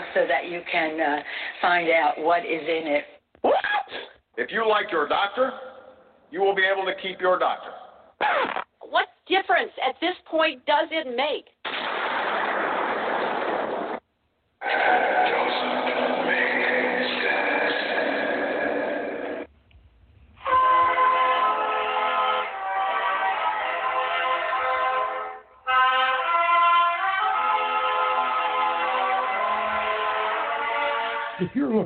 the so that you can uh, find out what is in it. What? If you like your doctor, you will be able to keep your doctor. What difference at this point does it make?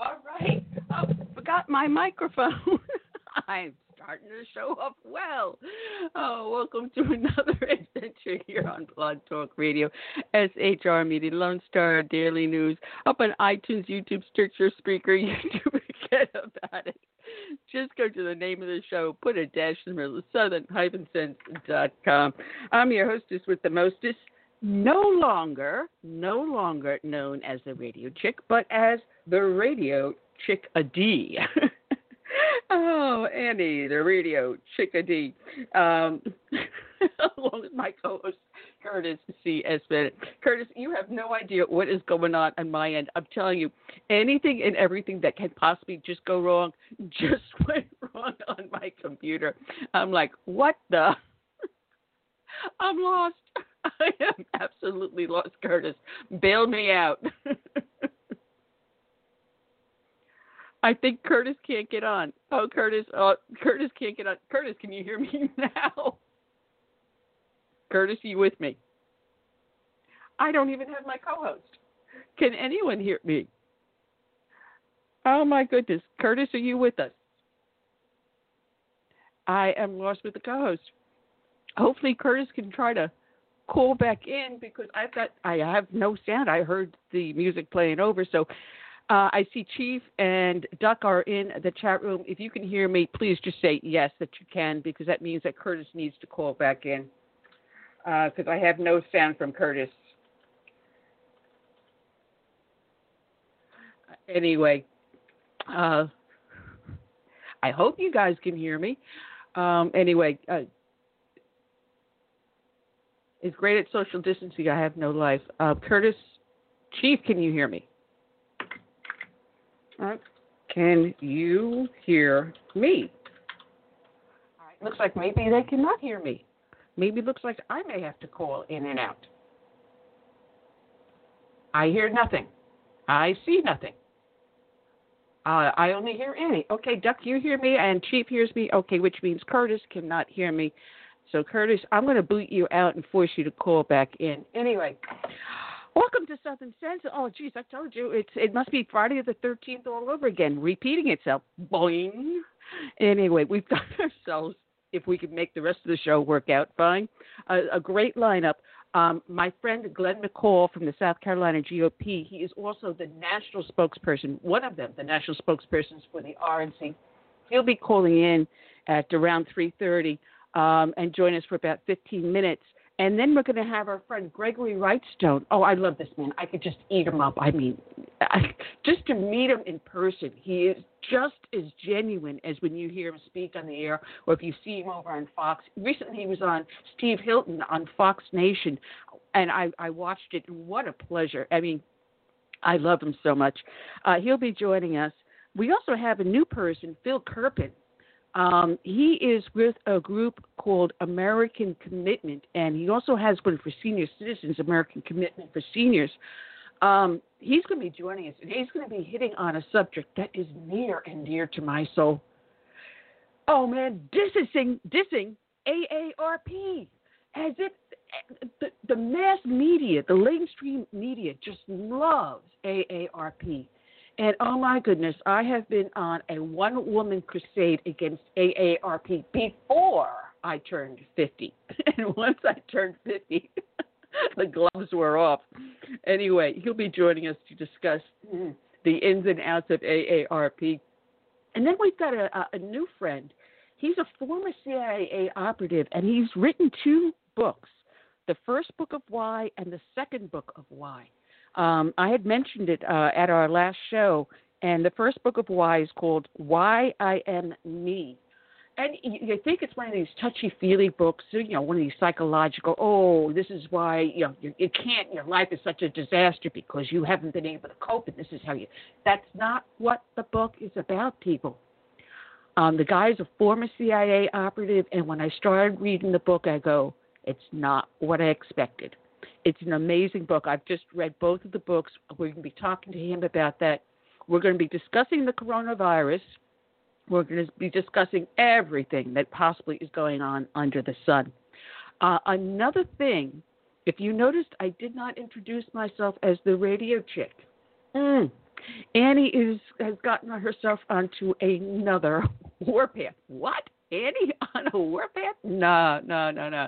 All right. Oh, forgot my microphone. I'm starting to show up well. Oh, welcome to another adventure here on Blog Talk Radio, SHR Media, Lone Star Daily News, up on iTunes, YouTube, Stitcher, Spreaker, YouTube. Forget about it. Just go to the name of the show, put a dash in the middle, southern-sense.com. I'm your hostess with the mostest no longer, no longer known as the radio chick, but as the radio chick a D. oh, Annie, the radio chick a D. Um, along with my co-host Curtis C. S. Bennett. Curtis, you have no idea what is going on on my end. I'm telling you, anything and everything that can possibly just go wrong just went wrong on my computer. I'm like, what the? I'm lost. I am absolutely lost, Curtis. Bail me out. I think Curtis can't get on. Oh, Curtis, oh, Curtis can't get on. Curtis, can you hear me now? Curtis, you with me? I don't even have my co-host. Can anyone hear me? Oh my goodness, Curtis, are you with us? I am lost with the co-host. Hopefully, Curtis can try to call back in because I've got I have no sound. I heard the music playing over, so uh, I see Chief and Duck are in the chat room. If you can hear me, please just say yes that you can because that means that Curtis needs to call back in because uh, I have no sound from Curtis. Anyway, uh, I hope you guys can hear me. Um, anyway, uh, is great at social distancing. I have no life. Uh, Curtis, Chief, can you hear me? Uh, can you hear me? All right, looks like maybe they cannot hear me. Maybe it looks like I may have to call in and out. I hear nothing. I see nothing. Uh, I only hear Annie. Okay, Duck, you hear me, and Chief hears me. Okay, which means Curtis cannot hear me. So, Curtis, I'm going to boot you out and force you to call back in. Anyway, welcome to Southern Sense. Oh, geez, I told you it's it must be Friday the 13th all over again, repeating itself. Boing. Anyway, we've got ourselves, if we can make the rest of the show work out fine, a, a great lineup. Um, my friend Glenn McCall from the South Carolina GOP, he is also the national spokesperson, one of them, the national spokespersons for the RNC. He'll be calling in at around 3:30 um, and join us for about 15 minutes. And then we're going to have our friend Gregory Wrightstone. Oh, I love this man. I could just eat him up. I mean, I, just to meet him in person, he is just as genuine as when you hear him speak on the air or if you see him over on Fox. Recently, he was on Steve Hilton on Fox Nation, and I, I watched it. What a pleasure. I mean, I love him so much. Uh, he'll be joining us. We also have a new person, Phil Kerpen. Um, he is with a group called American Commitment, and he also has one for senior citizens, American Commitment for Seniors. Um, he's going to be joining us, and he's going to be hitting on a subject that is near and dear to my soul. Oh man, dissing, dissing AARP, as if the, the mass media, the mainstream media, just loves AARP. And oh my goodness, I have been on a one woman crusade against AARP before I turned 50. And once I turned 50, the gloves were off. Anyway, he'll be joining us to discuss the ins and outs of AARP. And then we've got a, a new friend. He's a former CIA operative, and he's written two books the first book of Why and the second book of Why. Um, I had mentioned it uh, at our last show, and the first book of Why is called Why I Am Me. And you think it's one of these touchy feely books, you know, one of these psychological, oh, this is why, you know, you, you can't, your life is such a disaster because you haven't been able to cope, and this is how you. That's not what the book is about, people. Um, the guy is a former CIA operative, and when I started reading the book, I go, it's not what I expected. It's an amazing book. I've just read both of the books. We're going to be talking to him about that. We're going to be discussing the coronavirus. We're going to be discussing everything that possibly is going on under the sun. Uh, another thing, if you noticed, I did not introduce myself as the radio chick. Mm. Annie is has gotten herself onto another warpath. What? Annie on a warpath? No, no, no, no.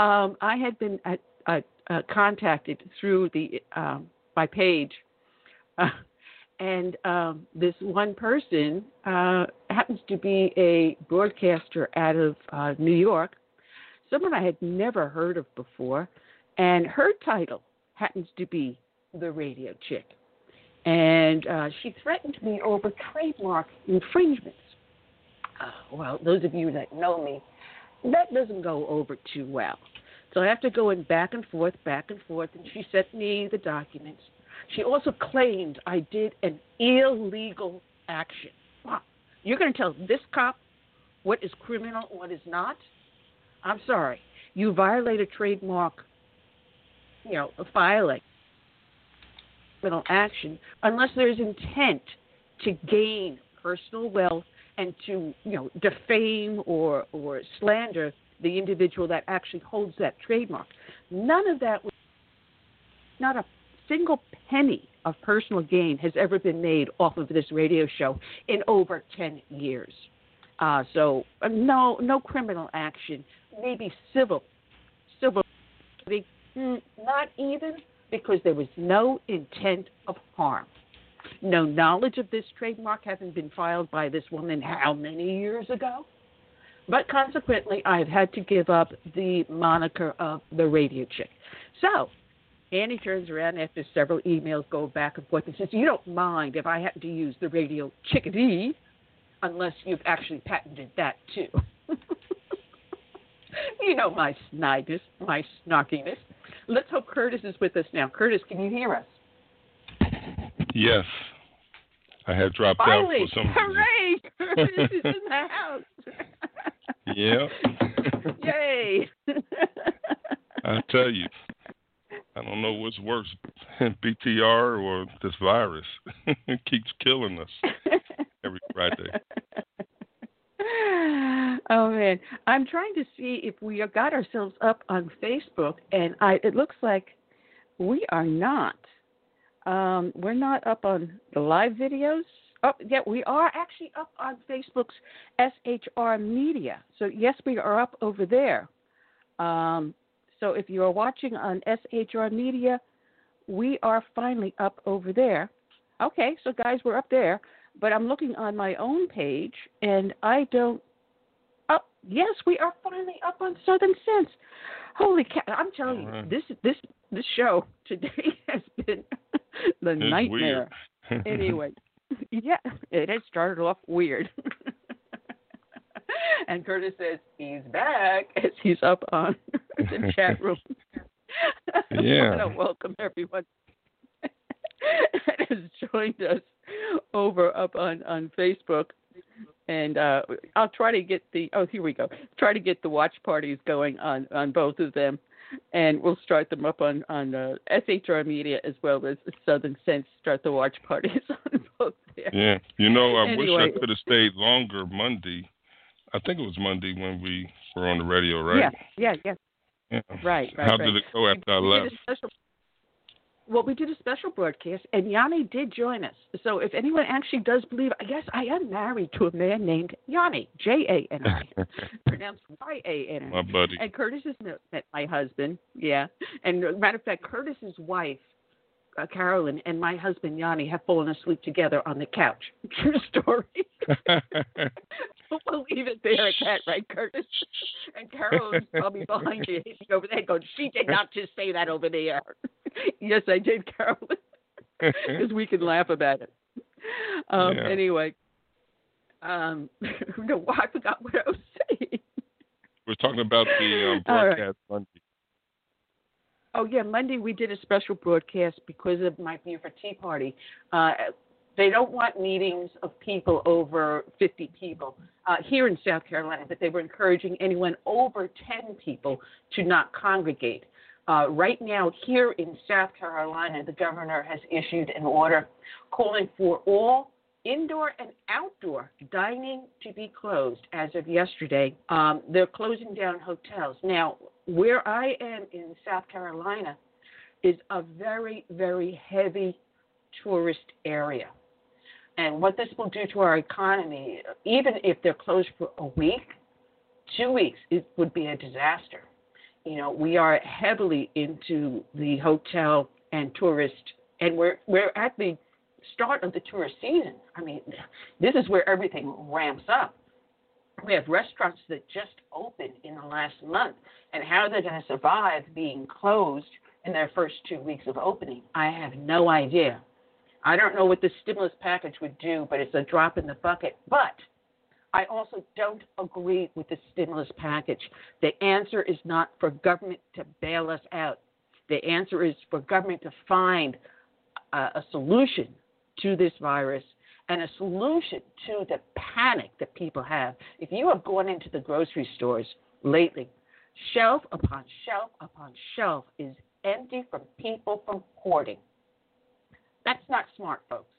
Um, I had been at, at uh, contacted through the um, my page, uh, and um, this one person uh, happens to be a broadcaster out of uh, New York, someone I had never heard of before, and her title happens to be the Radio Chick, and uh, she threatened me over trademark infringements. Uh, well, those of you that know me, that doesn't go over too well. So I have to go in back and forth, back and forth, and she sent me the documents. She also claimed I did an illegal action. Wow. You're going to tell this cop what is criminal what is not? I'm sorry. You violate a trademark you know, a filing criminal action unless there's intent to gain personal wealth and to, you know, defame or or slander the individual that actually holds that trademark. None of that was not a single penny of personal gain has ever been made off of this radio show in over 10 years. Uh, so uh, no, no criminal action, maybe civil, civil, not even because there was no intent of harm. No knowledge of this trademark having been filed by this woman how many years ago? But consequently, I've had to give up the moniker of the radio chick. So Annie turns around after several emails go back and forth and says, You don't mind if I happen to use the radio chickadee unless you've actually patented that too. you know my snidness, my snarkiness. Let's hope Curtis is with us now. Curtis, can you hear us? Yes. I had dropped Finally. out for some reason. Hooray! Curtis is in the house. Yeah. Yay! I tell you, I don't know what's worse, BTR or this virus. it keeps killing us every Friday. Oh man, I'm trying to see if we got ourselves up on Facebook, and I it looks like we are not. Um, we're not up on the live videos. Oh, yeah, we are actually up on Facebook's SHR Media. So yes, we are up over there. Um, so if you are watching on SHR Media, we are finally up over there. Okay, so guys, we're up there. But I'm looking on my own page, and I don't. Oh, yes, we are finally up on Southern Sense. Holy cow! I'm telling right. you, this this this show today has been the It's nightmare. weird. anyway, yeah, it has started off weird. and Curtis says he's back as he's up on the chat room. Yeah. I welcome everyone that has joined us over up on on Facebook. And uh, I'll try to get the oh here we go. Try to get the watch parties going on on both of them, and we'll start them up on on uh, SHR Media as well as Southern Sense. Start the watch parties on both there. yeah. You know, I wish I could have stayed longer Monday. I think it was Monday when we were on the radio, right? Yeah, yeah, yeah. Yeah. Right, right, How right. did it go after I left? Well, we did a special broadcast, and Yanni did join us. So if anyone actually does believe, yes, I am married to a man named Yanni, J A N I, pronounced Y A N My buddy. And Curtis is met my husband, yeah. And matter of fact, Curtis's wife, uh, Carolyn, and my husband Yanni have fallen asleep together on the couch. True story. we'll leave it there at that, right, Curtis? And Carolyn's probably behind you, hitting over there, going, "She did not just say that over there." yes, I did, Carol, because we can laugh about it. Um, Yeah. Anyway, um, no, I forgot what I was saying. We're talking about the um, All right. broadcast Monday. Oh yeah, Monday we did a special broadcast because of my for Tea Party. Uh, they don't want meetings of people over 50 people uh, here in South Carolina, but they were encouraging anyone over 10 people to not congregate. Uh, right now, here in South Carolina, the governor has issued an order calling for all indoor and outdoor dining to be closed as of yesterday. Um, they're closing down hotels. Now, where I am in South Carolina is a very, very heavy tourist area. And what this will do to our economy, even if they're closed for a week, two weeks, it would be a disaster. You know, we are heavily into the hotel and tourist, and we're we're at the start of the tourist season. I mean, this is where everything ramps up. We have restaurants that just opened in the last month, and how they're going to survive being closed in their first two weeks of opening, I have no idea. I don't know what the stimulus package would do, but it's a drop in the bucket. But I also don't agree with the stimulus package. The answer is not for government to bail us out. The answer is for government to find a, solution to this virus and a solution to the panic that people have. If you have gone into the grocery stores lately, shelf upon shelf upon shelf is empty from people from hoarding. That's not smart, folks.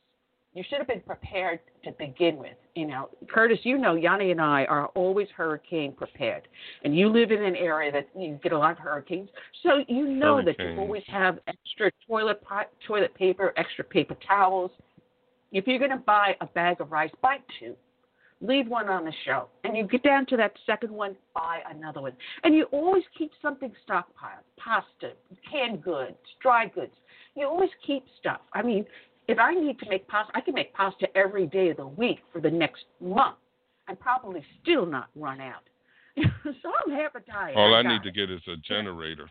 You should have been prepared to begin with. You know, Curtis, you know, Yanni and I are always hurricane prepared, and you live in an area that you get a lot of hurricanes, so you know that you always have extra toilet pot, toilet paper, extra paper towels. If you're going to buy a bag of rice, buy two. Leave one on the shelf, and you get down to that second one, buy another one, and you always keep something stockpiled: pasta, canned goods, dry goods. You always keep stuff. I mean, if I need to make pasta, I can make pasta every day of the week for the next month, and probably still not run out. so I'm half a diet. All I got need to get is a generator.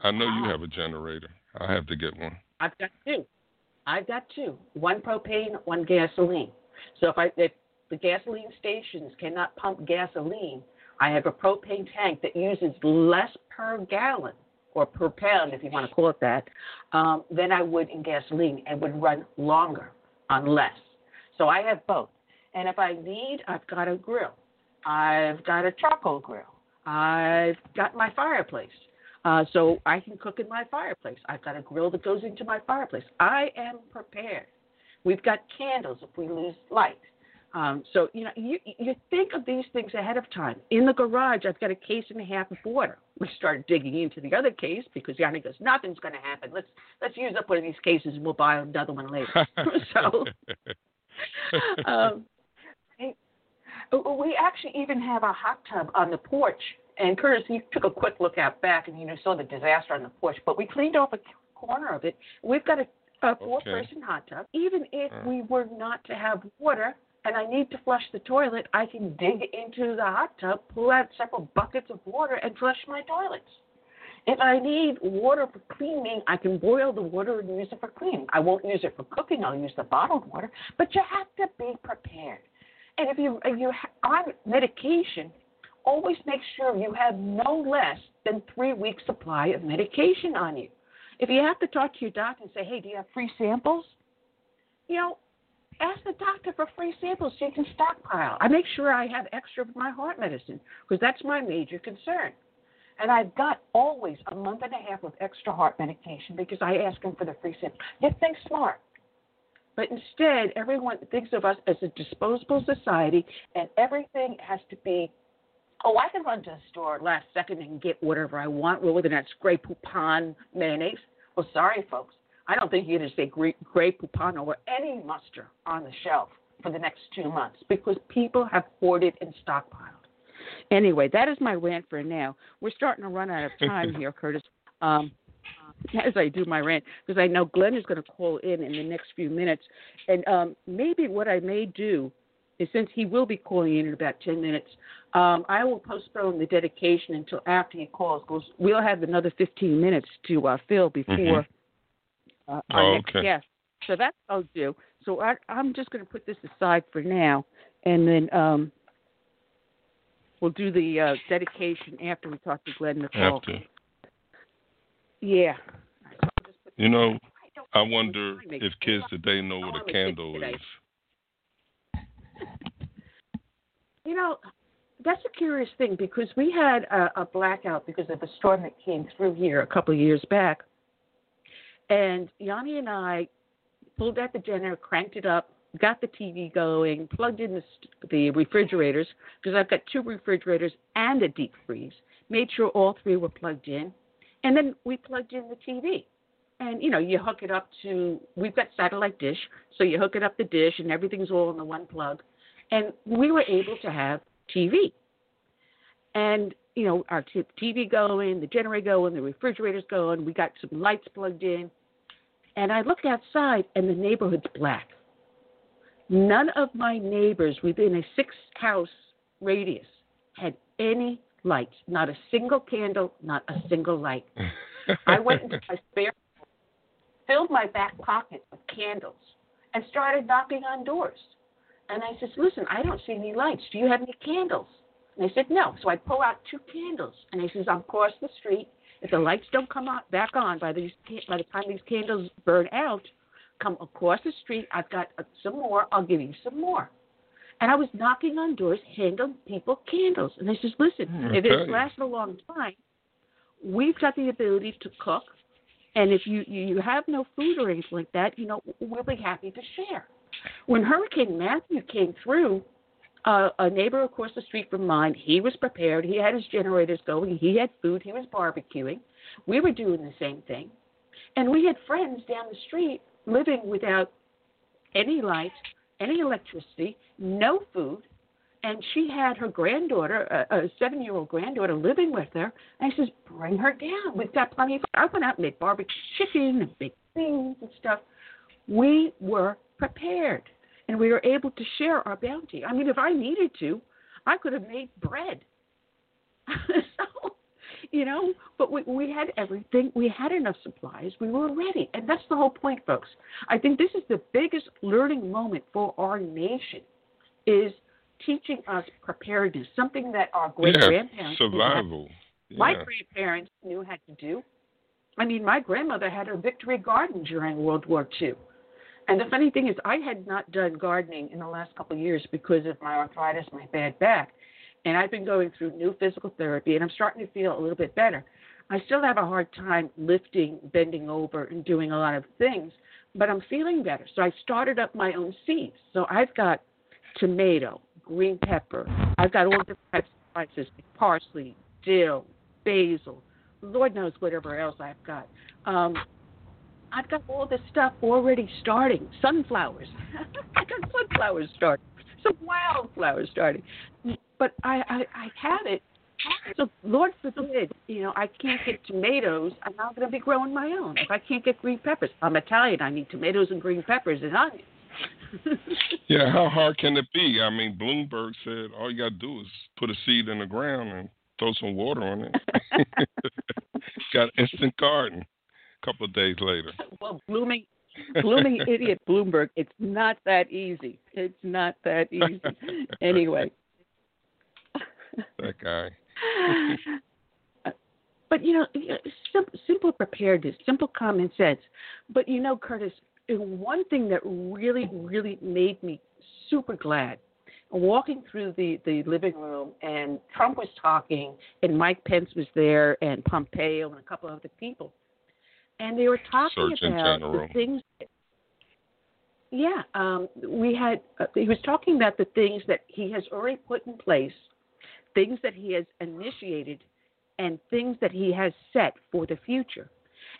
I know you Ah. have a generator. I have to get one. I've got two. I've got two. One propane, one gasoline. So if I if the gasoline stations cannot pump gasoline, I have a propane tank that uses less per gallon or per pound, if you want to call it that, um, I would in gasoline, and would run longer on less. So I have both. And if I need, I've got a grill. I've got a charcoal grill. I've got my fireplace. Uh, so I can cook in my fireplace. I've got a grill that goes into my fireplace. I am prepared. We've got candles if we lose light. Um, so you know, you you think of these things ahead of time. In the garage, I've got a case and a half of water. We start digging into the other case because Yanni goes, nothing's going to happen. Let's let's use up one of these cases and we'll buy another one later. so um, we actually even have a hot tub on the porch. And Curtis, you took a quick look out back and you know, saw the disaster on the porch, but we cleaned off a corner of it. We've got a, a four-person hot tub. Even if we were not to have water and I need to flush the toilet, I can dig into the hot tub, pull out several buckets of water, and flush my toilets. If I need water for cleaning, I can boil the water and use it for cleaning. I won't use it for cooking. I'll use the bottled water. But you have to be prepared. And if you if you're on medication, always make sure you have no less than three weeks supply of medication on you. If you have to talk to your doctor and say, "Hey, do you have free samples?" You know, ask the doctor for free samples so you can stockpile. I make sure I have extra of my heart medicine because that's my major concern. And I've got always a month and a half of extra heart medication because I ask them for the free sample. You think smart. But instead, everyone thinks of us as a disposable society, and everything has to be, oh, I can run to the store last second and get whatever I want, whether that's Grey Poupon mayonnaise. Well, sorry, folks. I don't think you're going to say Grey, Grey Poupon or any mustard on the shelf for the next two months because people have hoarded and stockpiled. Anyway, that is my rant for now. We're starting to run out of time here, Curtis. Um, as I do my rant, because I know Glenn is going to call in in the next few minutes, and um, maybe what I may do is since he will be calling in in about ten minutes, um, I will postpone the dedication until after he calls, because we'll have another fifteen minutes to uh, fill before uh, our Oh, next okay. guest. So that's what I'll do. So I, I'm just going to put this aside for now, and then um, we'll do the uh, dedication after we talk to Glenn McCall. To. Yeah. You know, I wonder if kids today know what a candle is. You know, that's a curious thing because we had a, a blackout because of the storm that came through here a couple of years back. And Yanni and I pulled out the generator, cranked it up, got the TV going, plugged in the, the refrigerators because I've got two refrigerators and a deep freeze. Made sure all three were plugged in, and then we plugged in the TV. And you know, you hook it up to. We've got satellite dish, so you hook it up the dish, and everything's all in the one plug. And we were able to have TV. And you know, our t- TV going, the generator going, the refrigerator's going. We got some lights plugged in, and I looked outside, and the neighborhood's black. None of my neighbors within a six house radius had any lights, not a single candle, not a single light. I went into my spare filled my back pocket with candles and started knocking on doors. And I said, Listen, I don't see any lights. Do you have any candles? And I said, No. So I pull out two candles and I says, I'm across the street. If the lights don't come on, back on by these by the time these candles burn out, come across the street. I've got uh, some more. I'll give you some more. And I was knocking on doors, handing people candles. And I says, listen, Hmm, if okay. this lasts a long time, we've got the ability to cook, and if you you have no food or anything like that, you know, we'll be happy to share. When Hurricane Matthew came through, uh, a neighbor across the street from mine, he was prepared. He had his generators going. He had food. He was barbecuing. We were doing the same thing, and we had friends down the street living without any light, any electricity, no food, and she had her granddaughter, a, a seven-year-old granddaughter, living with her. And she says, "Bring her down. We've got plenty of." Food. I went out and made barbecue chicken and big things and stuff. We were prepared, and we were able to share our bounty. I mean, if I needed to, I could have made bread. so, you know, but we we had everything. We had enough supplies. We were ready, and that's the whole point, folks. I think this is the biggest learning moment for our nation. Is teaching us preparedness, something that our great grandparents yeah, survival. Yeah. My grandparents knew how to do. I mean, my grandmother had her victory garden during World War II. And the funny thing is, I had not done gardening in the last couple of years because of my arthritis, my bad back. And I've been going through new physical therapy, and I'm starting to feel a little bit better. I still have a hard time lifting, bending over, and doing a lot of things, but I'm feeling better. So I started up my own seeds. So I've got tomato, green pepper. I've got all different types of spices, parsley, dill, basil, Lord knows whatever else I've got. Um, I've got all this stuff already starting. Sunflowers. I got sunflowers starting. Some wildflowers starting. But I, I, I have it. So Lord forbid, you know, I can't get tomatoes. I'm not going to be growing my own. If I can't get green peppers, I'm Italian. I need tomatoes and green peppers and onions. yeah, how hard can it be? I mean, Bloomberg said all you got to do is put a seed in the ground and throw some water on it. got instant garden. A couple of days later. Well, blooming, blooming idiot Bloomberg. It's not that easy. It's not that easy. anyway. that guy. but you know, simple, simple preparedness, simple common sense. But you know, Curtis, one thing that really, really made me super glad walking through the, the living room and Trump was talking and Mike Pence was there and Pompeo and a couple of other people. And they were talking Surgeon about General. the things that, yeah, um, we had. Uh, he was talking about the things that he has already put in place, things that he has initiated, and things that he has set for the future.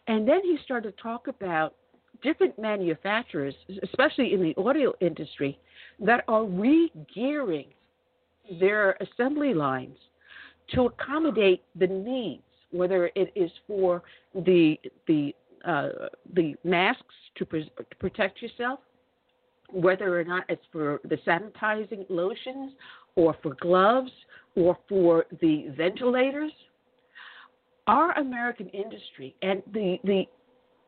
And then he started to talk about different manufacturers, especially in the audio industry, that are re-gearing their assembly lines to accommodate the needs, whether it is for the the uh, the masks to, pre- to protect yourself, whether or not it's for the sanitizing lotions, or for gloves, or for the ventilators. Our American industry and the the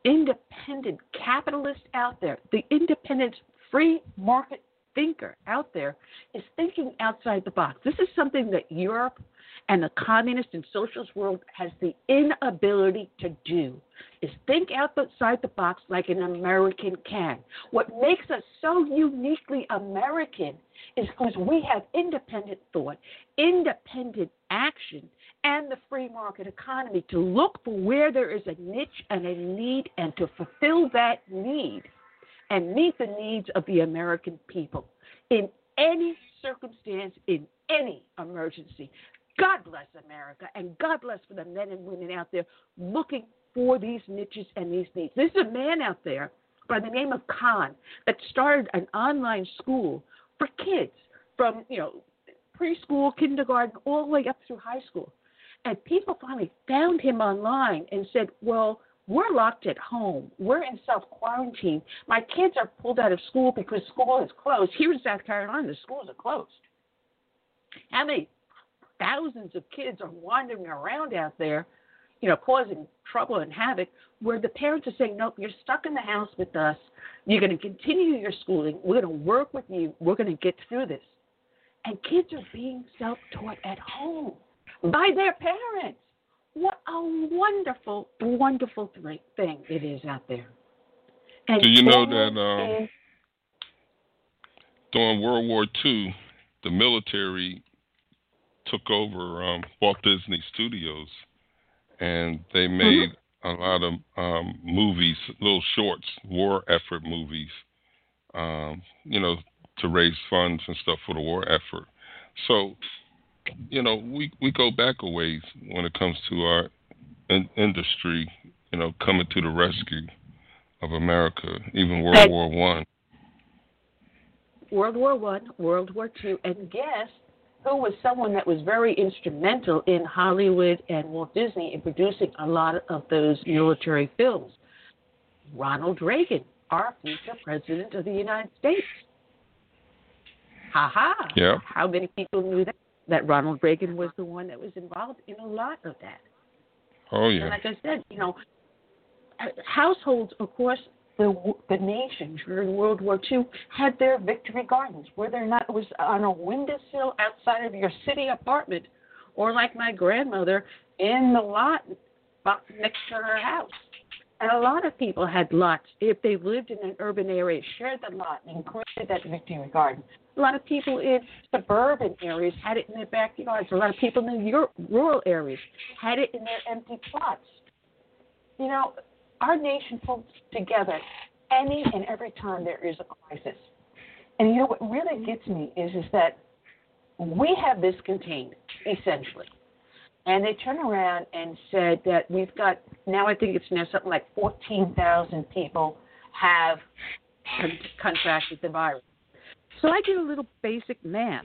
independent capitalists out there, the independent free market thinker out there is thinking outside the box. This is something that Europe and the communist and socialist world has the inability to do is think outside the box like an American can. What makes us so uniquely American is because we have independent thought, independent action, and the free market economy to look for where there is a niche and a need and to fulfill that need and meet the needs of the American people in any circumstance, in any emergency. God bless America and God bless for the men and women out there looking for these niches and these needs. There's a man out there by the name of Khan that started an online school for kids from, you know, preschool, kindergarten, all the way up through high school. And people finally found him online and said, Well, we're locked at home. We're in self quarantine. My kids are pulled out of school because school is closed. Here in South Carolina, the schools are closed. How many thousands of kids are wandering around out there, you know, causing trouble and havoc, where the parents are saying, Nope, you're stuck in the house with us. You're going to continue your schooling. We're going to work with you. We're going to get through this. And kids are being self taught at home by their parents. What a wonderful, wonderful thing it is out there. And Do you know that um, during World War II, the military took over um, Walt Disney Studios, and they made a lot of um, movies, little shorts, war effort movies, um, you know, to raise funds and stuff for the war effort. So, you know, we we go back a ways when it comes to our in- industry, you know, coming to the rescue of America, even World War One. World War One, World War Two, and guess who was someone that was very instrumental in Hollywood and Walt Disney in producing a lot of those military films? Ronald Reagan, our future president of the United States. Ha ha. Yeah. How many people knew that? That Ronald Reagan was the one that was involved in a lot of that. Oh yeah. And like I said, you know, households across the the nation during World War II had their victory gardens, whether or not it was on a windowsill outside of your city apartment, or like my grandmother in the lot next to her house. And a lot of people had lots if they lived in an urban area, shared the lot and created that victory garden. A lot of people in suburban areas had it in their backyards. A lot of people in the rural areas had it in their empty plots. You know, our nation pulls together any and every time there is a crisis. And you know what really gets me is is that we have this contained essentially. And they turn around and said that we've got now I think it's now something like 14,000 people have contracted the virus. So I did a little basic math.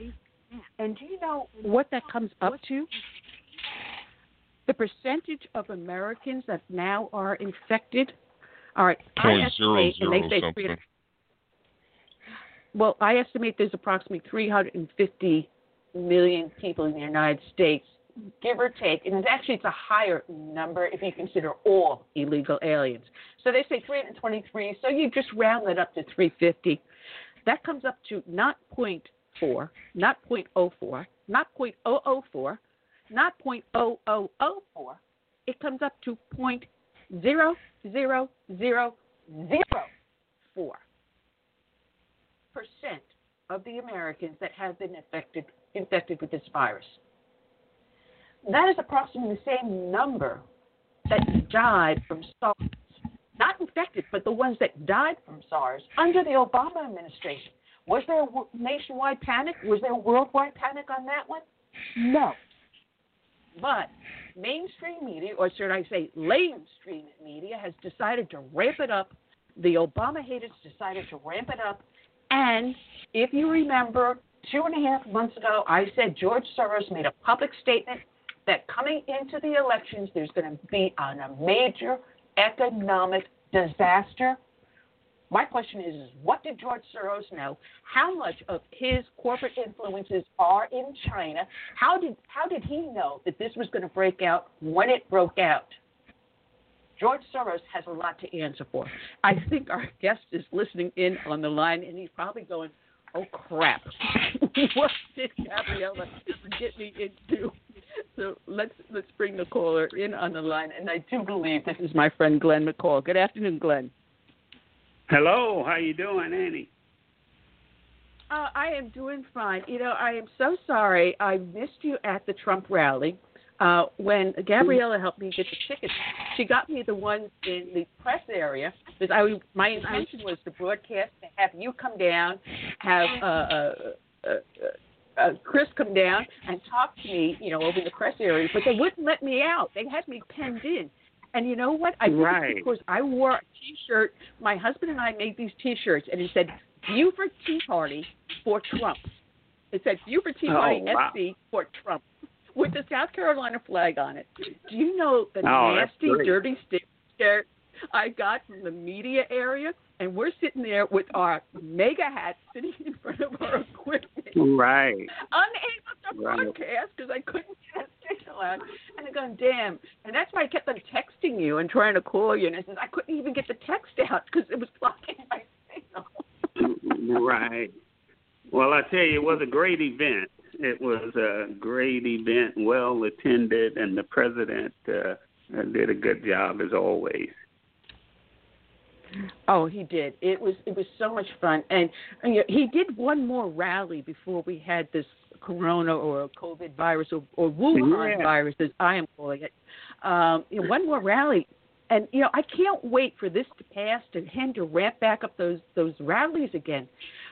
And do you know what that comes up to? The percentage of Americans that now are infected. All right, I Point zero estimate, and they say three- something. well, I estimate there's approximately 350 million people in the United States, give or take, and it's actually it's a higher number if you consider all illegal aliens. So they say 323, so you just round that up to 350. That comes up to not 0.4, not 0.04, not 0.004, not 0.0004. It comes up to 0.00004 percent of the Americans that have been infected infected with this virus. That is approximately the same number that died from SARS. Infected, but the ones that died from SARS under the Obama administration. Was there a nationwide panic? Was there a worldwide panic on that one? No. But mainstream media, or should I say lamestream media, has decided to ramp it up. The Obama haters decided to ramp it up. And if you remember, two and a half months ago, I said George Soros made a public statement that coming into the elections, there's going to be on a major economic disaster. My question is, is, what did George Soros know? How much of his corporate influences are in China? How did how did he know that this was going to break out when it broke out? George Soros has a lot to answer for. I think our guest is listening in on the line, and he's probably going, "Oh crap, what did Gabriella get me into?" So let's let's bring the caller in on the line, and I do believe this is my friend Glenn McCall. Good afternoon, Glenn. Hello, how you doing, Annie? Uh, I am doing fine. You know, I am so sorry I missed you at the Trump rally. Uh, when Gabriella helped me get the tickets, she got me the ones in the press area because I my intention was to broadcast to have you come down, have uh, uh, uh, uh, Chris come down and talk to me, you know, over in the press area, but they wouldn't let me out. They had me penned in. And you know what? I Right. because I wore a T-shirt. My husband and I made these T-shirts, and it said "Buford Tea Party for Trump." It said "Buford Tea Oh, Party wow. SC for Trump" with the South Carolina flag on it. Do you know the Oh, nasty, dirty stick shirt I got from the media area? And we're sitting there with our MAGA hats sitting in front of our equipment Right. unable to Right. broadcast because I couldn't get a signal out. And I'm going, damn. And that's why I kept on texting you and trying to call you. And I said, I couldn't even get the text out because it was blocking my signal. right. Well, I tell you, it was a great event. It was a great event, well attended, and the president uh, did a good job as always. Oh, he did. It was it was so much fun, and, and you know, he did one more rally before we had this corona or COVID virus or, or Wuhan Yeah. virus, as I am calling it. Um, you know, one more rally, and you know, I can't wait for this to pass and him to ramp back up those those rallies again.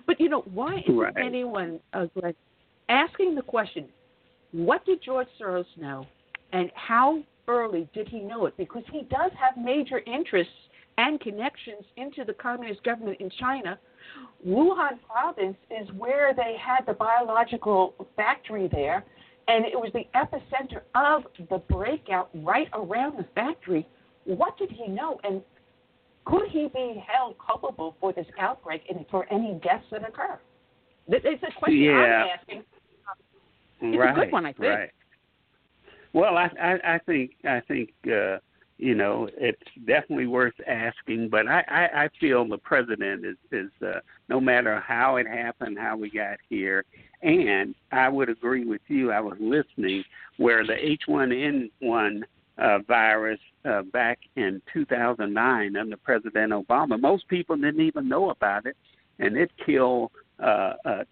But you know, why isn't Right. anyone uh, Glenn, asking the question, what did George Soros know, and how early did he know it? Because he does have major interests and connections into the communist government in China. Wuhan province is where they had the biological factory there, and it was the epicenter of the breakout right around the factory. What did he know? And could he be held culpable for this outbreak and for any deaths that occur? It's a question Yeah. I'm asking. It's a good one, I think. Right. Well, I, I, I think I think uh, you know it's definitely worth asking, but I, I, I feel the president is is uh, no matter how it happened, how we got here, and I would agree with you. I was listening where the H1N1 uh, virus uh, back in 2009 under President Obama, most people didn't even know about it, and it killed. Uh, uh,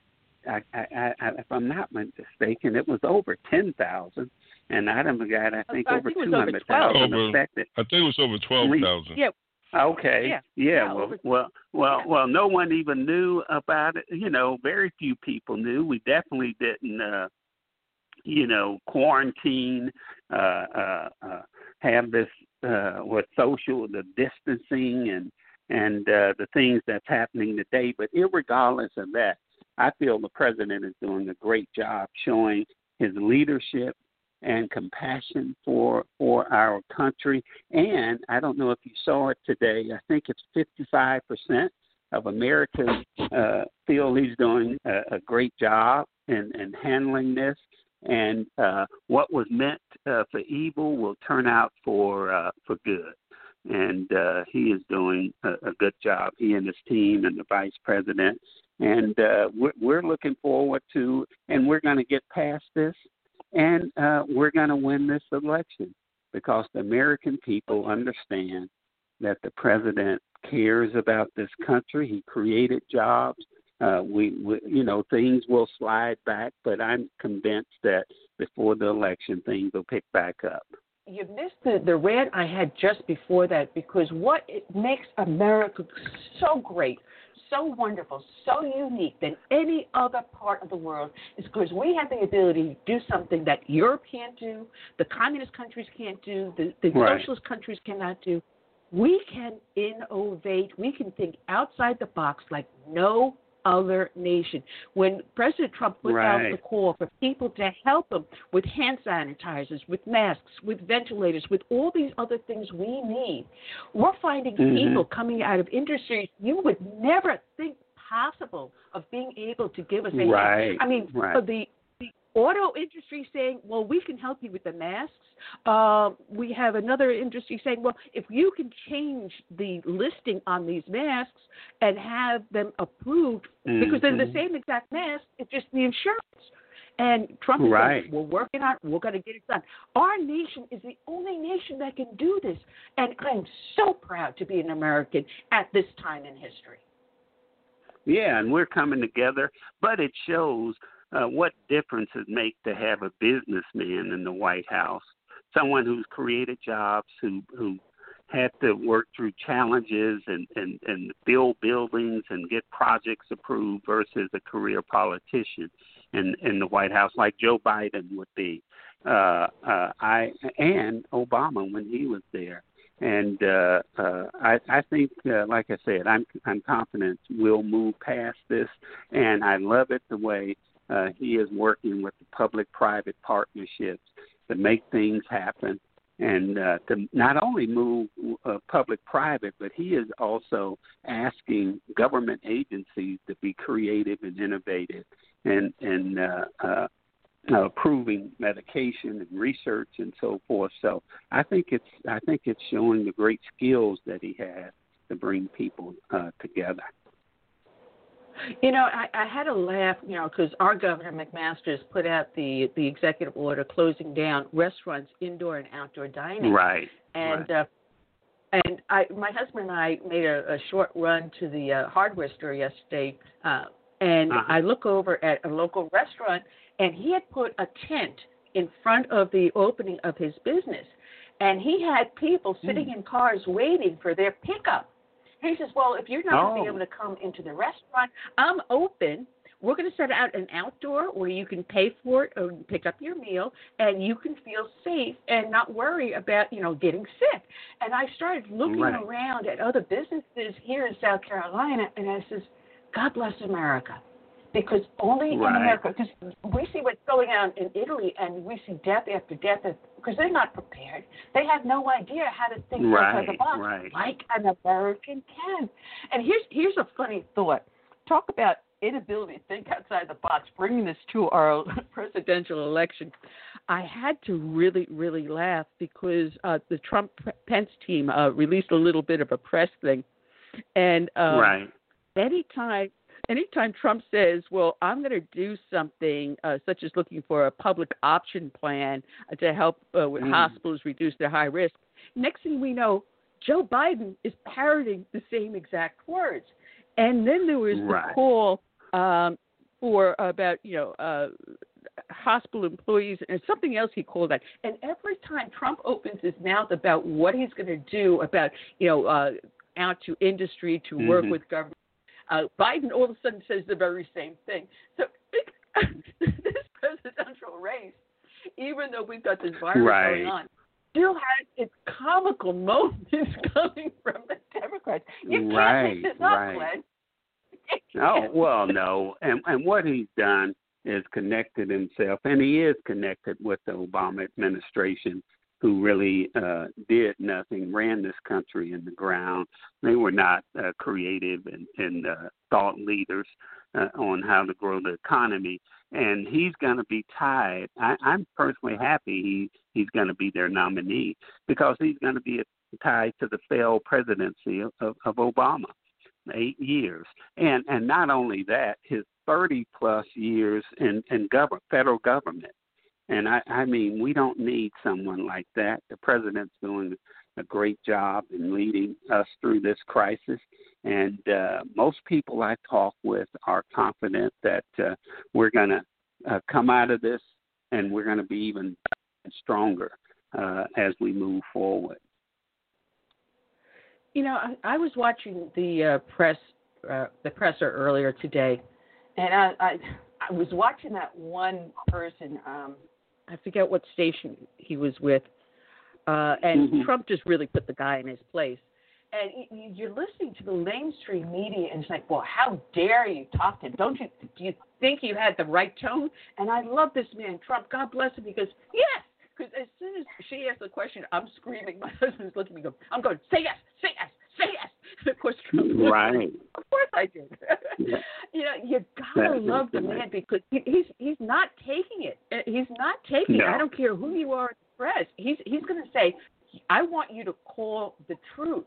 I, I, I, if I'm not mistaken, it was over ten thousand, and I done got I think I over think it was two over hundred 12. thousand Over- affected. I think it was over twelve thousand. Yeah, Okay. Yeah. Yeah. Yeah, well, well, well, well. No one even knew about it. You know, very few people knew. We definitely didn't. uh you know, quarantine, uh, uh, uh, have this uh, with social the distancing and and uh, the things that's happening today. But irregardless of that, I feel the president is doing a great job showing his leadership and compassion for for our country. And I don't know if you saw it today. I think it's 55 percent of Americans uh, feel he's doing a, a great job in, in handling this. And uh, what was meant uh, for evil will turn out for uh, for good. And uh, he is doing a, a good job. He and his team and the vice president. And uh, we're, we're looking forward to, and we're going to get past this, and uh, we're going to win this election because the American people understand that the president cares about this country. He created jobs. Uh, we, we, you know, things will slide back, but I'm convinced that before the election, things will pick back up. you missed the, the rant I had just before that because what it makes America so great, so wonderful, so unique than any other part of the world is because we have the ability to do something that Europe can't do, the communist countries can't do, the, the Right. socialist countries cannot do. We can innovate. We can think outside the box like no other nation. When President Trump put out the call for people to help him with hand sanitizers, with masks, with ventilators, with all these other things we need, we're finding Mhm. people coming out of industries you would never think possible of being able to give us a hand. Right, I mean, right. the auto industry saying, "Well, we can help you with the masks." Uh, we have another industry saying, "Well, if you can change the listing on these masks and have them approved because they're the Mhm. same exact mask, it's just the insurance." And Trump is Right. saying, "We're working on. it. We're going to get it done." Our nation is the only nation that can do this, and I'm so proud to be an American at this time in history. Yeah, and we're coming together, but it shows uh, what difference it makes to have a businessman in the White House, someone who's created jobs, who who had to work through challenges and and and build buildings and get projects approved versus a career politician in in the White House like Joe Biden would be. Uh, uh, I and Obama when he was there and uh, uh, I, I think, uh, like I said, I'm I'm confident we'll move past this, and I love it the way uh, he is working with the public-private partnerships to make things happen, and uh, to not only move uh, public-private, but he is also asking government agencies to be creative and innovative, and and uh, uh, uh, approving medication and research and so forth. So I think it's I think it's showing the great skills that he has to bring people uh, together. You know, I, I had a laugh, you know, because our governor McMaster's put out the the executive order closing down restaurants, indoor and outdoor dining. Right. And uh, and I, my husband and I made a, a short run to the uh, hardware store yesterday, uh, and Uh-huh. I look over at a local restaurant, and he had put a tent in front of the opening of his business. and he had people sitting Hmm. in cars waiting for their pickup. He says, "Well, if you're not going to Oh. be able to come into the restaurant, I'm open. We're going to set out an outdoor where you can pay for it or pick up your meal, and you can feel safe and not worry about you know getting sick." And I started looking Right. around at other businesses here in South Carolina, and I says, "God bless America." Because only in America, because we see what's going on in Italy, and we see death after death, because they're not prepared. They have no idea how to think outside the box, right. like an American can. And here's here's a funny thought. Talk about inability to think outside the box. Bringing this to our presidential election, I had to really, really laugh because uh, the Trump Pence team uh, released a little bit of a press thing, and um, right. anytime anytime Trump says, "Well, I'm going to do something uh, such as looking for a public option plan to help uh, with Mm. hospitals reduce their high risk," next thing we know, Joe Biden is parroting the same exact words. And then there was Right. the call um, for about you know. Uh, hospital employees and something else he called that and every time trump opens his mouth about what he's going to do about you know uh out to industry to work Mhm. with government uh, Biden all of a sudden says the very same thing. So this presidential race, even though we've got this virus Right. going on, still has its comical moments coming from the Democrats. You can't Right, make this up, right. Glenn. You Oh well, no, and and what he's done is connected himself, and he is connected with the Obama administration, who really uh, did nothing, ran this country in the ground. They were not uh, creative and, and uh, thought leaders uh, on how to grow the economy, and he's going to be tied. I, I'm personally happy he he's going to be their nominee because he's going to be tied to the failed presidency of, of, of Obama eight years, and and not only that, his thirty plus years in in government, federal government, and I I mean we don't need someone like that. The president's doing a great job in leading us through this crisis, and uh, most people I talk with are confident that uh, we're going to uh, come out of this, and we're going to be even stronger uh, as we move forward. You know, I, I was watching the uh, press, uh, the presser earlier today, and I, I I was watching that one person. Um, I forget what station he was with, uh, and Mhm. Trump just really put the guy in his place. and you're listening to the mainstream media, and it's like, well, how dare you talk to him? Don't you? Do you think you had the right tone? And I love this man, Trump. God bless him, because yes. Because as soon as she asked the question, I'm screaming. My husband's looking at me, go, I'm going, say yes, say yes, yes. Of course, Trump. me, Right. Of course, I did. Yeah. you know, you gotta That is love the man because he, he's he's not taking it. Uh, He's not taking it. I don't care who you are in the press. He's he's to say, I want you to call the truth.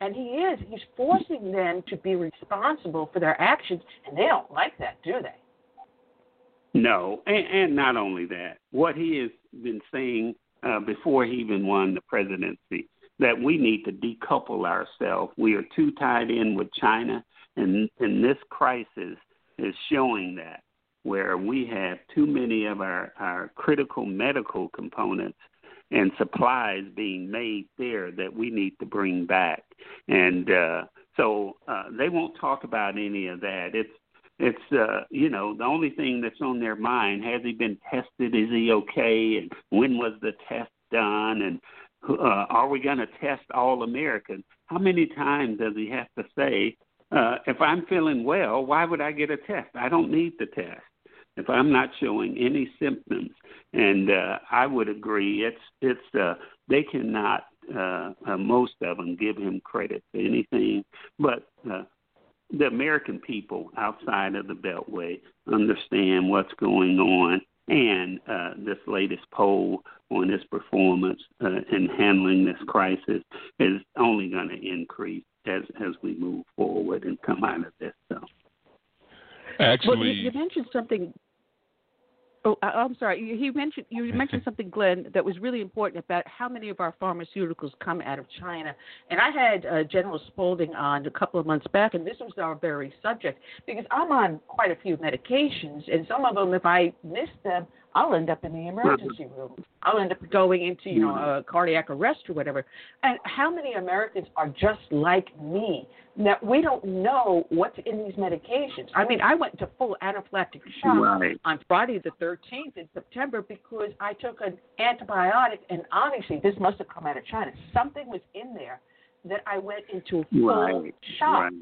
And he is. He's forcing them to be responsible for their actions, and they don't like that, do they? No, and, and not only that, what he has been saying uh, before he even won the presidency, that we need to decouple ourselves. We are too tied in with China, and, and this crisis is showing that, where we have too many of our, our critical medical components and supplies being made there that we need to bring back. And uh, so uh, they won't talk about any of that. It's it's uh you know the only thing that's on their mind has he been tested is he okay and when was the test done and uh, are we going to test all americans? How many times does he have to say uh if i'm feeling well why would i get a test? I don't need the test if i'm not showing any symptoms. And uh i would agree it's it's uh they cannot uh, uh most of them give him credit for anything but uh the American people outside of the Beltway understand what's going on, and uh, this latest poll on his performance uh, in handling this crisis is only going to increase as as we move forward and come out of this. So, Actually, well, you, you mentioned something. Oh, I'm sorry. You, you mentioned you mentioned something, Glenn, that was really important about how many of our pharmaceuticals come out of China. And I had uh, General Spalding on a couple of months back, and this was our very subject because I'm on quite a few medications, and some of them, if I miss them, I'll end up in the emergency room. I'll end up going into, you know, a cardiac arrest or whatever. And how many Americans are just like me? That we don't know what's in these medications. I mean, I went into full anaphylactic shock Right. on Friday the 13th in September because I took an antibiotic, and obviously this must have come out of China. Something was in there that I went into full Right. shock. Right.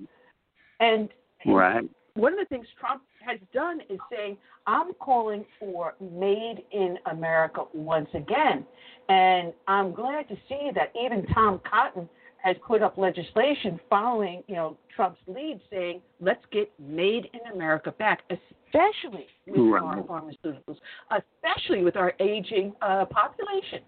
And Right. one of the things Trump has done is saying, I'm calling for made in America once again. And I'm glad to see that even Tom Cotton has put up legislation following, you know, Trump's lead saying, let's get made in America back, especially with Right. our pharmaceuticals, especially with our aging uh, population.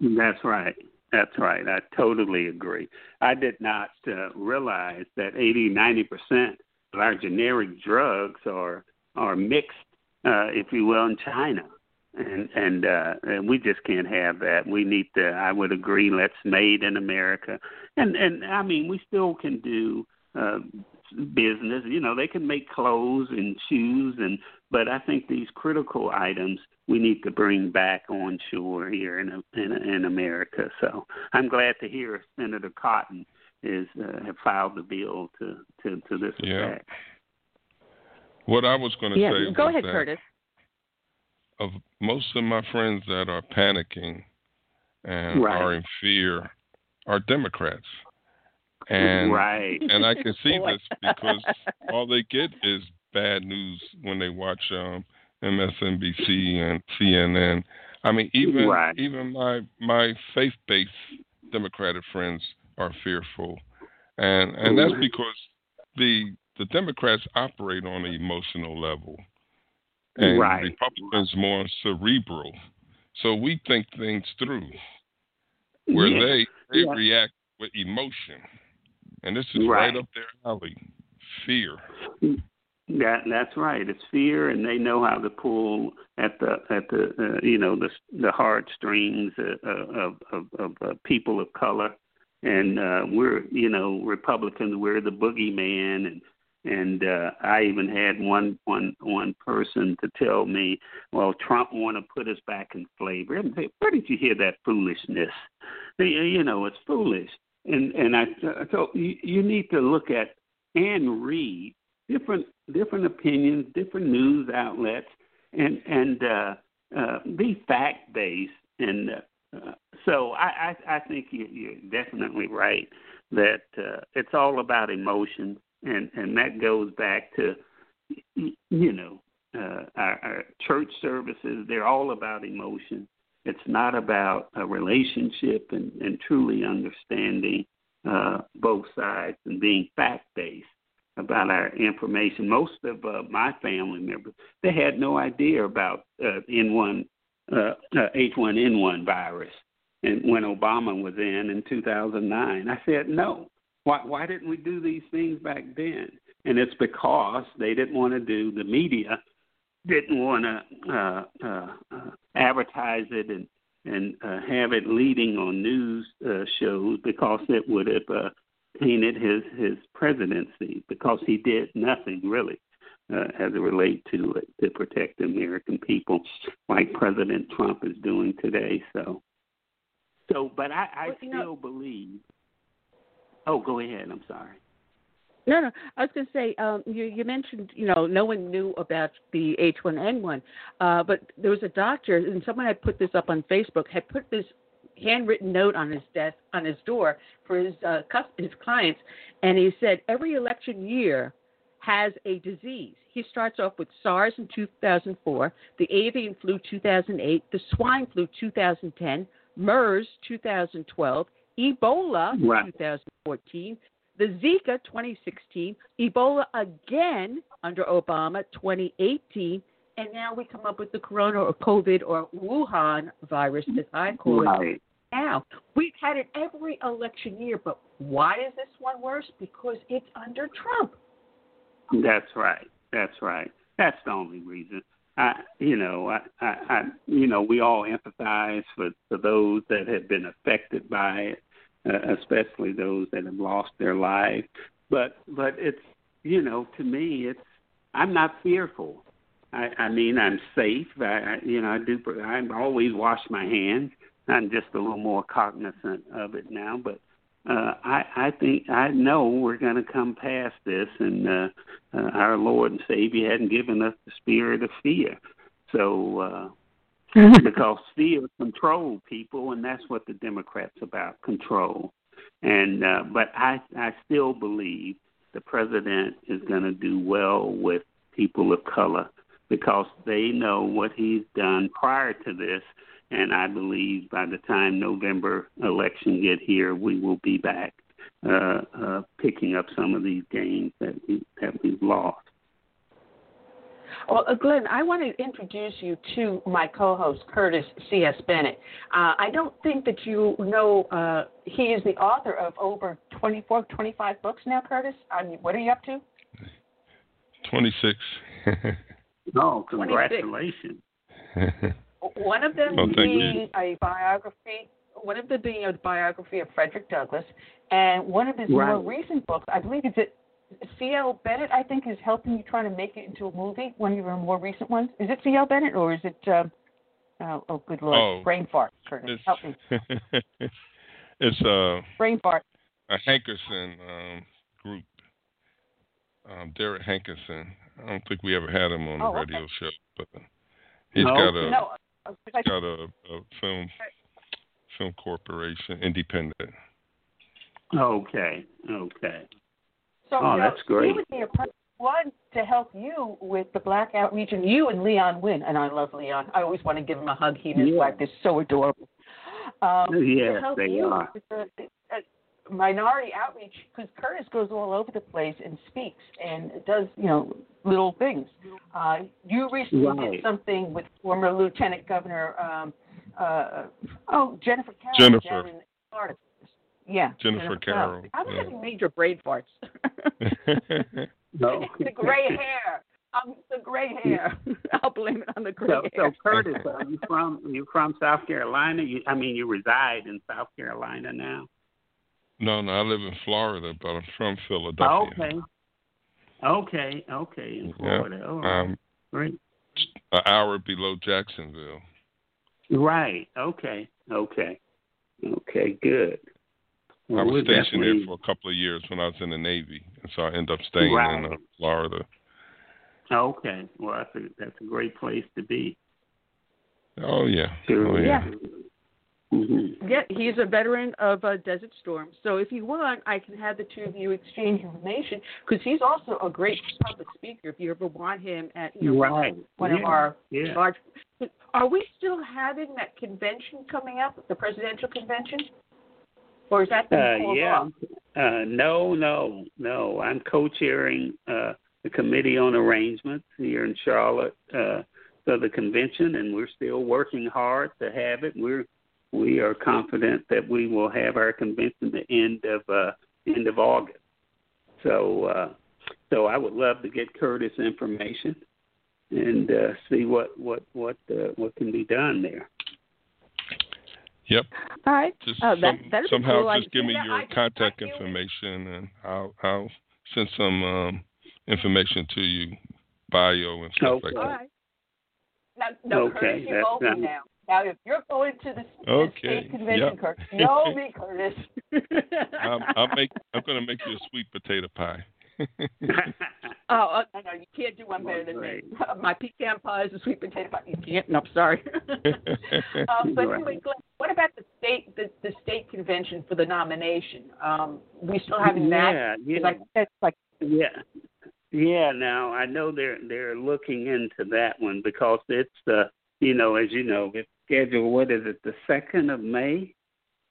That's right. That's right. I totally agree. I did not uh, realize that 80, 90 percent our generic drugs are are mixed, uh, if you will, in China, and and, uh, and we just can't have that. We need to. I would agree. Let's made in America, and and I mean we still can do. Uh, business you know they can make clothes and shoes and but i think these critical items we need to bring back on shore here in in, in America. So I'm glad to hear Senator Cotton is uh, have filed the bill to to, to this Yeah. effect. What I was going to Yeah, say go ahead, that Curtis. of most of my friends that are panicking and Right. are in fear are Democrats. And right. and I can see this because all they get is bad news when they watch um, MSNBC and CNN. I mean, even Right. even my my faith-based Democratic friends are fearful, and and that's because the the Democrats operate on an emotional level, and Right. Republicans more cerebral. So we think things through, where Yeah. they they Yeah. react with emotion, and this is Right. right up their alley. Fear. That that's right. It's fear, and they know how to pull at the at the uh, you know the the heartstrings uh, of of, of uh, people of color, and uh, we're you know Republicans. We're the boogeyman, and and uh, I even had one one one person to tell me, well, Trump want to put us back in slavery. I say, where did you hear that foolishness? You know, it's foolish. And and I so you, you need to look at and read different different opinions, different news outlets, and and uh, uh, be fact based. And uh, so I, I I think you, you're definitely right that uh, it's all about emotion, and and that goes back to you know uh, our, our church services. They're all about emotion. It's not about a relationship and, and truly understanding uh, both sides and being fact based about our information. Most of uh, my family members they had no idea about uh, N1 uh, uh, H1N1 virus, and when Obama was in in 2009, I said no. Why why didn't we do these things back then? And it's because they didn't want to do the media didn't want to uh, uh, uh, advertise it and and uh, have it leading on news uh, shows because it would have uh, tainted his his presidency because he did nothing really uh, as it relate to it to protect the American people like President Trump is doing today. So, so but I, I Well, still know- believe. Oh, go ahead. I'm sorry. No, no. I was going to say, um, you, you mentioned, you know, no one knew about the H1N1, uh, but there was a doctor, and someone had put this up on Facebook, had put this handwritten note on his desk, on his door for his uh, his clients, and he said every election year has a disease. He starts off with SARS in 2004, the avian flu 2008, the swine flu 2010, MERS 2012, Ebola Right. 2014, the Zika 2016, Ebola again under Obama 2018, and now we come up with the corona or COVID or Wuhan virus, as I call it now. We've had it every election year, but why is this one worse? Because it's under Trump. That's right. That's right. That's the only reason. I, you know, I, I, I, you know, we all empathize for for those that have been affected by it, uh, especially those that have lost their lives. But, but it's, you know, to me, it's. I'm not fearful. I, I mean, I'm safe. I, I, you know, I do. I always wash my hands. I'm just a little more cognizant of it now, but uh, I, I think I know we're going to come past this, and uh, uh, our Lord and Savior hadn't given us the spirit of fear. So, uh, because fear control people, and that's what the Democrats about control. And uh, but I, I still believe the president is going to do well with people of color because they know what he's done prior to this and I believe by the time November election get here, we will be back uh, uh, picking up some of these gains that we that we've lost. Well, uh, Glenn, I want to introduce you to my co-host Curtis C.S. Bennett. Uh, I don't think that you know uh, he is the author of over 24, 25 books now. Curtis, I mean, what are you up to? Twenty six. oh, congratulations! One of them oh, being a biography, one of them being a biography of Frederick Douglass, and one of his right. more recent books, I believe it's it, C.L. Bennett. I think is helping you trying to make it into a movie. One of your more recent ones. Is it C.L. Bennett or is it? Uh, oh, oh, good lord, oh, brain fart. Curtis, help me. it's a brain fart. A Hankerson um, group. Um, Derek Hankerson. I don't think we ever had him on the oh, radio okay. show, but he's no. got a no, he's got a, a film film corporation, independent. Okay, okay. So oh, you know, that's great. He would be a perfect one to help you with the black outreach, and you and Leon Wynn. And I love Leon. I always want to give him a hug. He and his Yeah. wife, they're so adorable. Um, Yes, they are. the, minority outreach, because Curtis goes all over the place and speaks and does, you know, little things. Uh, you recently Right. did something with former Lieutenant Governor, um, uh, oh, Jennifer Carroll Jennifer. down in Florida. Yeah, Jennifer Carroll, I'm yeah. having major brain farts. No. the gray hair. Um, the gray hair. I'll blame it on the gray So, so. Curtis, are you from you from South Carolina? You, I mean, you reside in South Carolina now. No, no, I live in Florida, but I'm from Philadelphia. Okay. Okay. Okay. In Yeah. Florida. All right. Um, Great. an hour below Jacksonville. Right. Okay. Okay. Okay. Good. Well, I was stationed there for a couple of years when I was in the Navy, and so I ended up staying in uh, Florida. Okay. Well, that's a that's a great place to be. Oh yeah, oh yeah. Mm-hmm. Yeah, he's a veteran of uh, Desert Storm. So if you want, I can have the two of you exchange information because he's also a great public speaker. If you ever want him at you know Right. one of our Yeah. large. Are we still having that convention coming up, the presidential convention, or is that been Uh, yeah. off? Uh, no, no, no. I'm co-chairing uh, the committee on arrangements here in Charlotte uh, for the convention, and we're still working hard to have it. We're we are confident that we will have our convention the end of uh, end of August. So, uh, so I would love to get Curtis information and uh, see what what what uh, what can be done there. Yep. All right. Just Oh, that- some- that'd somehow cool. Just give me your I- contact I feel- information, and I'll I'll send some um, information to you, bio and stuff like Okay. All that. right. Now, no, Okay, Curtis, you're that's open not- now. Now, if you're going to the, the Okay, state convention, yep. Curtis, know me, Curtis. I'm, I'll make I'm gonna make you a sweet potato pie. Oh, uh, no, no, you can't do one better than me. My pecan pie is a sweet potato pie. You can't. No, sorry. um, but anyway, Glenn, what about the state the, the state convention for the nomination? Um, we still having that? Yeah, 'Cause yeah. I, that's like Yeah. Yeah, now I know they're they're looking into that one because it's uh you know, as you know, it's scheduled what is it, the second of May?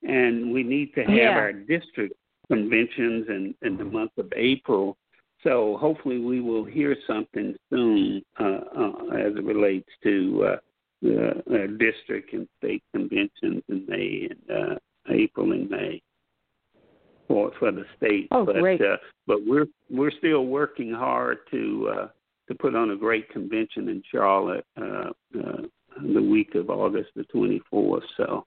And we need to have Yeah. our district conventions in, in the month of April. So hopefully we will hear something soon uh, uh, as it relates to uh, the uh, district and state conventions in May and uh, April and May for for the state. Oh, but great. Uh, but we're we're still working hard to uh, to put on a great convention in Charlotte uh, uh, the week of August the 24th. So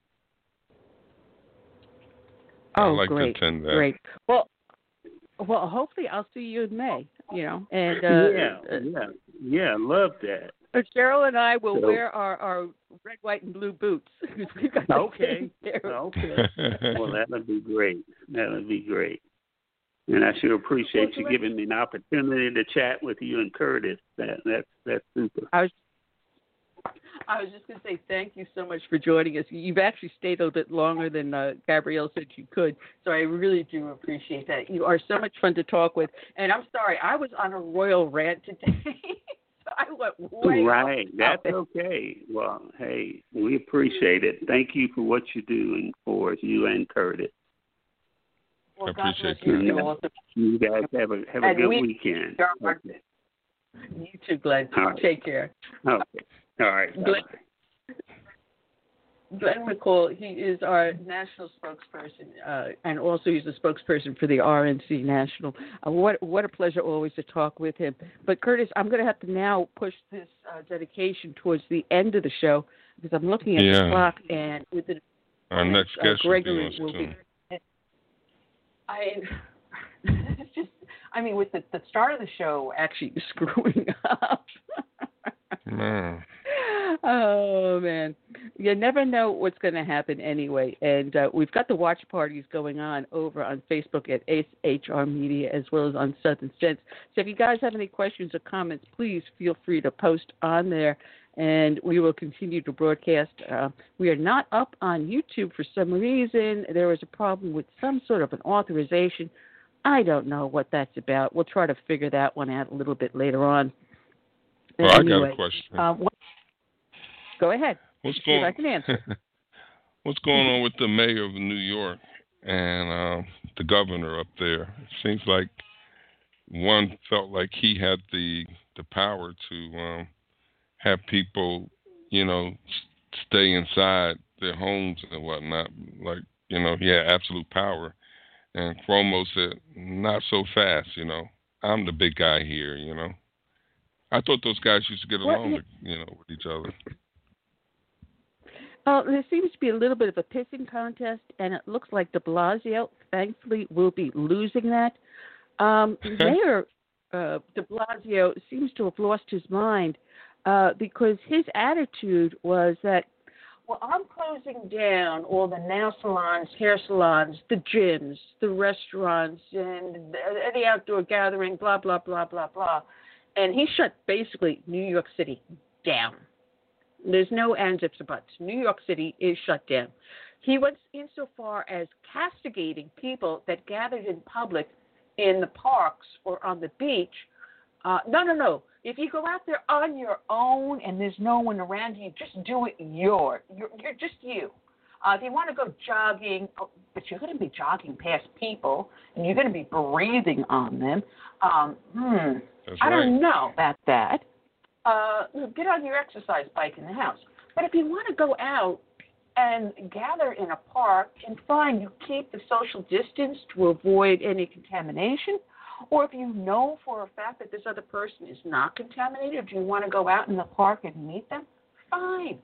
I'd oh, like great, to attend that. great. Well, well, hopefully I'll see you in May. You know, and uh, yeah, uh, yeah, yeah, love that. Uh, Cheryl and I will So- wear our, our red, white, and blue boots. We've got Okay. same pair of Okay. well, that would be great. That would be great. And I sure appreciate Well, you giving me an opportunity to chat with you and Curtis. That that's that's super. I was I was just going to say thank you so much for joining us. You've actually stayed a little bit longer than uh, Gabrielle said you could, so I really do appreciate that. You are so much fun to talk with, and I'm sorry I was on a royal rant today. so I went way off right. That's topic. okay. Well, hey, we appreciate it. Thank you for what you're doing for us, you and Curtis. Well, I appreciate bless you that. You guys have a have a good we- weekend. Okay. You too, Glenn. All right. Take care. okay. All right. Glenn- bye-bye. Glenn McCall, he is our national spokesperson, uh, and also he's a spokesperson for the RNC National. Uh, what what a pleasure always to talk with him. But Curtis, I'm going to have to now push this uh, dedication towards the end of the show because I'm looking at the clock, and with the Our next uh, guest Gregory will will be be. on soon. I it's just I mean with the the start of the show actually screwing up. Man. Oh man, you never know what's going to happen anyway. And uh, we've got the watch parties going on over on Facebook at HR Media as well as on Southern Sense. So if you guys have any questions or comments, please feel free to post on there. And we will continue to broadcast. Uh, we are not up on YouTube for some reason. There was a problem with some sort of an authorization. I don't know what that's about. We'll try to figure that one out a little bit later on. Well, I got a question. uh, go ahead. What's See if going I can answer. What's going on with the mayor of New York and um, the governor up there? It seems like one felt like he had the the power to um, have people, you know, stay inside their homes and whatnot. Like, you know, he had absolute power. And Cuomo said, "Not so fast, you know. I'm the big guy here, you know." I thought those guys used to get along, you know, with each other. Uh, there seems to be a little bit of a pissing contest, and it looks like De Blasio, thankfully, will be losing that. Um, Mayor uh, De Blasio seems to have lost his mind uh, because his attitude was that, well, I'm closing down all the nail salons, hair salons, the gyms, the restaurants, and the, any outdoor gathering, blah, blah, blah, blah, blah. And he shut basically New York City down. There's no ands, ifs, or buts. New York City is shut down. He went insofar as castigating people that gathered in public in the parks or on the beach. Uh, no, no, no. If you go out there on your own and there's no one around you, just do it your. You're, you're just you. Uh, if you want to go jogging, oh, but you're going to be jogging past people and you're going to be breathing on them. Um, hmm. That's I right. don't know about that. Uh, get on your exercise bike in the house. But if you want to go out and gather in a park and fine, you keep the social distance to avoid any contamination. Or if you know for a fact that this other person is not contaminated, do you want to go out in the park and meet them? Fine.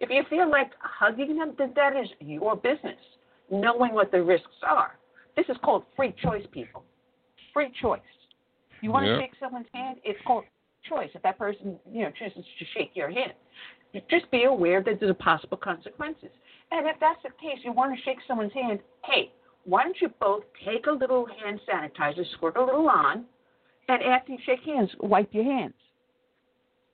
If you feel like hugging them, then that is your business, knowing what the risks are. This is called free choice, people. Free choice. You want Yeah. to shake someone's hand? It's called choice. If that person, you know, chooses to shake your hand, just be aware that there's a possible consequences. And if that's the case, you want to shake someone's hand. Hey, why don't you both take a little hand sanitizer, squirt a little on, and after you shake hands, wipe your hands.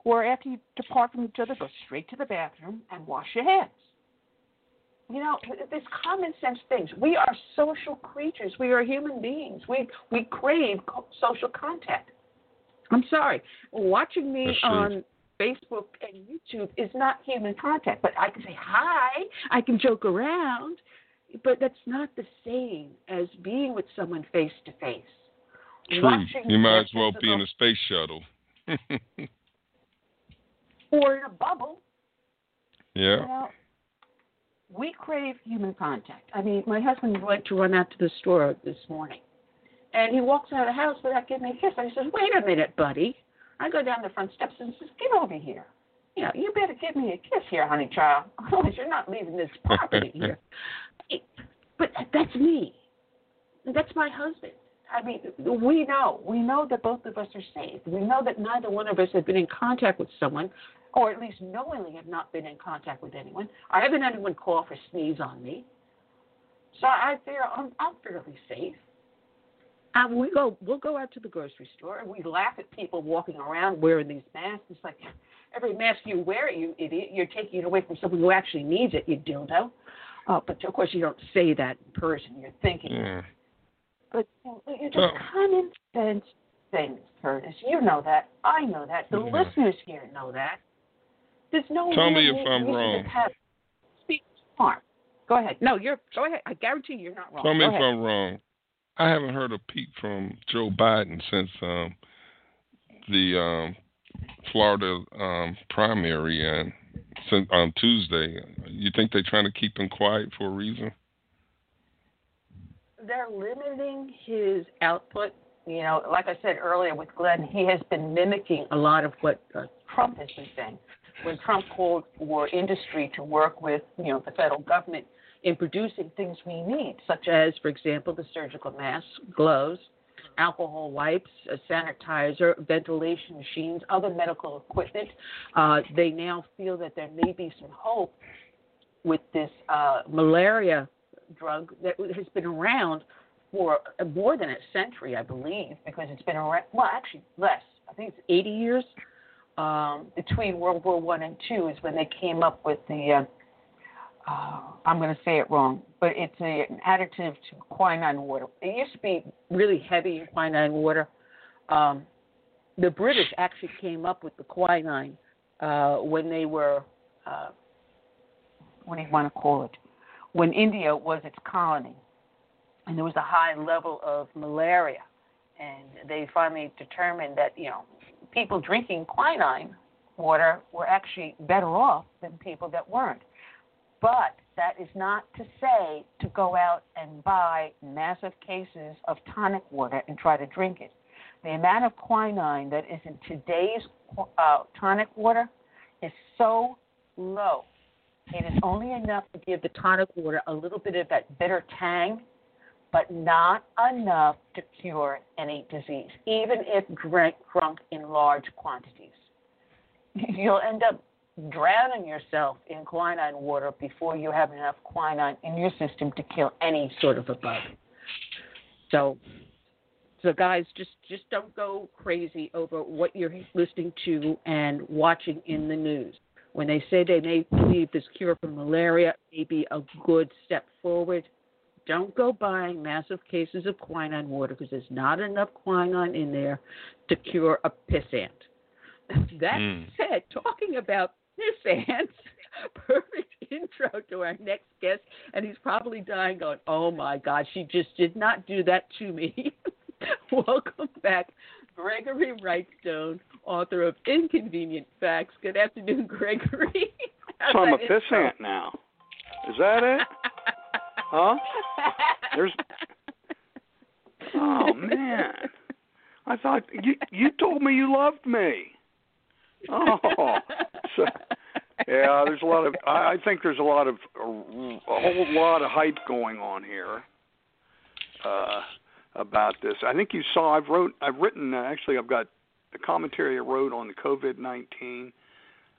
Or after you depart from each other, go straight to the bathroom and wash your hands. You know, there's common sense things. We are social creatures. We are human beings. We we crave social contact. I'm sorry, watching me That's true. on Facebook and YouTube is not human contact. But I can say hi. I can joke around, but that's not the same as being with someone face to face. True. Watching You might as well be in a space shuttle. or in a bubble. You yeah. know, we crave human contact. I mean, my husband went to run out to the store this morning, and he walks out of the house without giving me a kiss. And he says, "Wait a minute, buddy." I go down the front steps and says, "Get over here. You know, you better give me a kiss here, honey child. Otherwise, you're not leaving this property here." It- but that's me. That's my husband. I mean, we know. We know that both of us are safe. We know that neither one of us have been in contact with someone, or at least knowingly have not been in contact with anyone. I haven't had anyone cough or sneeze on me. So I feel I'm, I'm fairly safe. We go, we'll go out to the grocery store and we laugh at people walking around wearing these masks. It's like every mask you wear, you idiot, you're taking it away from someone who actually needs it, you dildo. Uh, but of course, you don't say that in person. You're thinking. Yeah. But you know, it's So- a common sense thing, Curtis. You know that. I know that. The Yeah. listeners here know that. There's no Tell me if I'm wrong. have- Speak smart. Go ahead. No, you're. Go ahead. I guarantee you're not wrong. Tell me Go if ahead. I'm wrong. I haven't heard a peep from Joe Biden since um, the um, Florida um, primary and since on Tuesday. You think they're trying to keep him quiet for a reason? they're limiting his output. You know, like I said earlier with Glenn, he has been mimicking a lot of what uh, Trump has been saying. When Trump called for industry to work with, you know, the federal government in producing things we need, such as, for example, the surgical masks, gloves, alcohol wipes, a sanitizer, ventilation machines, other medical equipment. Uh, they now feel that there may be some hope with this uh, malaria drug that has been around for more than a century, I believe, because it's been around. Well, actually, less. I think it's 80 years. Um, between World War One and Two is when they came up with the. Uh, uh, I'm going to say it wrong, but it's a, an additive to quinine water. It used to be really heavy in quinine water. Um, the British actually came up with the quinine uh, when they were. Uh, what do you want to call it? when India was its colony, and there was a high level of malaria, and they finally determined that you know people drinking quinine water were actually better off than people that weren't. But that is not to say to go out and buy massive cases of tonic water and try to drink it. The amount of quinine that is in today's uh, tonic water is so low it is only enough to give the tonic water a little bit of that bitter tang, but not enough to cure any disease, even if drunk in large quantities. You'll end up drowning yourself in quinine water before you have enough quinine in your system to kill any sort of a bug. So, so guys, just just don't go crazy over what you're listening to and watching in the news when they say they may believe this cure for malaria may be a good step forward, don't go buying massive cases of quinine water because there's not enough quinine in there to cure a piss ant. That Mm. said, talking about piss ants, perfect intro to our next guest, and he's probably dying going, oh my God, she just did not do that to me. Welcome back, Gregory Wrightstone, author of Inconvenient Facts. Good afternoon, Gregory. So I'm a that piss ant now. Is that it? Huh? There's. Oh man, I thought you you told me you loved me. Oh, so yeah. There's a lot of. I, think there's a lot of a, whole lot of hype going on here. Uh, about this. I think you saw. I've wrote. I've written. Uh, actually, I've got a commentary I wrote on the COVID nineteen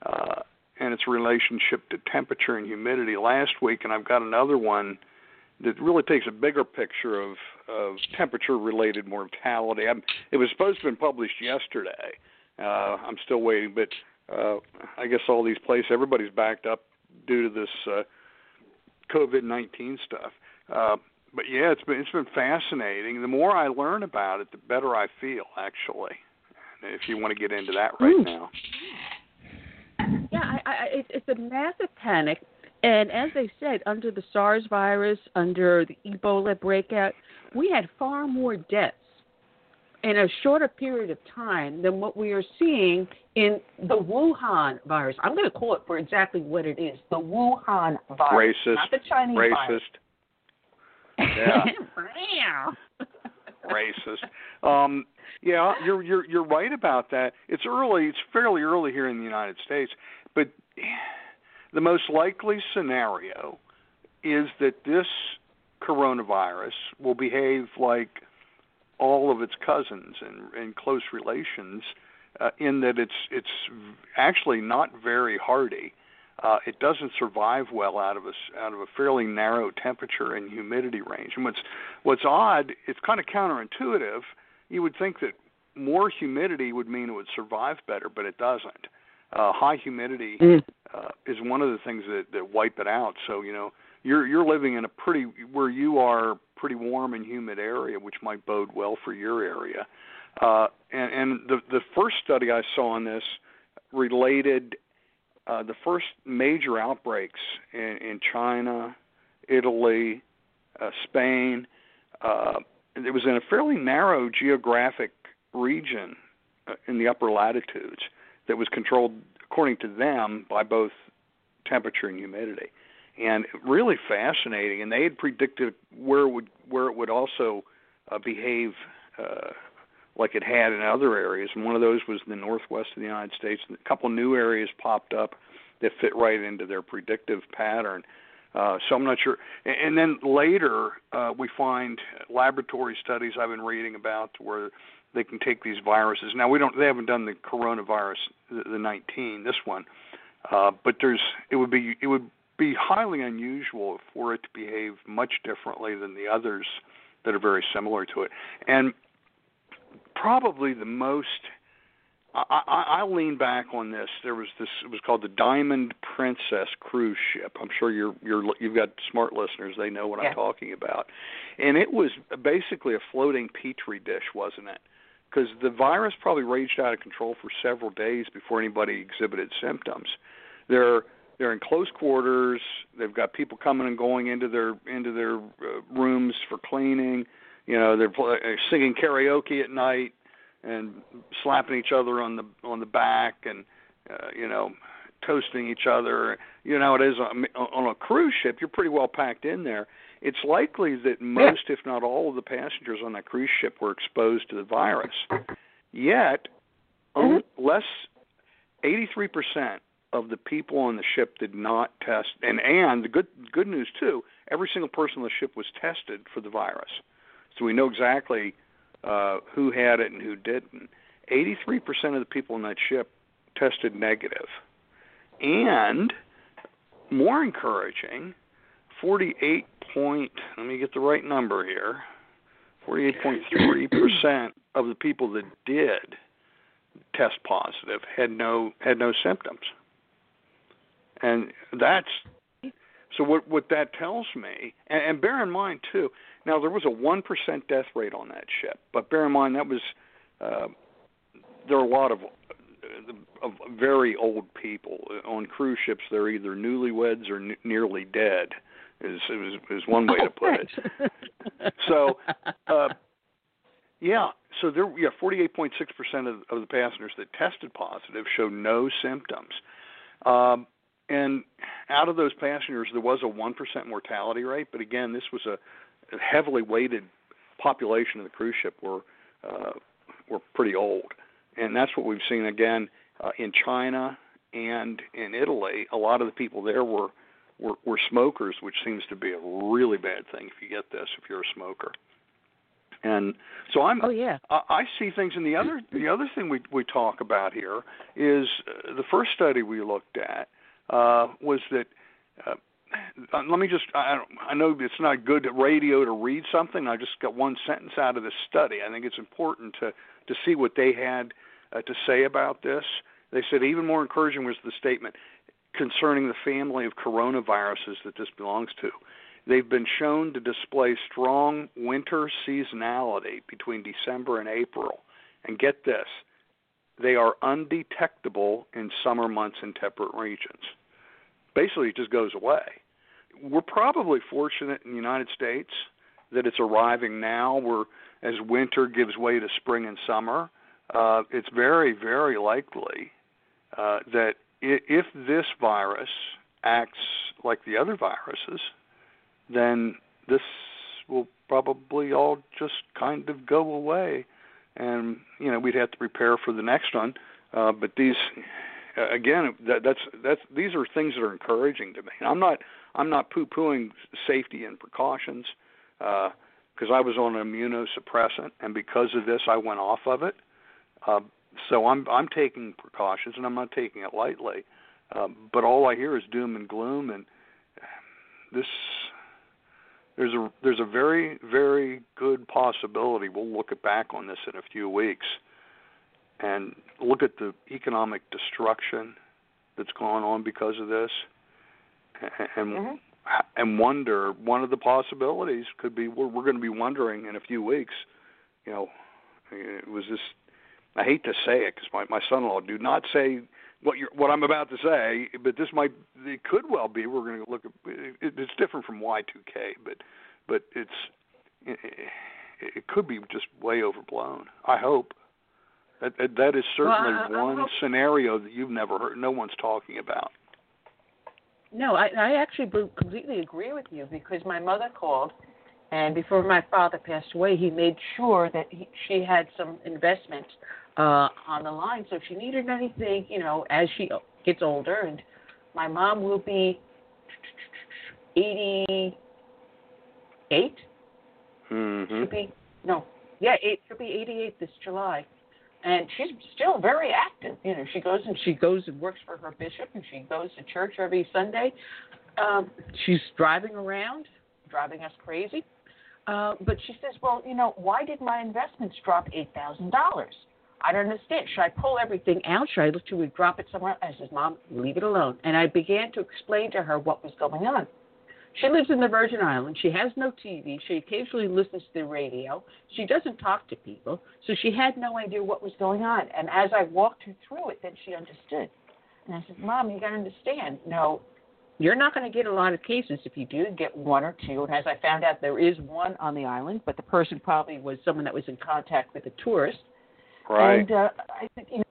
uh, and its relationship to temperature and humidity last week, and I've got another one that really takes a bigger picture of of temperature related mortality. I'm, it was supposed to have been published yesterday. Uh, I'm still waiting, but uh, I guess all these places, everybody's backed up due to this uh, COVID nineteen stuff. Uh, but yeah, it's been it's been fascinating. The more I learn about it, the better I feel. Actually, if you want to get into that right Mm. now. Yeah, I, I, it, it's a massive panic. And as they said, under the SARS virus, under the Ebola breakout, we had far more deaths in a shorter period of time than what we are seeing in the Wuhan virus. I'm going to call it for exactly what it is the Wuhan virus. Racist. Not the Chinese virus. Racist. Yeah. racist. Um, yeah, you're you're you're right about that. It's early. It's fairly early here in the United States, but the most likely scenario is that this coronavirus will behave like all of its cousins and, and close relations, uh, in that it's it's actually not very hardy. Uh, it doesn't survive well out of a out of a fairly narrow temperature and humidity range. And what's what's odd, it's kind of counterintuitive. You would think that more humidity would mean it would survive better, but it doesn't. Uh, high humidity Mm. uh, is one of the things that, that wipe it out. So you know you're you're living in a pretty where you are pretty warm and humid area, which might bode well for your area. Uh, and, and the the first study I saw on this related uh, the first major outbreaks in, in China, Italy, uh, Spain. Uh, it was in a fairly narrow geographic region uh, in the upper latitudes that was controlled, according to them, by both temperature and humidity, and really fascinating. And they had predicted where it would where it would also behave like it had in other areas. And one of those was the northwest of the United States. A couple new areas popped up that fit right into their predictive pattern. Uh, so I'm not sure. And, and then later, uh, we find laboratory studies I've been reading about where they can take these viruses. Now we don't. They haven't done the coronavirus, the, the 19, this one. Uh, but there's. It would be. It would be highly unusual for it to behave much differently than the others that are very similar to it. And probably the most I, I, I lean back on this. There was this. It was called the Diamond Princess cruise ship. I'm sure you're you're you've got smart listeners. They know what Yeah. I'm talking about. And it was basically a floating petri dish, wasn't it? Because the virus probably raged out of control for several days before anybody exhibited symptoms. They're they're in close quarters. They've got people coming and going into their into their uh, rooms for cleaning. You know, they're pl- uh, singing karaoke at night and slapping each other on the on the back and uh, you know toasting each other. You know, it is on, on a cruise ship. You're pretty well packed in there. It's likely that most, if not all, of the passengers on that cruise ship were exposed to the virus. Yet, um, less 83% of the people on the ship did not test. And and the good good news too, every single person on the ship was tested for the virus, so we know exactly uh, who had it and who didn't. 83% of the people on that ship tested negative. And more encouraging, 48 point, let me get the right number here. 48.3% of the people that did test positive had no had no symptoms. And that's so what what that tells me, and, and bear in mind too. Now there was a one percent death rate on that ship, but bear in mind that was uh, there are a lot of of very old people on cruise ships. They're either newlyweds or n- nearly dead. Is is, is one way to put it. So, uh, yeah, so there, yeah, 48.6% of, of the passengers that tested positive showed no symptoms. Um, and out of those passengers, there was a 1% mortality rate, but again, this was a heavily weighted population of the cruise ship were, uh, were pretty old. And that's what we've seen again uh, in China and in Italy. A lot of the people there were, were, were smokers, which seems to be a really bad thing if you get this, if you're a smoker. And so I'm Oh yeah. I I see things, and the other the other thing we we talk about here is uh, the first study we looked at uh, was that. Uh, let me just I, I know it's not good radio to read something. I just got one sentence out of this study. I think it's important to to see what they had uh, to say about this. They said even more encouraging was the statement concerning the family of coronaviruses that this belongs to. They've been shown to display strong winter seasonality between December and April. And get this, they are undetectable in summer months in temperate regions. Basically, it just goes away. We're probably fortunate in the United States that it's arriving now. Where as winter gives way to spring and summer, uh, it's very, very likely uh, that if this virus acts like the other viruses, then this will probably all just kind of go away, and you know we'd have to prepare for the next one. Uh, but these, uh, again, that, that's that's these are things that are encouraging to me. I'm not I'm not poo-pooing safety and precautions. Uh, because I was on an immunosuppressant, and because of this, I went off of it. Uh, so I'm I'm taking precautions, and I'm not taking it lightly. Um, but all I hear is doom and gloom, and this there's a there's a very very good possibility we'll look back on this in a few weeks and look at the economic destruction that's gone on because of this and Mm-hmm. and wonder one of the possibilities could be we're, we're going to be wondering in a few weeks you know it was this I hate to say it because my my son-in-law do not say what you're what I'm about to say, but this might it could well be we're going to look at it, it's different from Y2K, but but it's it, it could be just way overblown. I hope that that, is certainly Well, I- I one hope- scenario that you've never heard, no one's talking about. No, I, I actually b- completely agree with you because my mother called, and before my father passed away, he made sure that he, she had some investment uh, on the line. So if she needed anything, you know, as she gets older, and my mom will be 88. Mm-hmm. She'll be no, yeah, it she'll be 88 this July, and she's still very active. You know, she goes and she goes and works for her bishop, and she goes to church every Sunday. Um, she's driving around, driving us crazy. Uh, but she says, well, you know, why did my investments drop eight thousand dollars? I don't understand. Should I pull everything out? Should I look to drop it somewhere? I says, Mom, leave it alone. And I began to explain to her what was going on. She lives in the Virgin Islands. She has no TV. She occasionally listens to the radio. She doesn't talk to people. So she had no idea what was going on. And as I walked her through it, then she understood. And I said, Mom, you got to understand. No, you're not going to get a lot of cases. If you do, get one or two. And as I found out, there is one on the island, but the person probably was someone that was in contact with a tourist. Right. And uh, I think you know,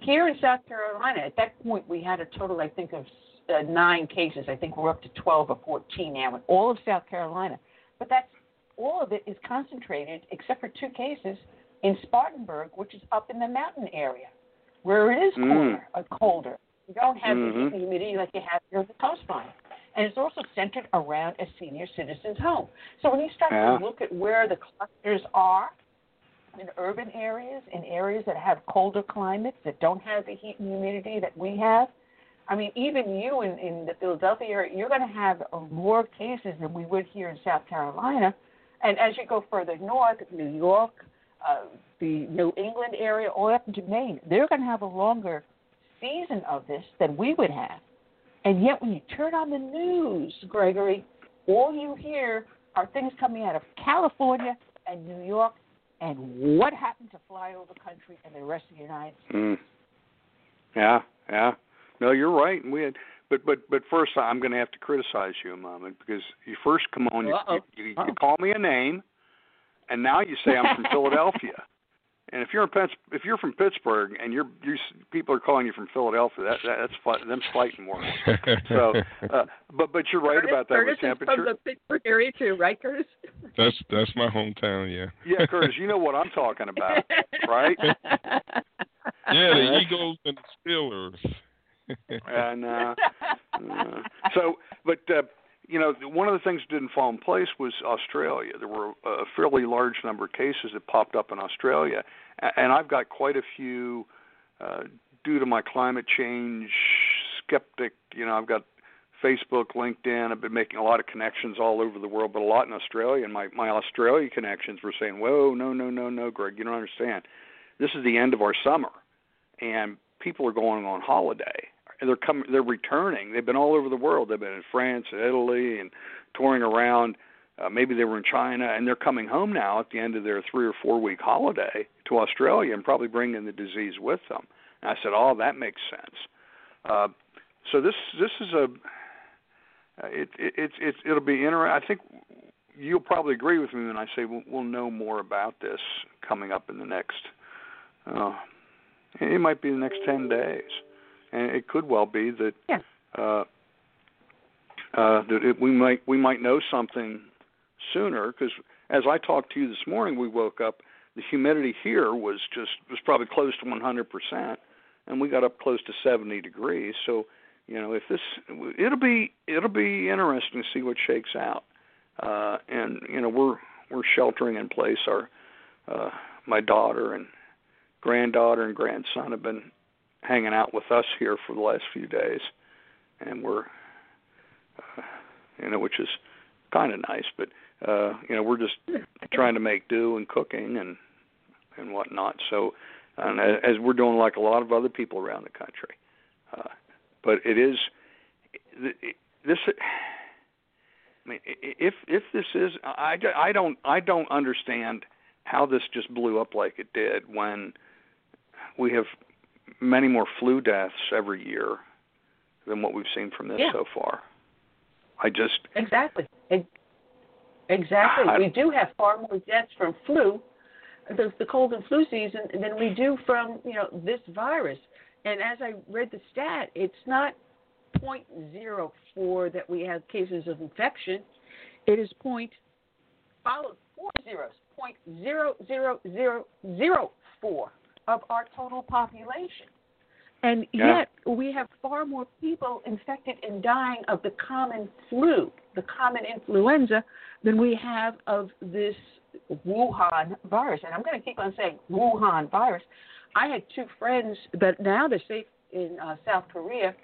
here in South Carolina, at that point, we had a total, I think, of uh, nine cases. I think we're up to 12 or 14 now in all of South Carolina. But that's all of it is concentrated, except for two cases, in Spartanburg, which is up in the mountain area, where it is Mm. cooler, uh, colder. You don't have Mhm. the humidity like you have here at the coastline. And it's also centered around a senior citizen's home. So when you start Yeah. to look at where the clusters are, in urban areas, in areas that have colder climates, that don't have the heat and humidity that we have. I mean, even you in, in the Philadelphia area, you're going to have more cases than we would here in South Carolina. And as you go further north, New York, uh, the New England area, all up into Maine, they're going to have a longer season of this than we would have. And yet, when you turn on the news, Gregory, all you hear are things coming out of California and New York and what happened to fly flyover country and the rest of the United States. Mm. Yeah, yeah. No, you're right. And we had, but but but first, I'm going to have to criticize you a moment because you first come on, you, Uh-oh. you, you, you call me a name, and now you say I'm from Philadelphia. And if you're in Pitts, if you're from Pittsburgh and you're you people are calling you from Philadelphia, that, that that's fight, them fighting words. So, uh, but but you're right Curtis, about that Curtis with is from the Pittsburgh area too, right, Curtis? that's that's my hometown. Yeah. Yeah, Curtis, you know what I'm talking about, right? Yeah, the Eagles and the Steelers. And uh, uh, so, but uh, you know, one of the things that didn't fall in place was Australia. There were a fairly large number of cases that popped up in Australia, and I've got quite a few uh, due to my climate change skeptic. You know, I've got Facebook, LinkedIn. I've been making a lot of connections all over the world, but a lot in Australia. And my my Australia connections were saying, "Whoa, no, no, no, no, Greg, you don't understand. This is the end of our summer, and people are going on holiday." And they're coming they're returning. They've been all over the world. They've been in france and italy and touring around. Uh, maybe they were in china and they're coming home now at the end of their three or four week holiday to australia and probably bringing the disease with them. And i said oh that makes sense. Uh, so this this is a it, it it's it's it'll be interesting i think you'll probably agree with me when i say we'll, we'll know more about this coming up in the next uh, it might be the next 10 days and it could well be that Yeah. uh, uh, that it, we might we might know something sooner because as I talked to you this morning, we woke up. The humidity here was just was probably close to 100 percent, and we got up close to 70 degrees. So you know, if this it'll be it'll be interesting to see what shakes out. Uh, and you know, we're we're sheltering in place. Our uh, my daughter and granddaughter and grandson have been hanging out with us here for the last few days, and we're uh, you know which is kind of nice, but uh, you know we're just trying to make do and cooking and and whatnot. So, and as we're doing like a lot of other people around the country, uh, but it is this. I mean, if if this is, I, I don't I don't understand how this just blew up like it did when we have many more flu deaths every year than what we've seen from this yeah. so far. I just exactly exactly. I, we do have far more deaths from flu, the, the cold and flu season, than we do from you know this virus. And as I read the stat, it's not 0.04 that we have cases of infection. It is point followed four zeros, point zero zero zero zero four of our total population. And yeah. yet we have far more people infected and dying of the common flu, the common influenza, than we have of this Wuhan virus. And I'm going to keep on saying Wuhan virus. I had two friends, but now they're safe in uh, South Korea,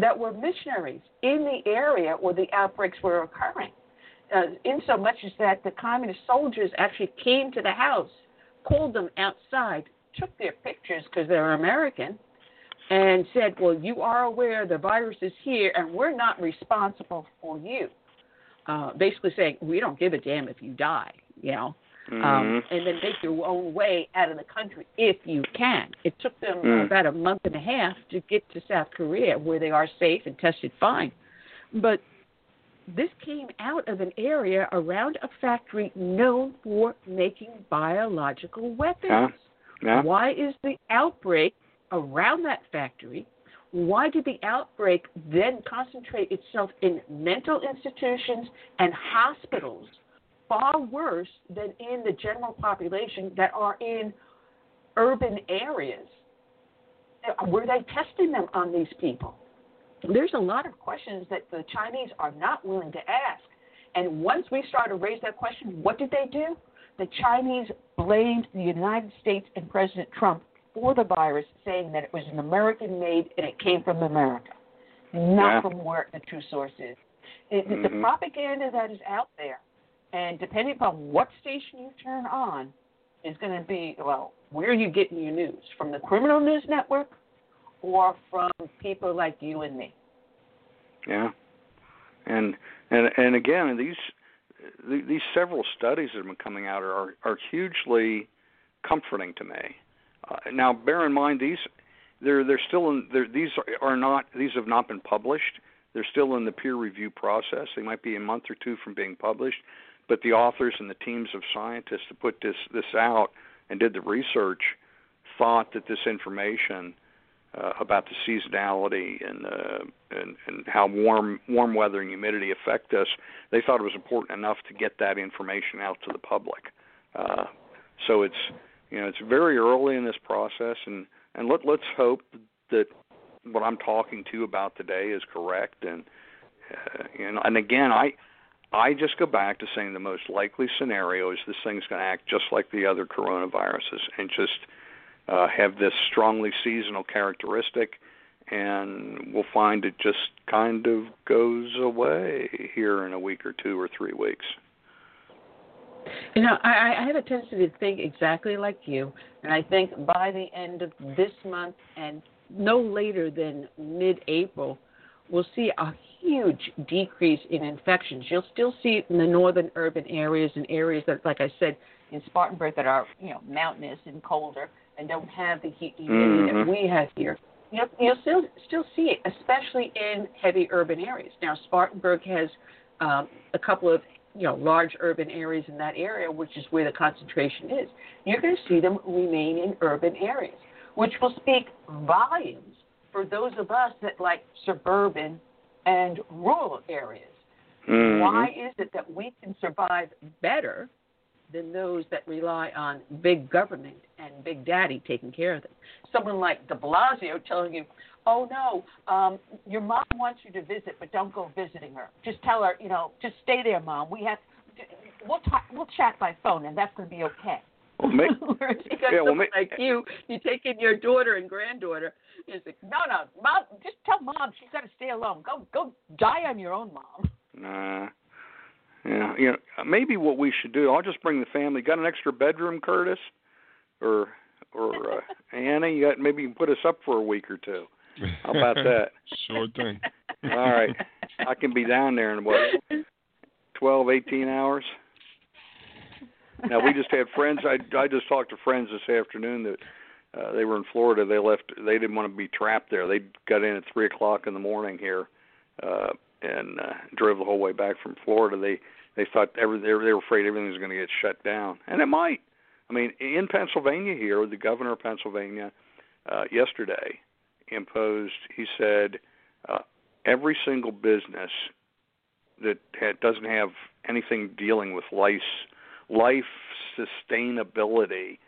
that were missionaries in the area where the outbreaks were occurring. Uh, in so much as that the communist soldiers actually came to the house, called them outside, took their pictures because they're American, and said, Well, you are aware the virus is here and we're not responsible for you. Uh, basically saying, We don't give a damn if you die, you know. Mm-hmm. Um, and then make your own way out of the country if you can. It took them Mm. about a month and a half to get to South Korea, where they are safe and tested fine. But this came out of an area around a factory known for making biological weapons. Yeah. Why is the outbreak around that factory? Why did the outbreak then concentrate itself in mental institutions and hospitals far worse than in the general population that are in urban areas? Were they testing them on these people? There's a lot of questions that the Chinese are not willing to ask. And once we started to raise that question, what did they do? The Chinese blamed the United States and President Trump for the virus, saying that it was an American made and it came from America, not Yeah. from where the true source is. It, The Mhm. propaganda that is out there, and depending upon what station you turn on, is going to be well, where are you getting your news? From the criminal news network or from people like you and me? Yeah, and and and again, these these several studies that have been coming out are are hugely comforting to me. Uh, now, bear in mind these they're they're still in they're, these are not these have not been published. They're still in the peer review process. They might be a month or two from being published, but the authors and the teams of scientists that put this this out and did the research thought that this information uh, about the seasonality and, uh, and and how warm warm weather and humidity affect us, they thought it was important enough to get that information out to the public. Uh, so it's you know it's very early in this process, and and let let's hope that what I'm talking to you about today is correct. And uh, you know, and again, I I just go back to saying the most likely scenario is this thing's going to act just like the other coronaviruses and just uh, have this strongly seasonal characteristic, and we'll find it just kind of goes away here in a week or two or three weeks. You know, I, I have a tendency to think exactly like you, and I think by the end of this month and no later than mid-April, we'll see a huge decrease in infections. You'll still see it in the northern urban areas and areas that, like I said, in Spartanburg that are you know mountainous and colder and don't have the heat Mhm. that we have here. You'll, you'll still still see it, especially in heavy urban areas. Now, Spartanburg has um, a couple of you know large urban areas in that area, which is where the concentration is. You're going to see them remain in urban areas, which will speak volumes for those of us that like suburban and rural areas. Mhm. Why is it that we can survive better than those that rely on big government and big daddy taking care of them? Someone like de Blasio telling you, oh no, um, your mom wants you to visit, but don't go visiting her. Just tell her, you know, just stay there, mom. We have, we'll talk, we'll chat by phone, and that's going to be okay. Well, make, Yeah, well, someone like you, you take in your daughter and granddaughter. It's like, no, no, mom, just tell mom she's got to stay alone. Go, go, die on your own, mom. Nah. Yeah, you know, maybe what we should do. I'll just bring the family. Got an extra bedroom, Curtis, or or uh, Anna? You got maybe you can put us up for a week or two. How about that? Sure thing. All right, I can be down there in what twelve, eighteen hours. Now we just had friends. I I just talked to friends this afternoon that uh, they were in Florida. They left. They didn't want to be trapped there. They got in at three o'clock in the morning here, uh, and uh, drove the whole way back from Florida. They they thought every they were, they were afraid everything was going to get shut down, and it might. I mean, in Pennsylvania here, the governor of Pennsylvania uh, yesterday imposed. He said uh, every single business that ha- doesn't have anything dealing with life life sustainability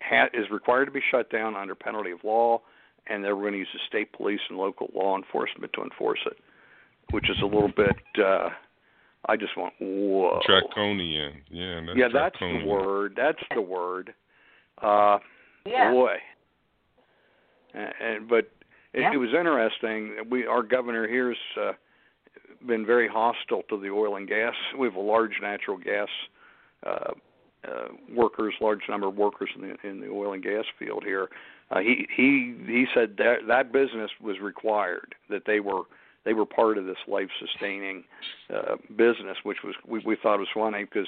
ha- is required to be shut down under penalty of law, and they're going to use the state police and local law enforcement to enforce it, which is a little bit. uh I just want whoa. Draconian. Yeah, that's yeah, that's draconian. the word. That's the word. Uh, Yeah. Boy. And, and but it, Yeah. it was interesting. We our governor here's uh, been very hostile to the oil and gas. We have a large natural gas uh, uh, workers, large number of workers in the in the oil and gas field here. Uh, he he he said that that business was required that they were they were part of this life sustaining uh, business, which was we, we thought was funny because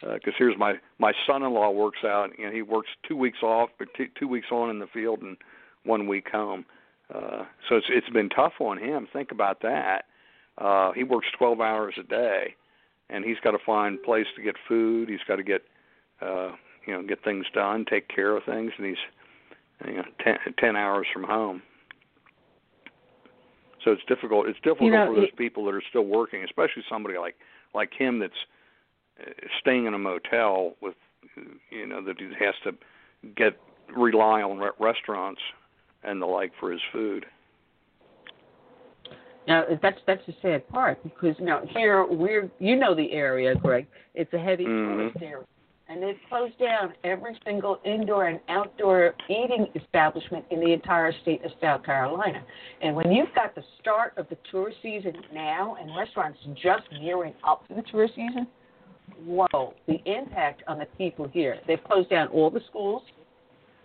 because here's my my son-in-law works out and he works two weeks off but two, two weeks on in the field and one week home. Uh so it's it's been tough on him. Think about that. Uh he works 12 hours a day and he's got to find place to get food. He's got to get uh you know get things done take care of things and he's you know 10, 10 hours from home so it's difficult it's difficult know, for those it- people that are still working especially somebody like like him that's uh, staying in a motel with you know that he has to get rely on re- restaurants and the like for his food. Now that's that's the sad part because now here we're you know the area, Greg. It's a heavy Mhm. tourist area, and they've closed down every single indoor and outdoor eating establishment in the entire state of South Carolina. And when you've got the start of the tourist season now and restaurants just gearing up for the tourist season, whoa, the impact on the people here. They've closed down all the schools.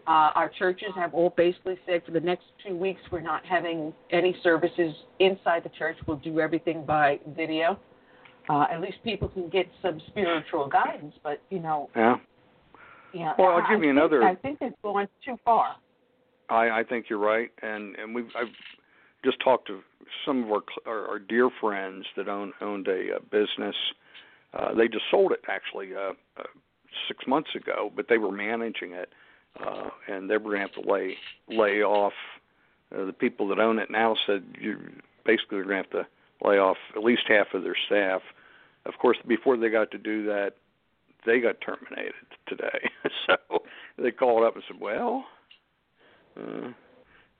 Uh, our churches have all basically said for the next two weeks we're not having any services inside the church. We'll do everything by video. Uh, at least people can get some spiritual guidance, but you know, Yeah, yeah. Well, I'll I- give you another- I think they've gone too far. I, I think you're right, and and we've I've just talked to some of our our, our dear friends that own owned a uh, business. Uh, they just sold it actually uh, uh, six months ago, but they were managing it, uh, and they were going to have to lay lay off. Uh, the people that own it now said you basically are going to have to lay off at least half of their staff. Of course, before they got to do that, they got terminated today. so they called up and said, "Well, uh,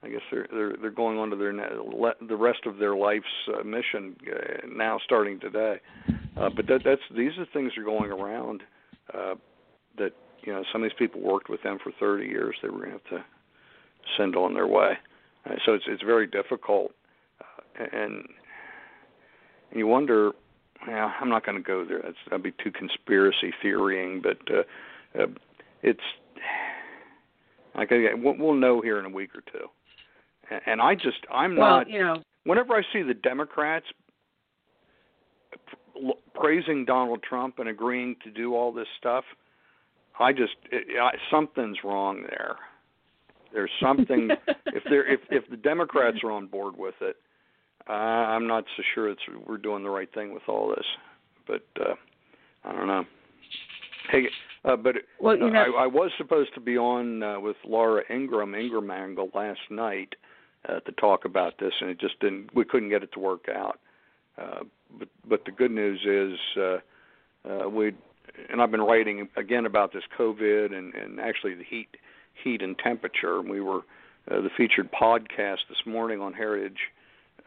I guess they're they're they're going on to their the rest of their life's uh, mission uh, now, starting today." Uh, but that, that's these are things that are going around uh, that you know some of these people worked with them for 30 years. They were going to have to send on their way. Uh, so it's it's very difficult, uh, and and you wonder. Yeah, I'm not going to go there. That's that'd be too conspiracy theorying, but uh, uh, it's like we'll, we'll know here in a week or two. And, I just I'm well, not. you know, Whenever I see the Democrats praising Donald Trump and agreeing to do all this stuff, I just it, I, something's wrong there. There's something if they're if if the Democrats are on board with it, uh, I'm not so sure it's we're doing the right thing with all this. But uh, I don't know. Hey, uh, but well, you know, I, I was supposed to be on uh, with Laura Ingraham Ingraham Angle last night uh, to talk about this, and it just didn't. We couldn't get it to work out. Uh, but but the good news is uh, uh, we and I've been writing again about this COVID and and actually the heat heat and temperature. And we were uh, the featured podcast this morning on Heritage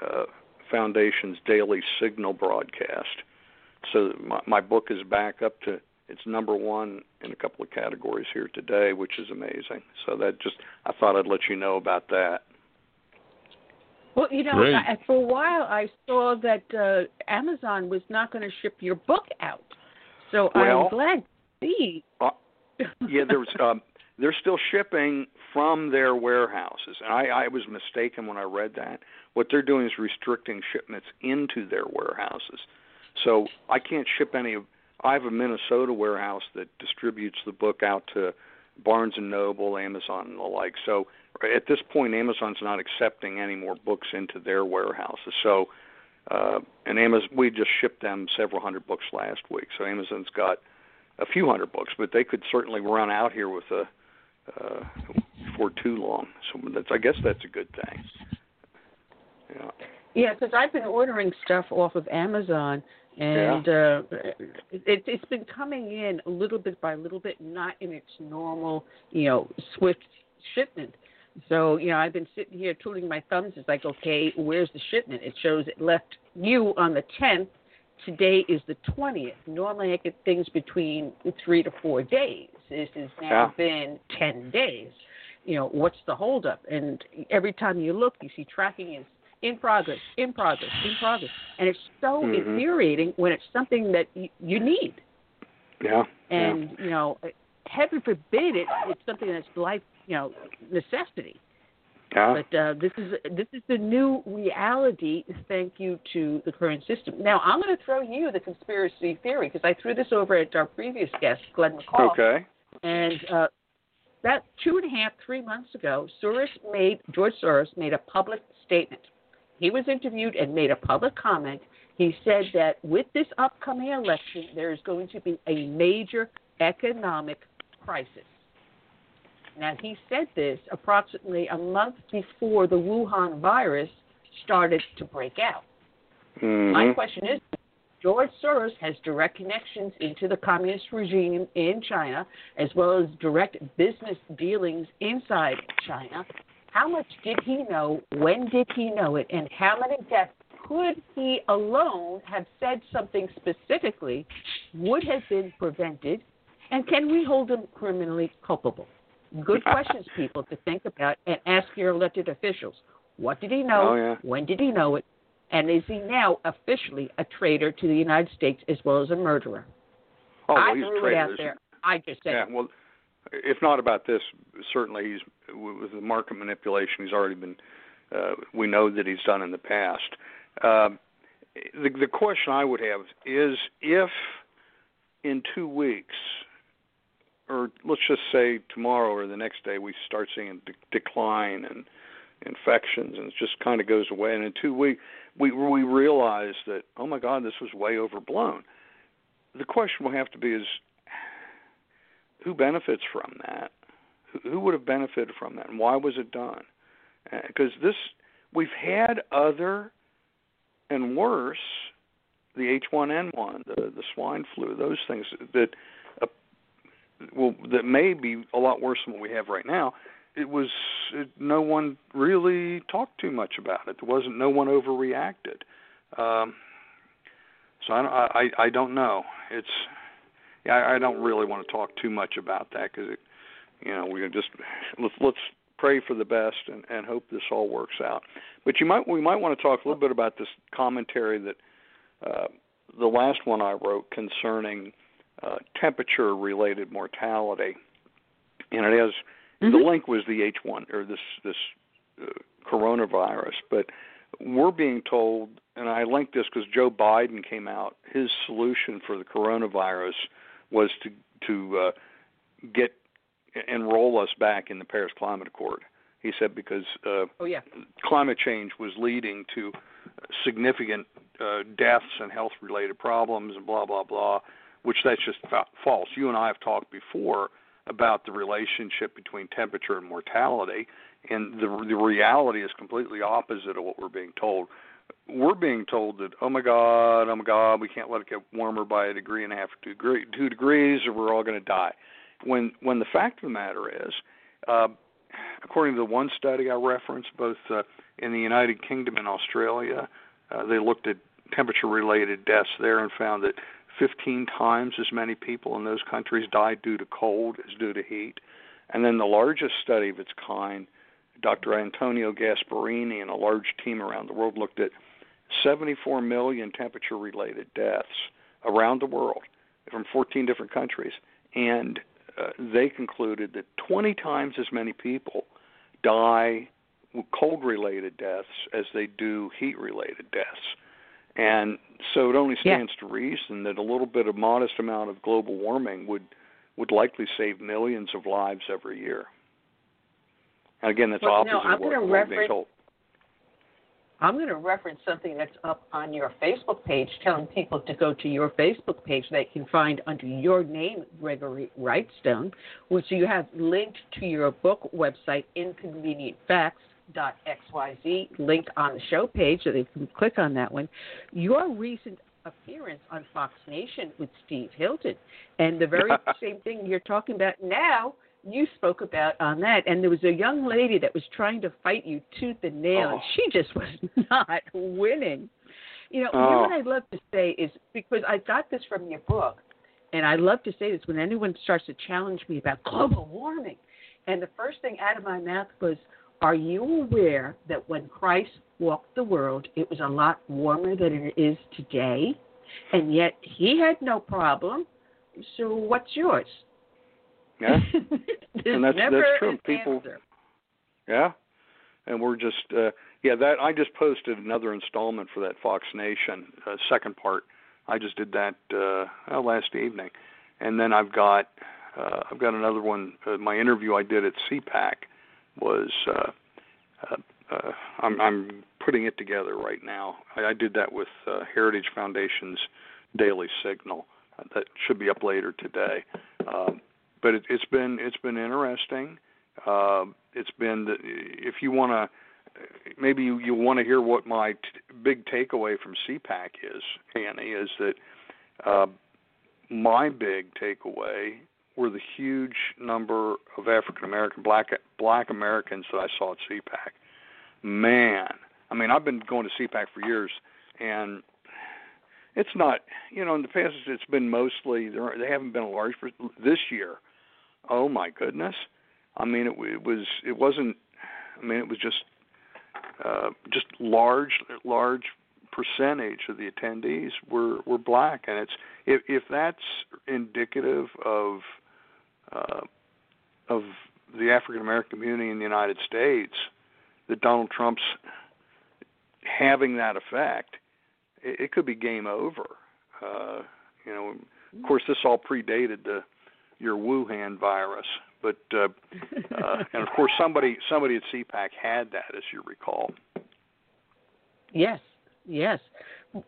uh, Foundation's daily signal broadcast so my, my book is back up to it's number one in a couple of categories here today, which is amazing. So that just I thought I'd let you know about that. Well, you know, Great. I, for a while I saw that uh, Amazon was not going to ship your book out, so Well- I'm glad to see. Uh, yeah, there's um, they're still shipping from their warehouses, and I, I was mistaken when I read that. What they're doing is restricting shipments into their warehouses, so I can't ship any. of I have a Minnesota warehouse that distributes the book out to Barnes and Noble, Amazon, and the like. So at this point, Amazon's not accepting any more books into their warehouses. So, uh, and Amazon, we just shipped them several hundred books last week. So Amazon's got a few hundred books, but they could certainly run out here with a uh, for too long. So that's, I guess that's a good thing. Yeah. Yeah, because I've been ordering stuff off of Amazon, and uh, it, it's been coming in a little bit by little bit, not in its normal, you know, swift shipment. So, you know, I've been sitting here twiddling my thumbs. It's like, okay, where's the shipment? It shows it left you on the 10th. Today is the 20th. Normally I get things between three to four days. This has now been 10 days. You know, what's the holdup? And every time you look, you see tracking is in progress, in progress, in progress. And it's so Mhm. infuriating when it's something that you, you need. Yeah. And, you know, heaven forbid it, it's something that's life, you know, necessity. yeah. But uh, this is this is the new reality. Thank you to the current system. Now I'm going to throw you the conspiracy theory because I threw this over at our previous guest, Glenn McCall. Okay. And uh, about two and a half, three months ago, Soros made George Soros made a public statement. He was interviewed and made a public comment. He said that with this upcoming election, there is going to be a major economic crisis. Now, he said this approximately a month before the Wuhan virus started to break out. Mhm. My question is George Soros has direct connections into the communist regime in China, as well as direct business dealings inside China. How much did he know? When did he know it? And how many deaths could he alone have said something specifically would have been prevented? And can we hold him criminally culpable? Good questions, people, to think about and ask your elected officials. What did he know? Oh, yeah. When did he know it? And is he now officially a traitor to the United States as well as a murderer? Oh, well, I he's a threw it traitor. out there. I just said, Yeah, well, if not about this, certainly he's with the market manipulation. He's already been. Uh, we know that he's done in the past. Um, the the question I would have is if in two weeks, or let's just say tomorrow or the next day, we start seeing a de- decline in infections and it just kind of goes away, and in two weeks we we realize that oh my God, this was way overblown. The question will have to be is who benefits from that? Who, would have benefited from that, and why was it done? Because this, we've had other and worse, the H1N1, the the swine flu, those things that, uh, well, that may be a lot worse than what we have right now. It was it, no one really talked too much about it. There wasn't no one overreacted. Um, so I, I I don't know. It's I, I don't really want to talk too much about that because you know, we just let's let's pray for the best and, and hope this all works out. But you might we might want to talk a little bit about this commentary that uh, the last one I wrote concerning uh, temperature related mortality, and it has the link was the H1 or this this uh, coronavirus, but we're being told, and I linked this because Joe Biden came out. His solution for the coronavirus was to to uh, get enroll us back in the Paris Climate Accord. He said because uh, oh, yeah. climate change was leading to significant uh, deaths and health related problems and blah blah blah, which that's just fa- false. You and I have talked before about the relationship between temperature and mortality, and the the reality is completely opposite of what we're being told. We're being told that oh my god, oh my god, we can't let it get warmer by a degree and a half, two degree, two degrees, or we're all going to die. When when the fact of the matter is, uh, according to the one study I referenced, both uh, in the United Kingdom and Australia, uh, they looked at temperature related deaths there and found that 15 times as many people in those countries died due to cold as due to heat. And then the largest study of its kind, Dr. Antonio Gasparrini and a large team around the world looked at 74 million temperature related deaths around the world from 14 different countries. And uh, they concluded that 20 times as many people die cold related deaths as they do heat related deaths. And so it only stands yeah. to reason that a little bit of modest amount of global warming would would likely save millions of lives every year. And again, that's well, opposite no, of what we're reference, being told. I'm going to reference something that's up on your Facebook page, telling people to go to your Facebook page they can find under your name, Gregory Wrightstone, which you have linked to your book website, Inconvenient Facts xyz linked on the show page, so they can click on that one. Your recent appearance on Fox Nation with Steve Hilton, and the very same thing you're talking about now, you spoke about on that. And there was a young lady that was trying to fight you tooth and nail, oh. and she just was not winning. You know, oh. what I love to say is because I got this from your book, and I love to say this when anyone starts to challenge me about global warming. And the first thing out of my mouth was, are you aware that when Christ walked the world, it was a lot warmer than it is today? And yet he had no problem. So what's yours? Yeah. and that's that's true. People answer. Yeah. And we're just uh yeah, that I just posted another installment for that Fox Nation uh, second part. I just did that uh last evening. And then I've got uh I've got another one uh, my interview I did at CPAC was uh, uh, uh, I'm, I'm putting it together right now. I, I did that with uh, Heritage Foundation's Daily Signal. Uh, that should be up later today. Um, but it, it's been it's been interesting. Uh, it's been the, if you want to maybe you, you want to hear what my t- big takeaway from CPAC is, Annie, is that uh, my big takeaway were the huge number of African American black black Americans that I saw at CPAC. Man, I mean, I've been going to CPAC for years, and it's not. You know, in the past it's been mostly they haven't been a large. This year, oh my goodness, I mean, it, it was it wasn't. I mean, it was just uh, just large large percentage of the attendees were were black, and it's if if that's indicative of uh, of the African American community in the United States that Donald Trump's having that effect, it, it could be game over. Uh, you know, of course, this all predated the your Wuhan virus, but uh, uh, and of course somebody somebody at CPAC had that, as you recall. Yes, yes.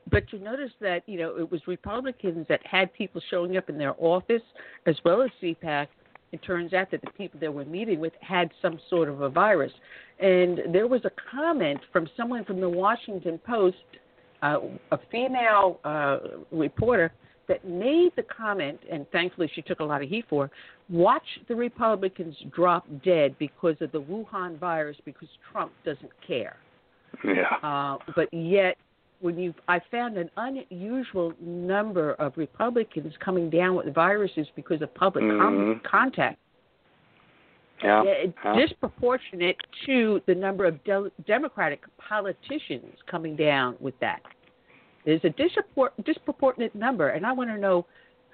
But you notice that you know it was Republicans that had people showing up in their office as well as CPAC it turns out that the people they were meeting with had some sort of a virus. And there was a comment from someone from the Washington Post, uh, a female uh, reporter, that made the comment, and thankfully she took a lot of heat for, watch the Republicans drop dead because of the Wuhan virus because Trump doesn't care. Yeah. Uh, but yet when you I found an unusual number of Republicans coming down with viruses because of public mm-hmm. contact. Yeah. yeah. Disproportionate to the number of de- Democratic politicians coming down with that. There's a dispropor- disproportionate number, and I want to know,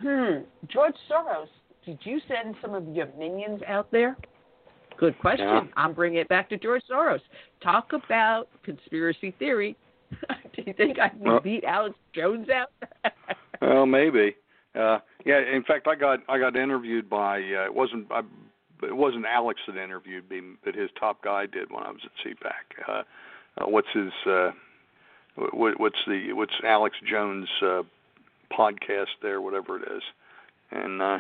hmm, George Soros, did you send some of your minions out there? Good question. Yeah. I'm bringing it back to George Soros. Talk about conspiracy theory Do you think I can well, beat Alex Jones out? well, maybe. Uh, yeah. In fact, I got I got interviewed by uh, it wasn't I, it wasn't Alex that interviewed me, but his top guy did when I was at CPAC. Uh, uh, what's his uh, what, what's the what's Alex Jones uh, podcast there, whatever it is, and uh,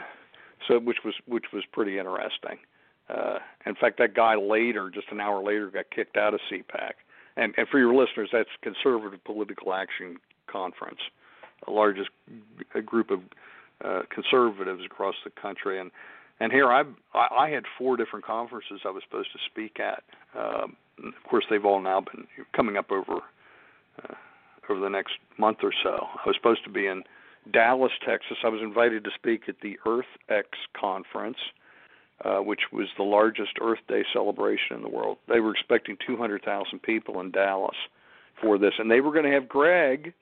so which was which was pretty interesting. Uh, in fact, that guy later, just an hour later, got kicked out of CPAC and, and for your listeners, that's Conservative Political Action Conference, the largest g- group of uh, conservatives across the country. And and here I I had four different conferences I was supposed to speak at. Um, of course, they've all now been coming up over uh, over the next month or so. I was supposed to be in Dallas, Texas. I was invited to speak at the Earth X conference, uh, which was the largest Earth Day celebration in the world. They were expecting 200,000 people in Dallas for this, and they were going to have Greg,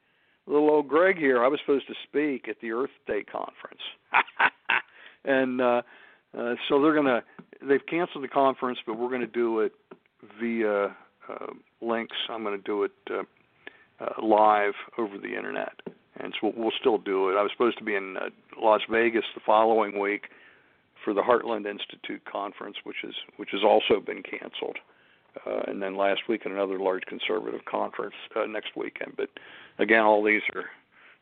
little old Greg here. I was supposed to speak at the Earth Day conference, and uh, uh, so they're going to. They've canceled the conference, but we're going to do it via uh, links. I'm going to do it uh, uh, live over the internet, and so we'll, still do it. I was supposed to be in uh, Las Vegas the following week for the Heartland Institute conference, which is which has also been canceled, uh, and then last week at another large conservative conference uh, next weekend. But again, all these are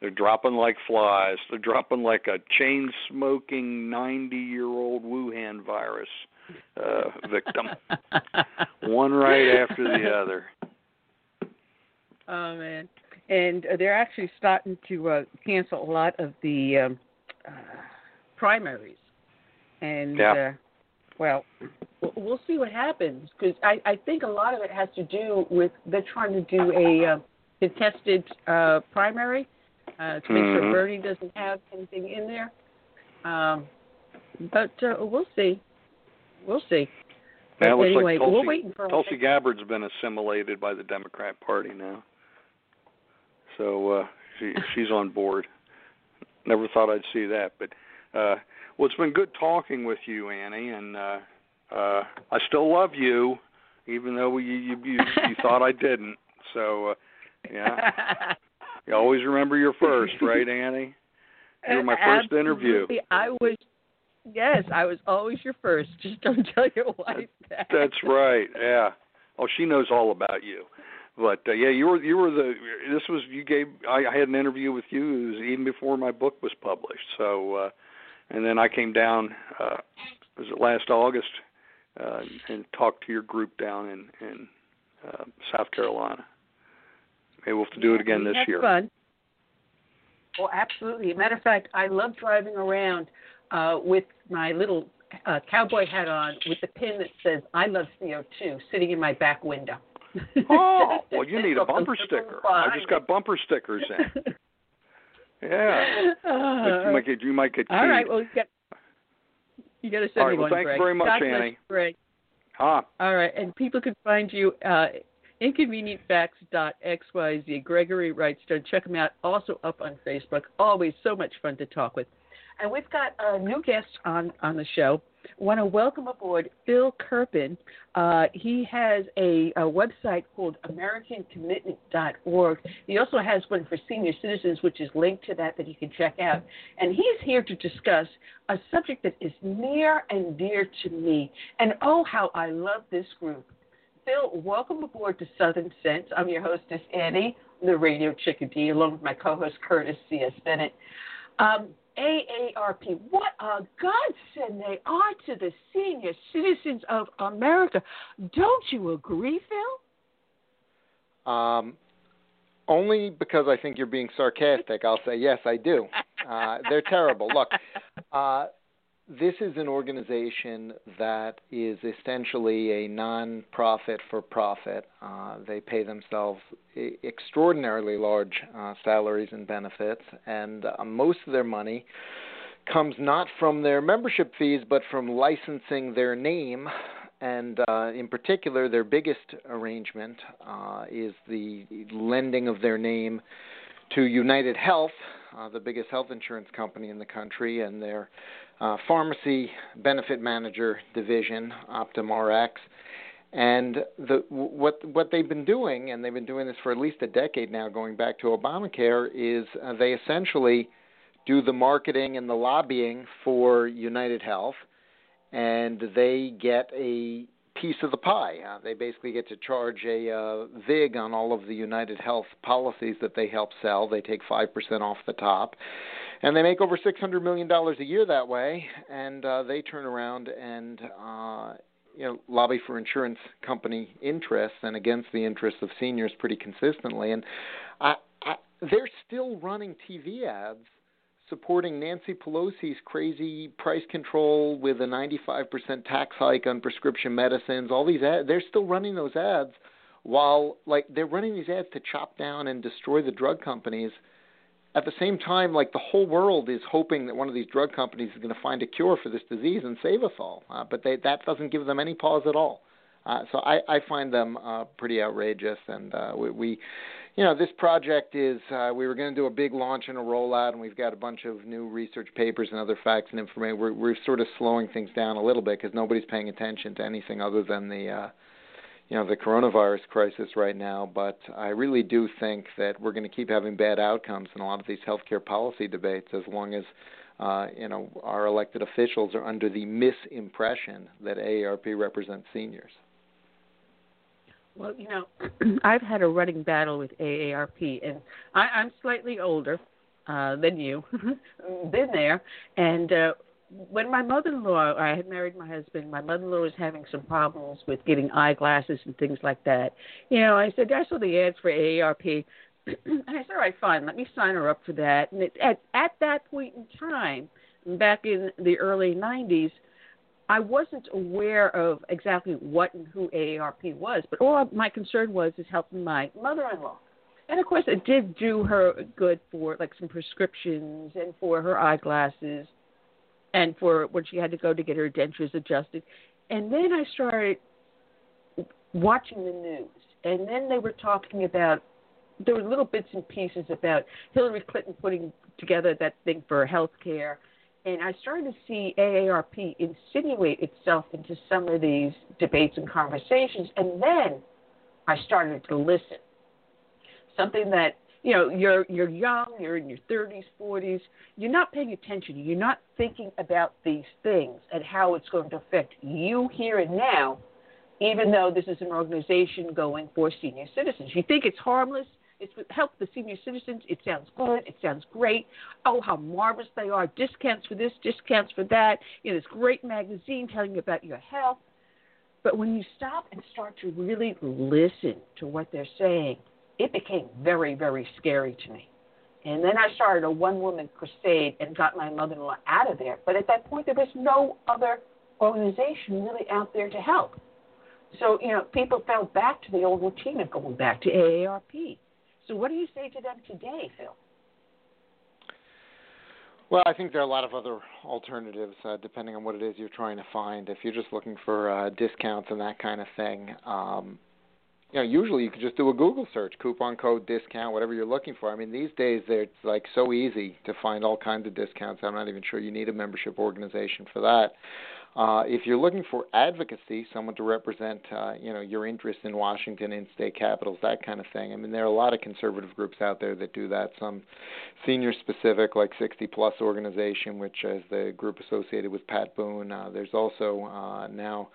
they're dropping like flies. They're dropping like a chain smoking 90 year old Wuhan virus uh, victim, one right after the other. Oh man, and uh, they're actually starting to uh, cancel a lot of the um, uh, primaries, and Yeah. uh, well, we'll- see what happens because I, I think a lot of it has to do with they're trying to do a uh, contested uh, primary uh, to make Mhm. sure Bernie doesn't have anything in there. Um, but uh, we'll see. We'll see. But Yeah, anyway, like Tulsi, we're waiting for Tulsi Gabbard's been assimilated by the Democrat Party now, so uh, she she's on board. Never thought I'd see that, but uh, well, it's been good talking with you, Annie, and uh, uh, I still love you, even though you you you, you thought I didn't. So uh, yeah, you always remember your first, right, Annie? You were my first interview. I was yes, I was always your first. Just don't tell your wife that. That's right. Yeah. Oh, she knows all about you. But uh, yeah, you were you were the this was you gave I, I had an interview with you it was even before my book was published. So uh and then I came down uh was it last August uh and talked to your group down in in uh South Carolina. Maybe we'll have to do it again this year. Fun. Well, absolutely. Matter of fact, I love driving around uh, with my little uh, cowboy hat on with the pin that says "I love CO2" sitting in my back window. Oh, well you need a bumper sticker. I just got bumper stickers in. Yeah. Uh, you might get you might get all right. keyed. Well, you got you got to send All right, me well, one, thank you Greg. very much, God Annie. Greg. Ah, All right, and people can find you uh, inconvenientfacts.xyz. Gregory Wrightstone. Check him out. Also up on Facebook. Always so much fun to talk with. And we've got a new guest on on the show. Want to welcome aboard Phil Kerpen. Uh, he has a, a website called AmericanCommitment.org. He also has one for senior citizens, which is linked to that that you can check out. And he's here to discuss a subject that is near and dear to me. And oh, how I love this group. Phil, welcome aboard to Southern Sense. I'm your hostess, Annie, the radio chickadee, along with my co-host, Curtis C.S. Bennett. Um, AARP, what a godsend they are to the senior citizens of America. Don't you agree, Phil? Um, only because I think you're being sarcastic, I'll say yes, I do. Uh, they're terrible. Look, uh, this is an organization that is essentially a non-profit for profit. Uh, they pay themselves extraordinarily large uh, salaries and benefits, and uh, most of their money comes not from their membership fees, but from licensing their name. And uh, in particular, their biggest arrangement uh, is the lending of their name to United Health, uh, the biggest health insurance company in the country, and their pharmacy benefit manager division, Optum RX. And the, what what they've been doing, and they've been doing this for at least a decade now, going back to Obamacare, is uh, they essentially do the marketing and the lobbying for United Health, and they get a piece of the pie. Uh, they basically get to charge a uh, vig on all of the United Health policies that they help sell. They take five percent off the top, and they make over six hundred million dollars a year that way. And uh, they turn around and uh, you know lobby for insurance company interests and against the interests of seniors pretty consistently. And I, I, they're still running TV ads supporting Nancy Pelosi's crazy price control with a 95% tax hike on prescription medicines. All these ads, they're still running those ads while like they're running these ads to chop down and destroy the drug companies at the same time, like the whole world is hoping that one of these drug companies is going to find a cure for this disease and save us all. Uh, but they, that doesn't give them any pause at all. Uh, so I, I find them uh, pretty outrageous, and uh, we, we, you know, this project is uh, we were going to do a big launch and a rollout, and we've got a bunch of new research papers and other facts and information. We're, we're sort of slowing things down a little bit because nobody's paying attention to anything other than the uh, you know the coronavirus crisis right now, but I really do think that we're going to keep having bad outcomes in a lot of these healthcare policy debates as long as uh, you know our elected officials are under the misimpression that AARP represents seniors. Well, you know, I've had a running battle with AARP, and I, I'm slightly older uh, than you, been there, and uh, when my mother-in-law, I had married my husband. My mother-in-law was having some problems with getting eyeglasses and things like that. You know, I said I saw the ads for AARP, and I said, all right, fine, let me sign her up for that. And it, at at that point in time, back in the early '90s, I wasn't aware of exactly what and who AARP was, but all my concern was is helping my mother-in-law. And of course, it did do her good for like some prescriptions and for her eyeglasses and for when she had to go to get her dentures adjusted. And then I started watching the news, and then they were talking about there were little bits and pieces about Hillary Clinton putting together that thing for health care. And I started to see AARP insinuate itself into some of these debates and conversations. And then I started to listen. Something that you know you're you're young you're in your 30s 40s you're not paying attention you're not thinking about these things and how it's going to affect you here and now even though this is an organization going for senior citizens. You think it's harmless? It's help the senior citizens? It sounds good. It sounds great. Oh how marvelous they are. Discounts for this discounts for that. You know this great magazine telling you about your health. But when you stop and start to really listen to what they're saying it became very, very scary to me. And then I started a one woman crusade and got my mother in law out of there. But at that point, there was no other organization really out there to help. So, you know, people fell back to the old routine of going back to AARP. So, what do you say to them today, Phil? Well, I think there are a lot of other alternatives uh, depending on what it is you're trying to find. If you're just looking for uh, discounts and that kind of thing, um, you know, usually you could just do a Google search, coupon code, discount, whatever you're looking for. I mean, these days it's like so easy to find all kinds of discounts. I'm not even sure you need a membership organization for that. Uh, if you're looking for advocacy, someone to represent, uh, you know, your interest in Washington in state capitals, that kind of thing. I mean, there are a lot of conservative groups out there that do that. Some senior specific, like 60 Plus organization, which is the group associated with Pat Boone. Uh, there's also uh, now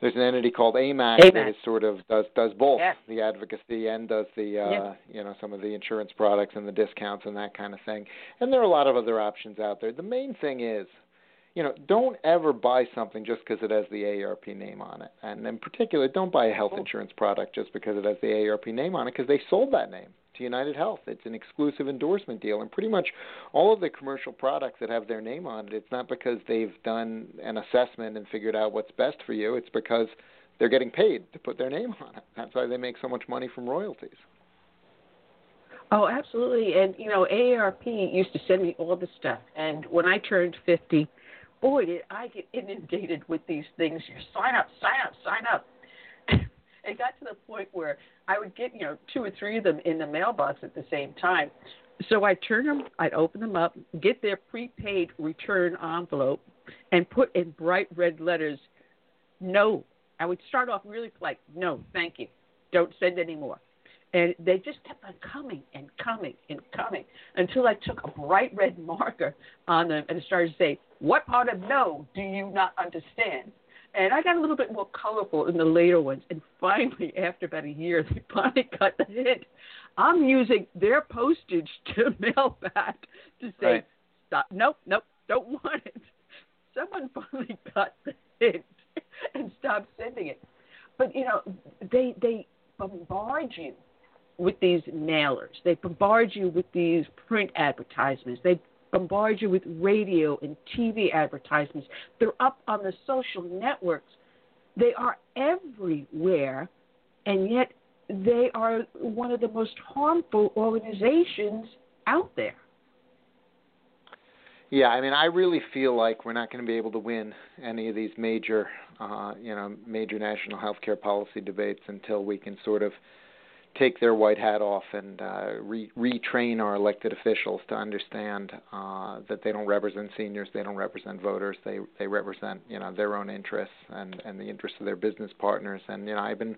there's an entity called AMAC, AMAC. that is sort of does does both yeah. the advocacy and does the uh, yeah. you know some of the insurance products and the discounts and that kind of thing. And there are a lot of other options out there. The main thing is you know, don't ever buy something just because it has the AARP name on it. And in particular, don't buy a health oh. insurance product just because it has the AARP name on it because they sold that name to United Health. It's an exclusive endorsement deal. And pretty much all of the commercial products that have their name on it, it's not because they've done an assessment and figured out what's best for you. It's because they're getting paid to put their name on it. That's why they make so much money from royalties. Oh, absolutely. And, you know, AARP used to send me all the stuff. And when I turned 50, boy, did I get inundated with these things. You sign up, sign up, sign up. it got to the point where I would get, you know, two or three of them in the mailbox at the same time. So I'd turn them, I'd open them up, get their prepaid return envelope, and put in bright red letters, no. I would start off really like, no, thank you. Don't send any more. And they just kept on coming and coming and coming until I took a bright red marker on them and started to say, What part of no do you not understand? And I got a little bit more colorful in the later ones. And finally, after about a year, they finally got the hint. I'm using their postage to mail back to say, right. Stop. Nope, nope, don't want it. Someone finally got the hint and stopped sending it. But, you know, they, they bombard you with these mailers. They bombard you with these print advertisements. They bombard you with radio and TV advertisements. They're up on the social networks. They are everywhere, and yet they are one of the most harmful organizations out there. Yeah, I mean, I really feel like we're not going to be able to win any of these major, uh, you know, major national healthcare policy debates until we can sort of take their white hat off and uh, re- retrain our elected officials to understand uh, that they don't represent seniors, they don't represent voters, they they represent you know their own interests and and the interests of their business partners. And you know I've been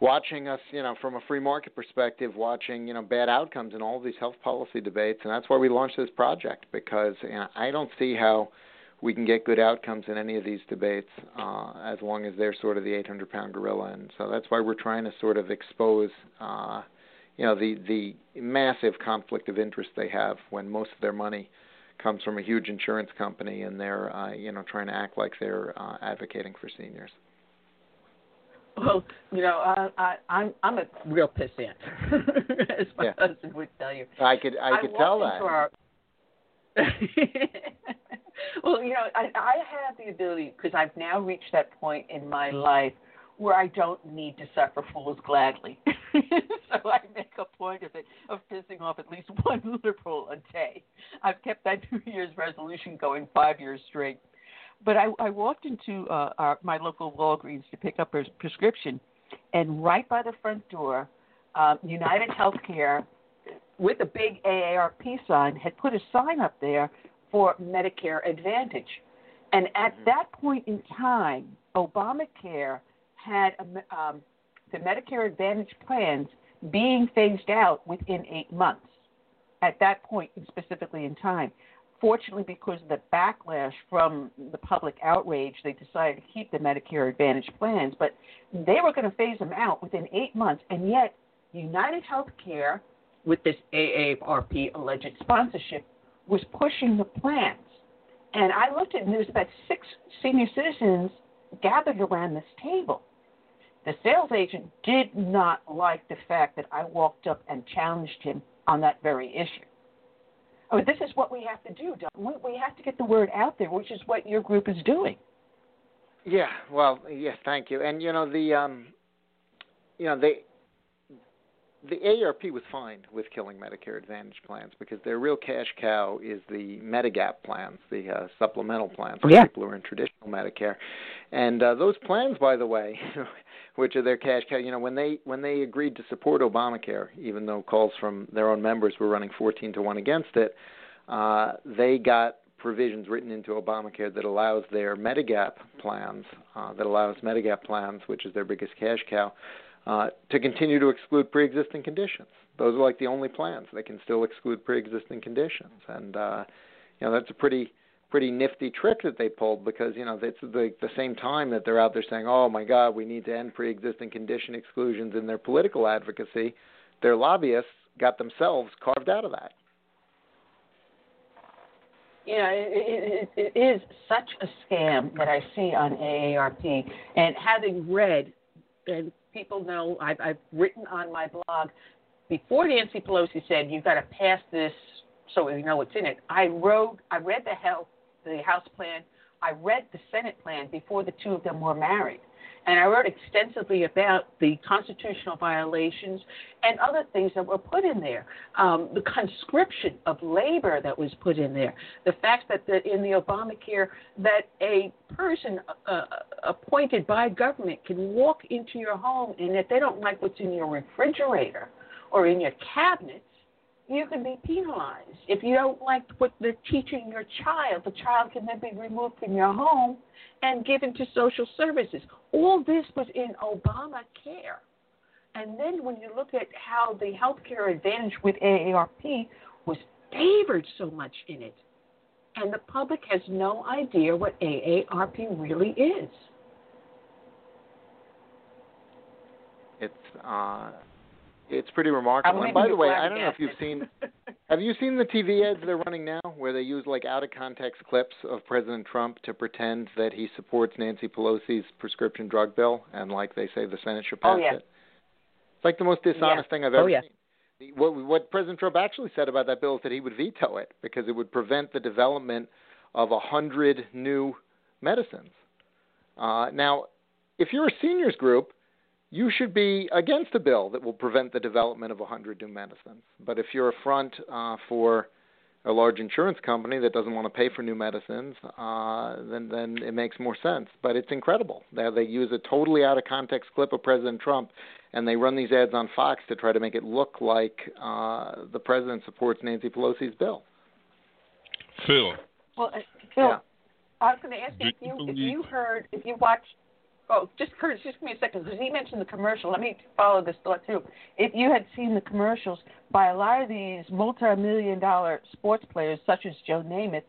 watching us you know from a free market perspective, watching you know bad outcomes in all of these health policy debates, and that's why we launched this project because you know, I don't see how we can get good outcomes in any of these debates uh, as long as they're sort of the 800 pound gorilla. And so that's why we're trying to sort of expose, uh, you know, the the massive conflict of interest they have when most of their money comes from a huge insurance company and they're, uh, you know, trying to act like they're uh, advocating for seniors. Well, you know, I, I I'm I'm a real pissant, as my yeah. husband would tell you. I could I could tell that. Our... well, you know, I, I have the ability because I've now reached that point in my life where I don't need to suffer fools gladly. so I make a point of it of pissing off at least one liberal a day. I've kept that New Year's resolution going five years straight. But I, I walked into uh, our, my local Walgreens to pick up a prescription, and right by the front door, um, United Healthcare, with a big AARP sign, had put a sign up there for Medicare Advantage. And at mm-hmm. that point in time, Obamacare had um, the Medicare Advantage plans being phased out within eight months. At that point, specifically in time. Fortunately, because of the backlash from the public outrage, they decided to keep the Medicare Advantage plans, but they were going to phase them out within eight months. And yet, United Healthcare, with this AARP alleged sponsorship, was pushing the plans. And I looked at and there was about six senior citizens gathered around this table. The sales agent did not like the fact that I walked up and challenged him on that very issue. Oh, this is what we have to do, Don. We, we have to get the word out there, which is what your group is doing. Yeah, well, yes, thank you. And you know the, um, you know they, the AARP was fine with killing Medicare Advantage plans because their real cash cow is the Medigap plans, the uh, supplemental plans for yeah. people who are in traditional Medicare, and uh, those plans, by the way, which are their cash cow. You know, when they when they agreed to support Obamacare, even though calls from their own members were running 14 to one against it, uh, they got provisions written into Obamacare that allows their Medigap plans, uh, that allows Medigap plans, which is their biggest cash cow uh, to continue to exclude pre-existing conditions. Those are like the only plans that can still exclude pre-existing conditions, and uh, you know that's a pretty pretty nifty trick that they pulled because you know it's the the same time that they're out there saying, "Oh my God, we need to end pre-existing condition exclusions in their political advocacy." Their lobbyists got themselves carved out of that. Yeah, it, it, it is such a scam that I see on AARP, and having read and people know I've, I've written on my blog before Nancy Pelosi said you've got to pass this so we know what's in it. I wrote, I read the health, the House plan. I read the Senate plan before the two of them were married. And I wrote extensively about the constitutional violations and other things that were put in there. Um, the conscription of labor that was put in there. The fact that the, in the Obamacare that a person uh, appointed by government can walk into your home and if they don't like what's in your refrigerator or in your cabinets, you can be penalized. If you don't like what they're teaching your child, the child can then be removed from your home and given to social services. All this was in Obamacare. And then when you look at how the health care advantage with AARP was favored so much in it, and the public has no idea what AARP really is. It's uh, it's pretty remarkable. And by the way, I don't know if you've seen. have you seen the TV ads they're running now, where they use like out of context clips of President Trump to pretend that he supports Nancy Pelosi's prescription drug bill, and like they say the Senate should pass oh, yeah. it. It's like the most dishonest yeah. thing I've ever oh, yeah. seen. What, what President Trump actually said about that bill is that he would veto it because it would prevent the development of a hundred new medicines. Uh, now, if you're a seniors group you should be against a bill that will prevent the development of 100 new medicines. But if you're a front uh, for a large insurance company that doesn't want to pay for new medicines, uh, then then it makes more sense. But it's incredible. They they use a totally out of context clip of President Trump, and they run these ads on Fox to try to make it look like uh, the president supports Nancy Pelosi's bill. Phil. Well, uh, Phil, Yeah. I was going to ask you if you you if you heard if you watched. Oh, just Curtis, just give me a second because he mentioned the commercial. Let me follow this thought through. If you had seen the commercials by a lot of these multi-million dollar sports players, such as Joe Namath,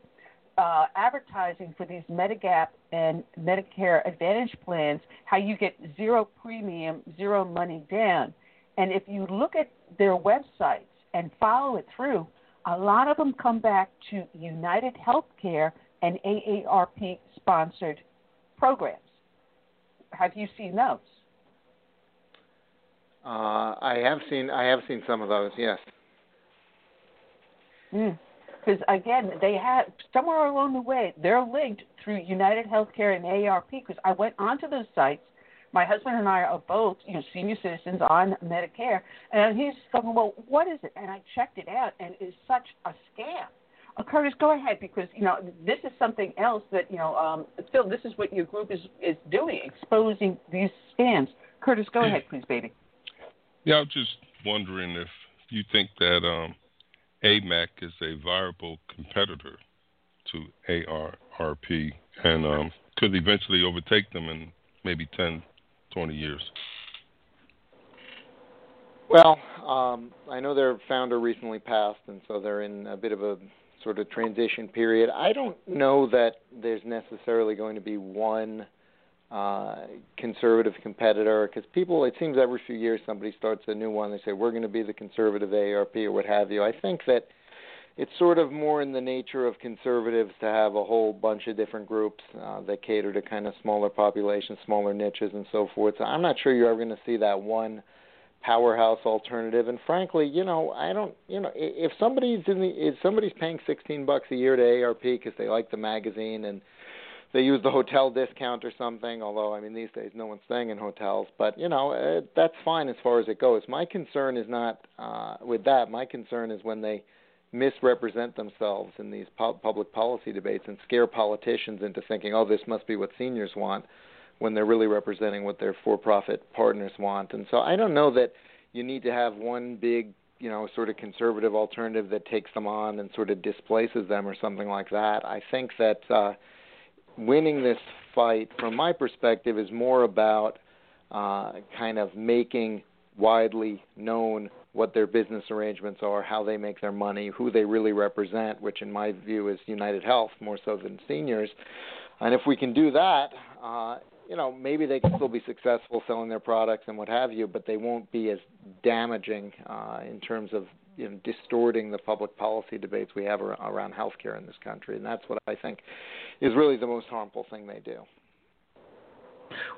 uh, advertising for these Medigap and Medicare Advantage plans, how you get zero premium, zero money down. And if you look at their websites and follow it through, a lot of them come back to United Healthcare and AARP sponsored programs. Have you seen those? Uh, I have seen I have seen some of those. Yes. Because again, they have somewhere along the way they're linked through United Healthcare and AARP. Because I went onto those sites. My husband and I are both, you know, senior citizens on Medicare, and he's going, "Well, what is it?" And I checked it out, and it's such a scam. Uh, Curtis, go ahead because you know this is something else that you know, um, Phil. This is what your group is is doing, exposing these scams. Curtis, go ahead, please, baby. Yeah, I was just wondering if you think that um, AMAC is a viable competitor to AARP and um, could eventually overtake them in maybe 10, 20 years. Well, um, I know their founder recently passed, and so they're in a bit of a sort of transition period. I don't know that there's necessarily going to be one uh, conservative competitor because people, it seems every few years somebody starts a new one. They say we're going to be the conservative AARP or what have you. I think that it's sort of more in the nature of conservatives to have a whole bunch of different groups uh, that cater to kind of smaller populations, smaller niches, and so forth. So I'm not sure you're ever going to see that one powerhouse alternative. And frankly, you know, I don't, you know, if somebody's in the, if somebody's paying 16 bucks a year to ARP because they like the magazine and they use the hotel discount or something. Although, I mean, these days no one's staying in hotels, but you know, uh, that's fine as far as it goes. My concern is not uh, with that. My concern is when they misrepresent themselves in these pu- public policy debates and scare politicians into thinking, oh, this must be what seniors want, when they're really representing what their for-profit partners want. And so I don't know that you need to have one big, you know, sort of conservative alternative that takes them on and sort of displaces them or something like that. I think that uh, winning this fight, from my perspective, is more about uh, kind of making widely known what their business arrangements are, how they make their money, who they really represent, which in my view is United Health more so than seniors. And if we can do that, uh, you know, maybe they can still be successful selling their products and what have you, but they won't be as damaging uh, in terms of you know, distorting the public policy debates we have ar- around healthcare in this country. And that's what I think is really the most harmful thing they do.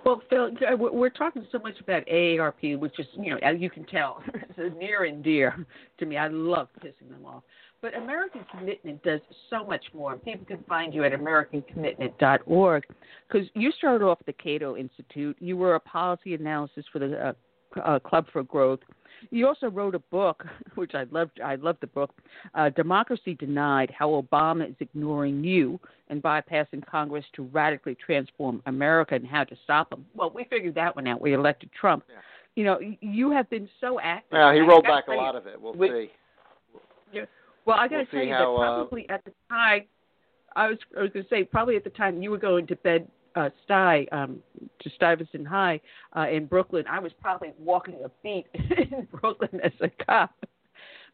Well, Phil, uh, we're talking so much about AARP, which is, you know, as you can tell, it's near and dear to me. I love pissing them off. But American Commitment does so much more. People can find you at AmericanCommitment.org because you started off the Cato Institute. You were a policy analysis for the uh, uh, Club for Growth. You also wrote a book, which I loved. I loved the book, uh, "Democracy Denied: How Obama is Ignoring You and Bypassing Congress to Radically Transform America and How to Stop Him." Well, we figured that one out. We elected Trump. Yeah. You know, you have been so active. Well, he rolled back a lot of it. We'll with- see. Well, I got to We'll tell you how, that uh, probably at the time, I was I was going to say probably at the time you were going to bed uh, Sty um, to Stuyvesant High uh, in Brooklyn. I was probably walking a beat in Brooklyn as a cop.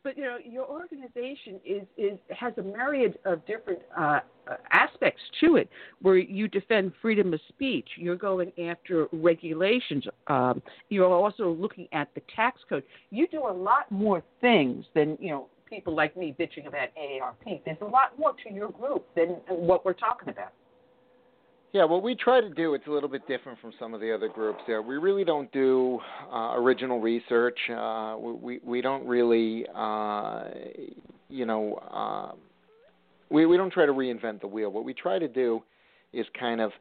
But you know, your organization is is has a myriad of different uh, uh, aspects to it, where you defend freedom of speech. You're going after regulations. Um, you're also looking at the tax code. You do a lot more things than you know people like me bitching about AARP. There's a lot more to your group than what we're talking about. Yeah, what we try to do, it's a little bit different from some of the other groups. There, we really don't do uh, original research. Uh, we we don't really, uh, you know, uh, we we don't try to reinvent the wheel. What we try to do is kind of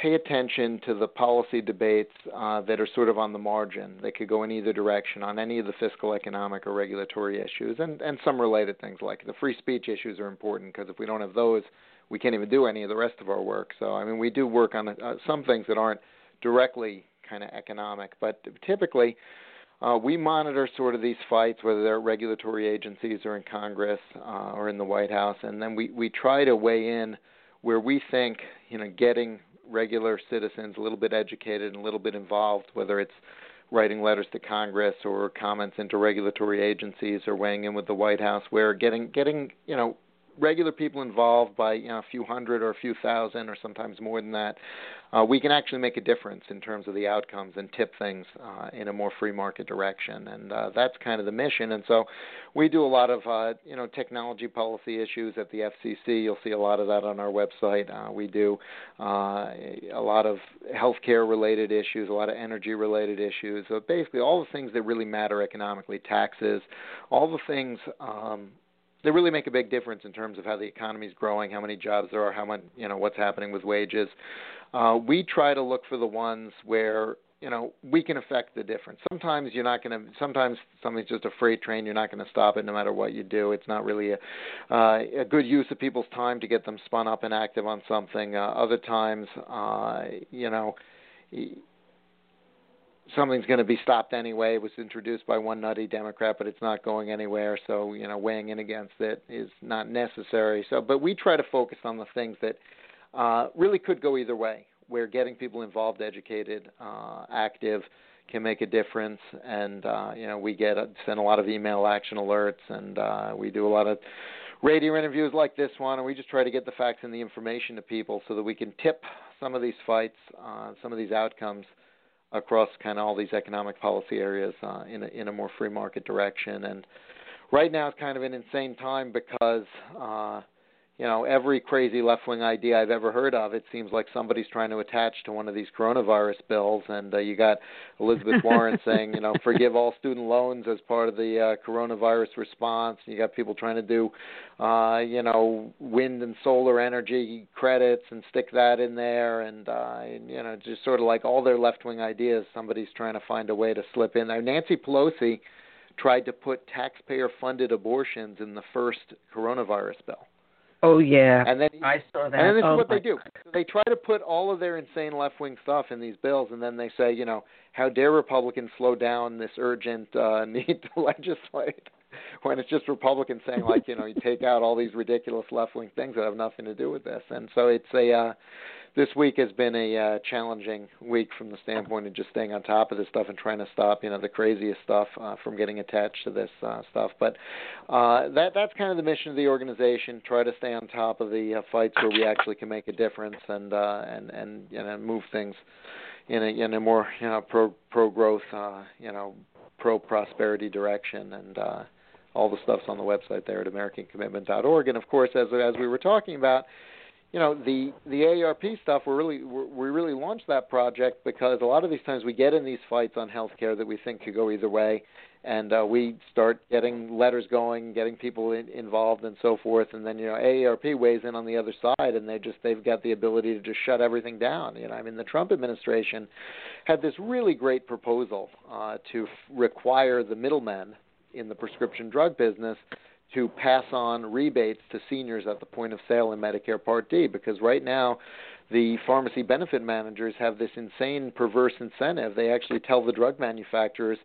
pay attention to the policy debates uh, that are sort of on the margin. They could go in either direction on any of the fiscal, economic, or regulatory issues, and, and some related things like the free speech issues are important because if we don't have those, we can't even do any of the rest of our work. So, I mean, we do work on uh, some things that aren't directly kind of economic, but typically, uh, we monitor sort of these fights, whether they're regulatory agencies or in Congress uh, or in the White House, and then we, we try to weigh in where we think you know getting regular citizens a little bit educated and a little bit involved, whether it's writing letters to Congress or comments into regulatory agencies or weighing in with the White House, where getting getting you know regular people involved by you know, a few hundred or a few thousand or sometimes more than that, uh, we can actually make a difference in terms of the outcomes and tip things uh, in a more free market direction. And uh, that's kind of the mission. And so we do a lot of uh, you know technology policy issues at the FCC. You'll see a lot of that on our website. Uh, we do uh, a lot of healthcare related issues, a lot of energy related issues. So basically, all the things that really matter economically, taxes, all the things. Um, they really make a big difference in terms of how the economy is growing, how many jobs there are, how much you know what's happening with wages. Uh, we try to look for the ones where you know we can affect the difference. Sometimes you're not going to. Sometimes something's just a freight train. You're not going to stop it no matter what you do. It's not really a uh, a good use of people's time to get them spun up and active on something. Uh, other times, uh, you know something's going to be stopped anyway. It was introduced by one nutty Democrat, but it's not going anywhere. So you know, weighing in against it is not necessary. So, but we try to focus on the things that uh, really could go either way, where getting people involved, educated, uh, active can make a difference. And uh, you know, we get uh, send a lot of email action alerts, and uh, we do a lot of radio interviews like this one, and we just try to get the facts and the information to people so that we can tip some of these fights, uh, some of these outcomes across kind of all these economic policy areas uh, in a, in a more free market direction. And right now it's kind of an insane time because uh, you know, every crazy left wing idea I've ever heard of, it seems like somebody's trying to attach to one of these coronavirus bills. And uh, you got Elizabeth Warren saying, you know, forgive all student loans as part of the uh, coronavirus response. And you got people trying to do, uh, you know, wind and solar energy credits and stick that in there. And, uh, and you know, just sort of like all their left wing ideas, somebody's trying to find a way to slip in there. Nancy Pelosi tried to put taxpayer funded abortions in the first coronavirus bill. Oh yeah, and then I saw that. And then this oh, is what they do. So they try to put all of their insane left wing stuff in these bills, and then they say, you know, how dare Republicans slow down this urgent uh, need to legislate? when it's just Republicans saying like, you know, you take out all these ridiculous left wing things that have nothing to do with this. And so it's a uh this week has been a uh, challenging week from the standpoint of just staying on top of this stuff and trying to stop, you know, the craziest stuff uh, from getting attached to this uh, stuff. But uh, that that's kind of the mission of the organization: try to stay on top of the uh, fights where we actually can make a difference and uh, and and you know move things in a in a more you know pro pro growth, uh, you know, pro prosperity direction and. uh all the stuff's on the website there at AmericanCommitment.org. And of course, as as we were talking about, you know the the AARP stuff we really we really launched that project because a lot of these times we get in these fights on healthcare that we think could go either way. And uh, we start getting letters going getting people in, involved and so forth. And then you know AARP weighs in on the other side and they just they've got the ability to just shut everything down. You know I mean the Trump administration had this really great proposal uh, to f- require the middlemen in the prescription drug business to pass on rebates to seniors at the point of sale in Medicare Part D because right now the pharmacy benefit managers have this insane perverse incentive. They actually tell the drug manufacturers,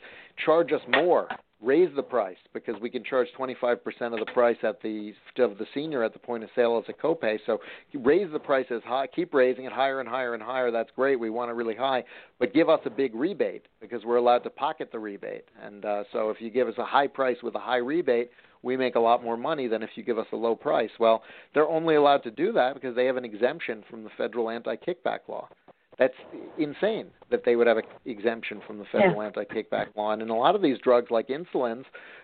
charge us more, raise the price because we can charge 25% of the price at the of the senior at the point of sale as a copay. So raise the prices high, keep raising it higher and higher and higher. That's great. We want it really high, but give us a big rebate because we're allowed to pocket the rebate. And uh, so if you give us a high price with a high rebate, we make a lot more money than if you give us a low price. Well, they're only allowed to do that because they have an exemption from the federal anti-kickback law. That's insane that they would have an exemption from the federal yeah. anti-kickback law. And in a lot of these drugs, like insulins,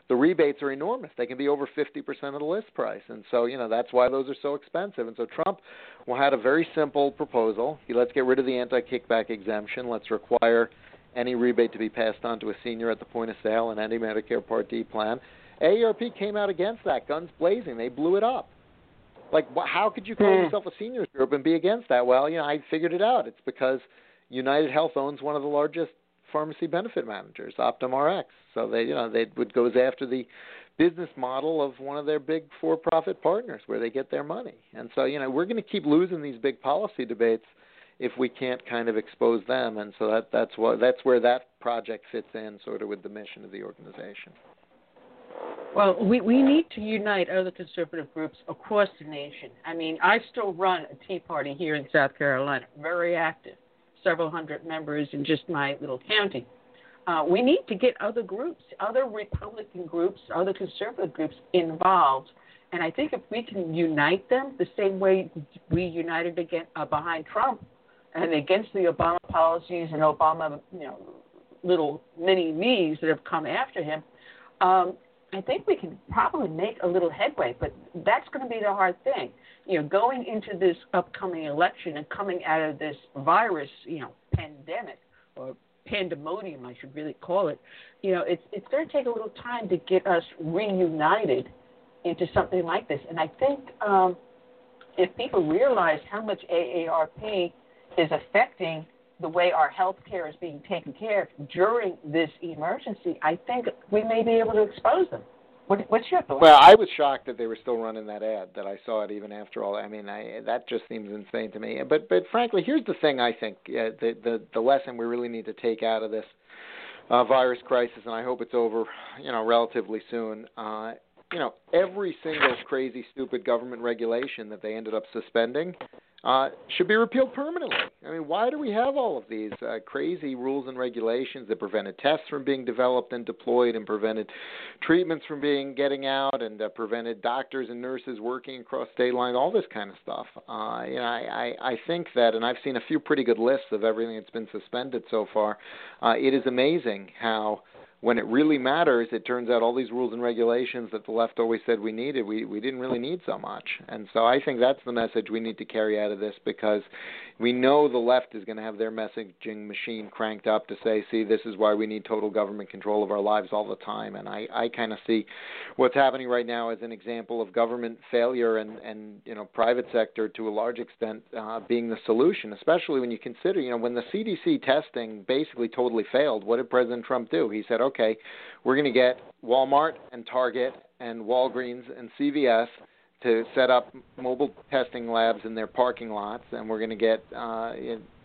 the rebates are enormous. They can be over 50% of the list price. And so, you know, that's why those are so expensive. And so Trump well, had a very simple proposal. He, let's get rid of the anti-kickback exemption. Let's require any rebate to be passed on to a senior at the point of sale and any Medicare Part D plan AARP came out against that, guns blazing. They blew it up. Like, how could you call Hmm. yourself a seniors group and be against that? Well, you know, I figured it out. It's because United Health owns one of the largest pharmacy benefit managers, Optum RX. So they, you know, they would goes after the business model of one of their big for-profit partners where they get their money. And so, you know, we're going to keep losing these big policy debates if we can't kind of expose them. And so that that's what that's where that project fits in, sort of with the mission of the organization. Well, we, we need to unite other conservative groups across the nation. I mean, I still run a Tea Party here in South Carolina, very active, several hundred members in just my little county. Uh, we need to get other groups, other Republican groups, other conservative groups involved. And I think if we can unite them the same way we united again, uh, behind Trump and against the Obama policies and Obama, you know, little mini me's that have come after him, um, I think we can probably make a little headway, but that's going to be the hard thing. You know, going into this upcoming election and coming out of this virus, you know, pandemic or pandemonium, I should really call it. You know, it's it's going to take a little time to get us reunited into something like this. And I think um, if people realize how much AARP is affecting the way our health care is being taken care of during this emergency, I think we may be able to expose them. What, what's your thought? Well, I was shocked that they were still running that ad. That I saw it even after all. I mean, I, that just seems insane to me. But but frankly, here's the thing. I think uh, the the the lesson we really need to take out of this uh, virus crisis, and I hope it's over, you know, relatively soon. Uh, you know, every single crazy, stupid government regulation that they ended up suspending uh, should be repealed permanently. I mean, why do we have all of these uh, crazy rules and regulations that prevented tests from being developed and deployed, and prevented treatments from being getting out, and uh, prevented doctors and nurses working across state lines? All this kind of stuff. Uh, you know, I, I, I think that, and I've seen a few pretty good lists of everything that's been suspended so far. Uh, it is amazing how when it really matters, it turns out all these rules and regulations that the left always said we needed, we we didn't really need so much. And so I think that's the message we need to carry out of this because we know the left is going to have their messaging machine cranked up to say, see, this is why we need total government control of our lives all the time. And I I kind of see what's happening right now as an example of government failure and and you know private sector to a large extent uh, being the solution, especially when you consider you know when the CDC testing basically totally failed. What did President Trump do? He said, okay, we're going to get Walmart and Target and Walgreens and CVS to set up mobile testing labs in their parking lots, and we're going to get uh,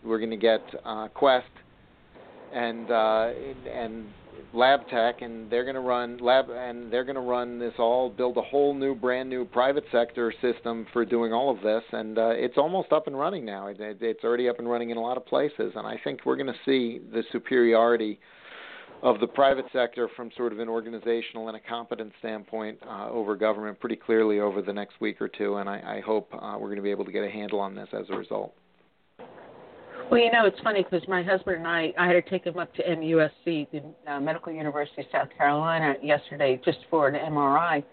we're going to get uh, Quest and uh, and LabCorp, and they're going to run lab and they're going to run this all, build a whole new, brand new private sector system for doing all of this, and uh, it's almost up and running now. It, it, it's already up and running in a lot of places, and I think we're going to see the superiority of the private sector from sort of an organizational and a competence standpoint uh, over government pretty clearly over the next week or two, and I, I hope uh, we're going to be able to get a handle on this as a result. Well, you know, it's funny because my husband and I, I had to take him up to MUSC, the uh, Medical University of South Carolina, yesterday just for an MRI.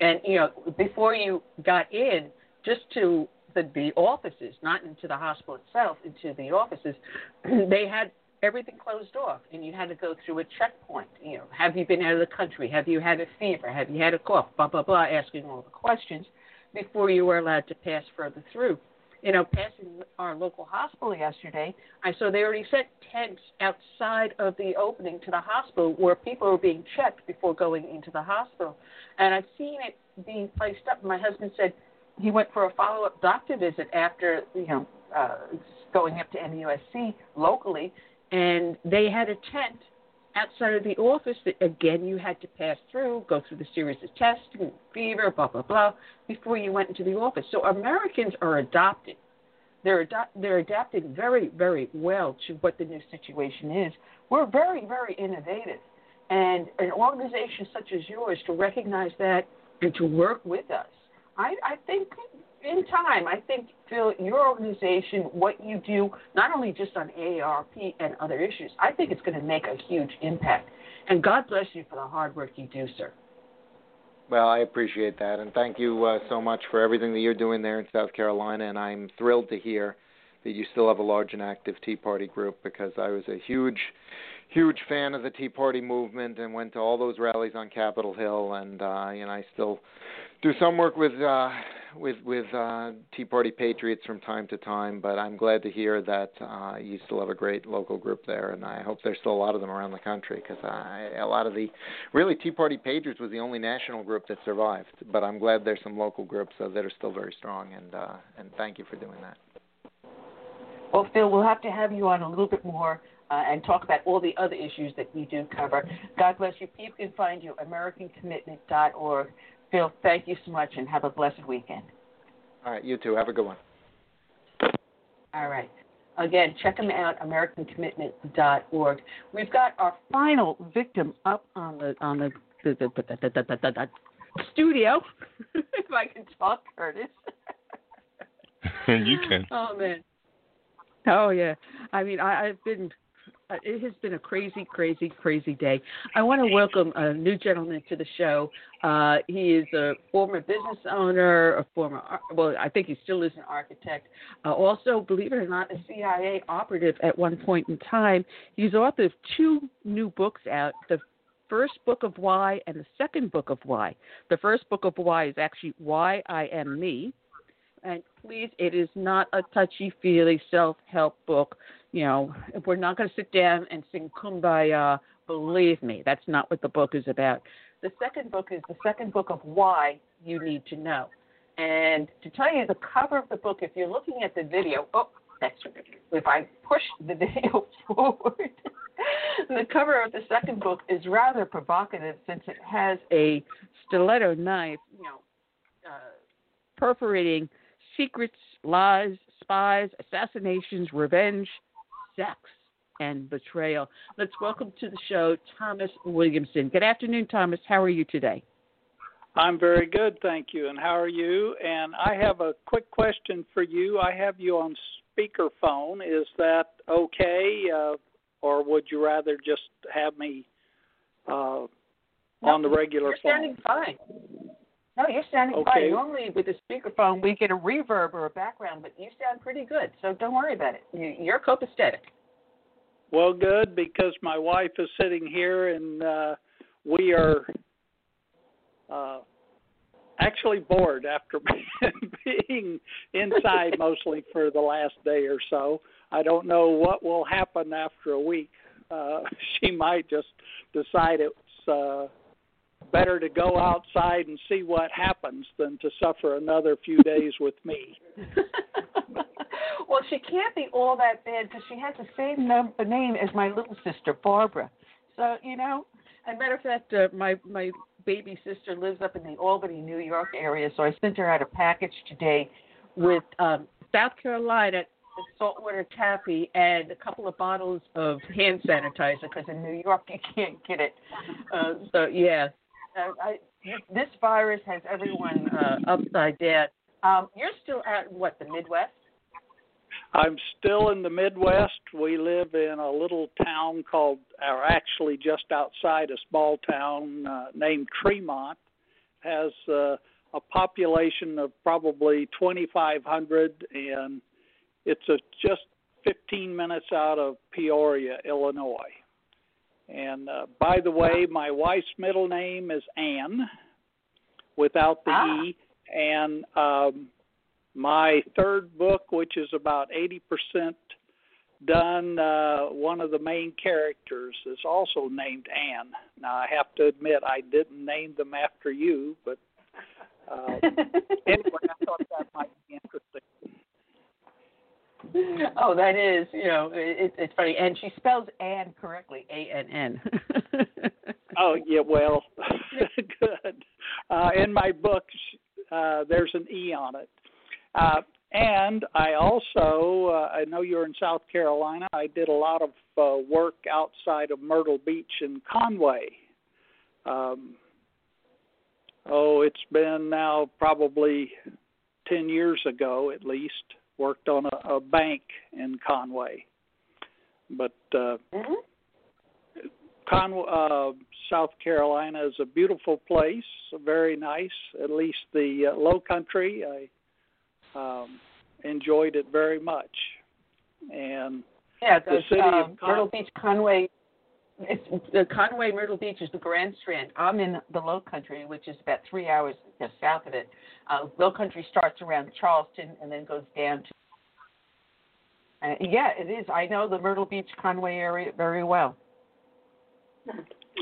And, you know, before you got in, just to the, the offices, not into the hospital itself, into the offices, they had everything closed off and you had to go through a checkpoint. You know, have you been out of the country? Have you had a fever? Have you had a cough? Blah, blah, blah, asking all the questions before you were allowed to pass further through you know, passing our local hospital yesterday, I saw they already set tents outside of the opening to the hospital where people were being checked before going into the hospital. And I've seen it being placed up. My husband said he went for a follow up doctor visit after, you know, uh, going up to MUSC locally, and they had a tent outside of the office that again you had to pass through, go through the series of testing, fever, blah blah blah, before you went into the office. So Americans are adopting. They're ado- they're adapting very very well to what the new situation is. We're very very innovative, and an organization such as yours to recognize that and to work with us. I, I think in time, I think, Phil, your organization, what you do, not only just on AARP and other issues, I think it's going to make a huge impact. And God bless you for the hard work you do, sir. Well, I appreciate that, and thank you uh, so much for everything that you're doing there in South Carolina. And I'm thrilled to hear that you still have a large and active Tea Party group because I was a huge, huge fan of the Tea Party movement and went to all those rallies on Capitol Hill, and uh, you know I still do some work with uh, with with uh, Tea Party patriots from time to time. But I'm glad to hear that uh, you still have a great local group there, and I hope there's still a lot of them around the country because a lot of the really Tea Party patriots was the only national group that survived. But I'm glad there's some local groups uh, that are still very strong, and uh, and thank you for doing that. Well, Phil, we'll have to have you on a little bit more uh, and talk about all the other issues that we do cover. God bless you. People can find you AmericanCommitment.org. Phil, thank you so much and have a blessed weekend. All right, you too. Have a good one. All right. Again, check them out, AmericanCommitment.org. We've got our final victim up on the on the, the, the, the studio. if I can talk, Curtis. you can. Oh man. Oh yeah. I mean, I, I've been it has been a crazy, crazy, crazy day. I want to welcome a new gentleman to the show. Uh, he is a former business owner, a former, well, I think he still is an architect. Uh, also, believe it or not, a CIA operative at one point in time. He's author of two new books out. The first book of Why and the second book of Why. The first book of Why is actually Why I Am Me. And please, it is not a touchy feely self help book you know, if we're not going to sit down and sing Kumbaya, believe me, that's not what the book is about. The second book is the second book of why you need to know. And to tell you the cover of the book, if you're looking at the video, oh, that's if I push the video forward, the cover of the second book is rather provocative since it has a stiletto knife, you know, uh, perforating secrets, lies, spies, assassinations, revenge, sex and betrayal. Let's welcome to the show Thomas Williamson. Good afternoon, Thomas. How are you today? I'm very good, thank you. And how are you? And I have a quick question for you. I have you on speakerphone. Is that okay, uh, or would you rather just have me uh, no, on the regular you're phone? Standing fine. No, you're sounding okay. fine. Normally with a speakerphone we get a reverb or a background, but you sound pretty good. So don't worry about it. You're copacetic. Well, good because my wife is sitting here and uh, we are uh, actually bored after being inside mostly for the last day or so. I don't know what will happen after a week. Uh, she might just decide it's uh, better to go outside and see what happens than to suffer another few days with me. well, she can't be all that bad because she has the same num- name as my little sister Barbara. So you know, as a matter of fact, uh, my my baby sister lives up in the Albany, New York area. So I sent her out a package today with um, South Carolina saltwater taffy and a couple of bottles of hand sanitizer because in New York you can't get it. Uh, so yeah, uh, I, this virus has everyone uh, upside down. Um, you're still at what the Midwest? I'm still in the Midwest. We live in a little town called, or actually just outside a small town uh, named Tremont. Has uh, a population of probably 2,500, and it's a, just 15 minutes out of Peoria, Illinois. And uh, by the way, my wife's middle name is Anne, without the ah. e. And um, my third book, which is about 80% done, uh, one of the main characters is also named Anne. Now, I have to admit, I didn't name them after you, but uh, anyway, I thought that might be interesting. oh, that is, you know, it, it's funny. And she spells Ann correctly, A N N. Oh, yeah, well, good. Uh, in my book, uh, there's an E on it. Uh, and I also, uh, I know you're in South Carolina. I did a lot of uh, work outside of Myrtle Beach and Conway. Um, oh, it's been now probably 10 years ago at least worked on a, a bank in Conway. But uh, mm-hmm. Con- uh, South Carolina is a beautiful place, very nice. At least the uh, Low Country, I um, enjoyed it very much. and Yeah, the city uh, of Con- Myrtle Beach, Conway. It's the Conway Myrtle Beach is the Grand Strand. I'm in the Low Country, which is about three hours just south of it. Uh, Low Country starts around Charleston and then goes down to. Uh, yeah, it is. I know the Myrtle Beach, Conway area very well.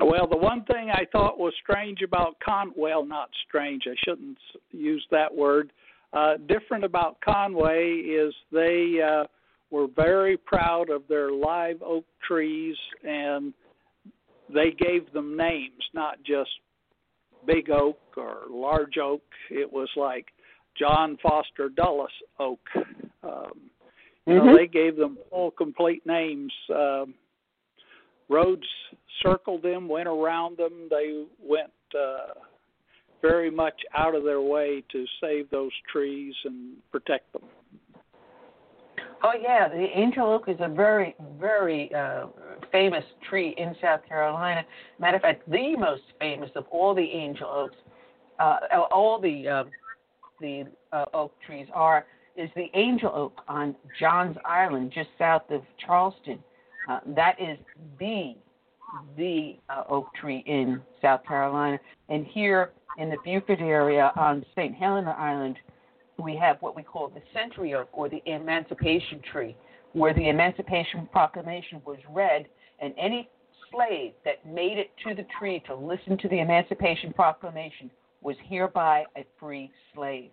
Well, the one thing I thought was strange about Con well, not strange, I shouldn't use that word. Uh different about Conway is they uh were very proud of their live oak trees and they gave them names, not just big oak or large oak. It was like John Foster Dulles oak. Um you know, Mhm. they gave them full complete names. Um roads circled them, went around them. They went uh, very much out of their way to save those trees and protect them. Oh yeah, the angel oak is a very, very uh, famous tree in South Carolina. Matter of fact, the most famous of all the angel oaks, uh, all the uh, the uh, oak trees are is the angel oak on Johns Island, just south of Charleston. Uh, that is the the uh, oak tree in South Carolina, and here in the Beaufort area on St. Helena Island, we have what we call the century oak or the emancipation tree, where the Emancipation Proclamation was read, and any slave that made it to the tree to listen to the Emancipation Proclamation was hereby a free slave.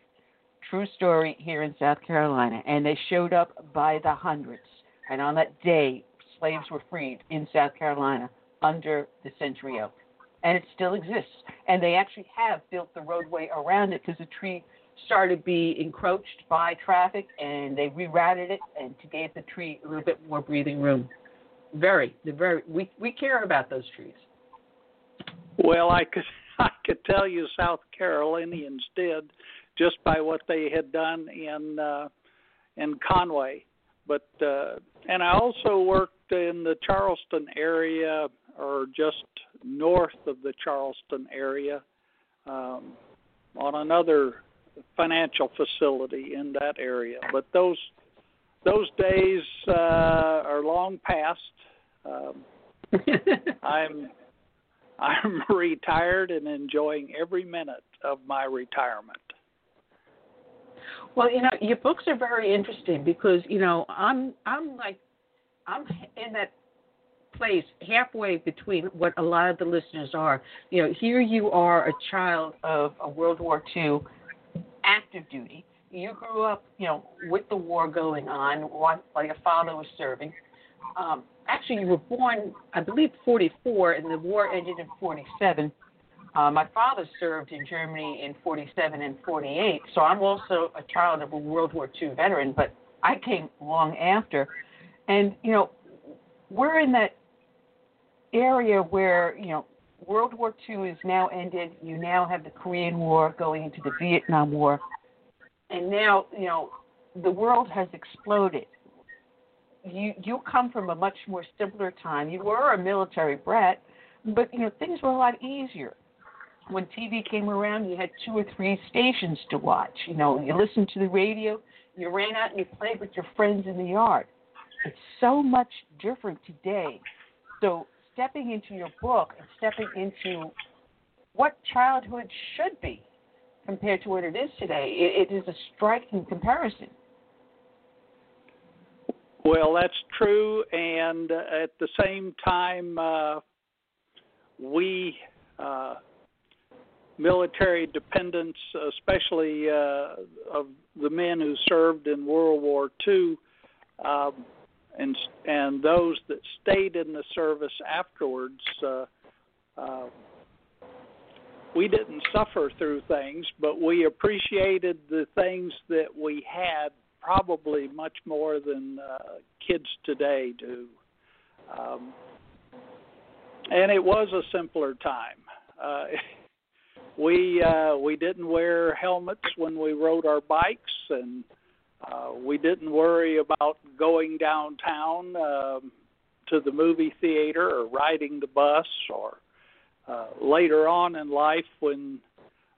True story here in South Carolina, and they showed up by the hundreds. And on that day, slaves were freed in South Carolina under the century oak. And it still exists. And they actually have built the roadway around it because the tree started to be encroached by traffic and they rerouted it and to give the tree a little bit more breathing room. Very, the very we we care about those trees. Well, I could I could tell you South Carolinians did just by what they had done in uh, in Conway, but uh, and I also worked in the Charleston area or just north of the Charleston area um, on another financial facility in that area. But those those days uh, are long past. Um, I'm I'm retired and enjoying every minute of my retirement. Well, you know, your books are very interesting because you know I'm I'm like I'm in that place halfway between what a lot of the listeners are. You know, here you are a child of a World War II active duty. You grew up, you know, with the war going on while your father was serving. Um, actually, you were born, I believe, 44, and the war ended in 47. Uh, my father served in Germany in 47 and 48, so I'm also a child of a World War II veteran, but I came long after. And, you know, we're in that area where, you know, World War II is now ended. You now have the Korean War going into the Vietnam War. And now, you know, the world has exploded. You you come from a much more simpler time. You were a military brat, but you know, things were a lot easier when TV came around, you had two or three stations to watch. You know, you listened to the radio, you ran out and you played with your friends in the yard. It's so much different today. So, stepping into your book and stepping into what childhood should be compared to what it is today, it, it is a striking comparison. Well, that's true, and uh, at the same time, uh, we uh, military dependents, especially uh, of the men who served in World War II, um, and and those that stayed in the service afterwards. Uh, uh, we didn't suffer through things, but we appreciated the things that we had probably much more than uh, kids today do. Um, and it was a simpler time. Uh, we uh, we didn't wear helmets when we rode our bikes, and uh, we didn't worry about going downtown um, to the movie theater or riding the bus or uh, later on in life when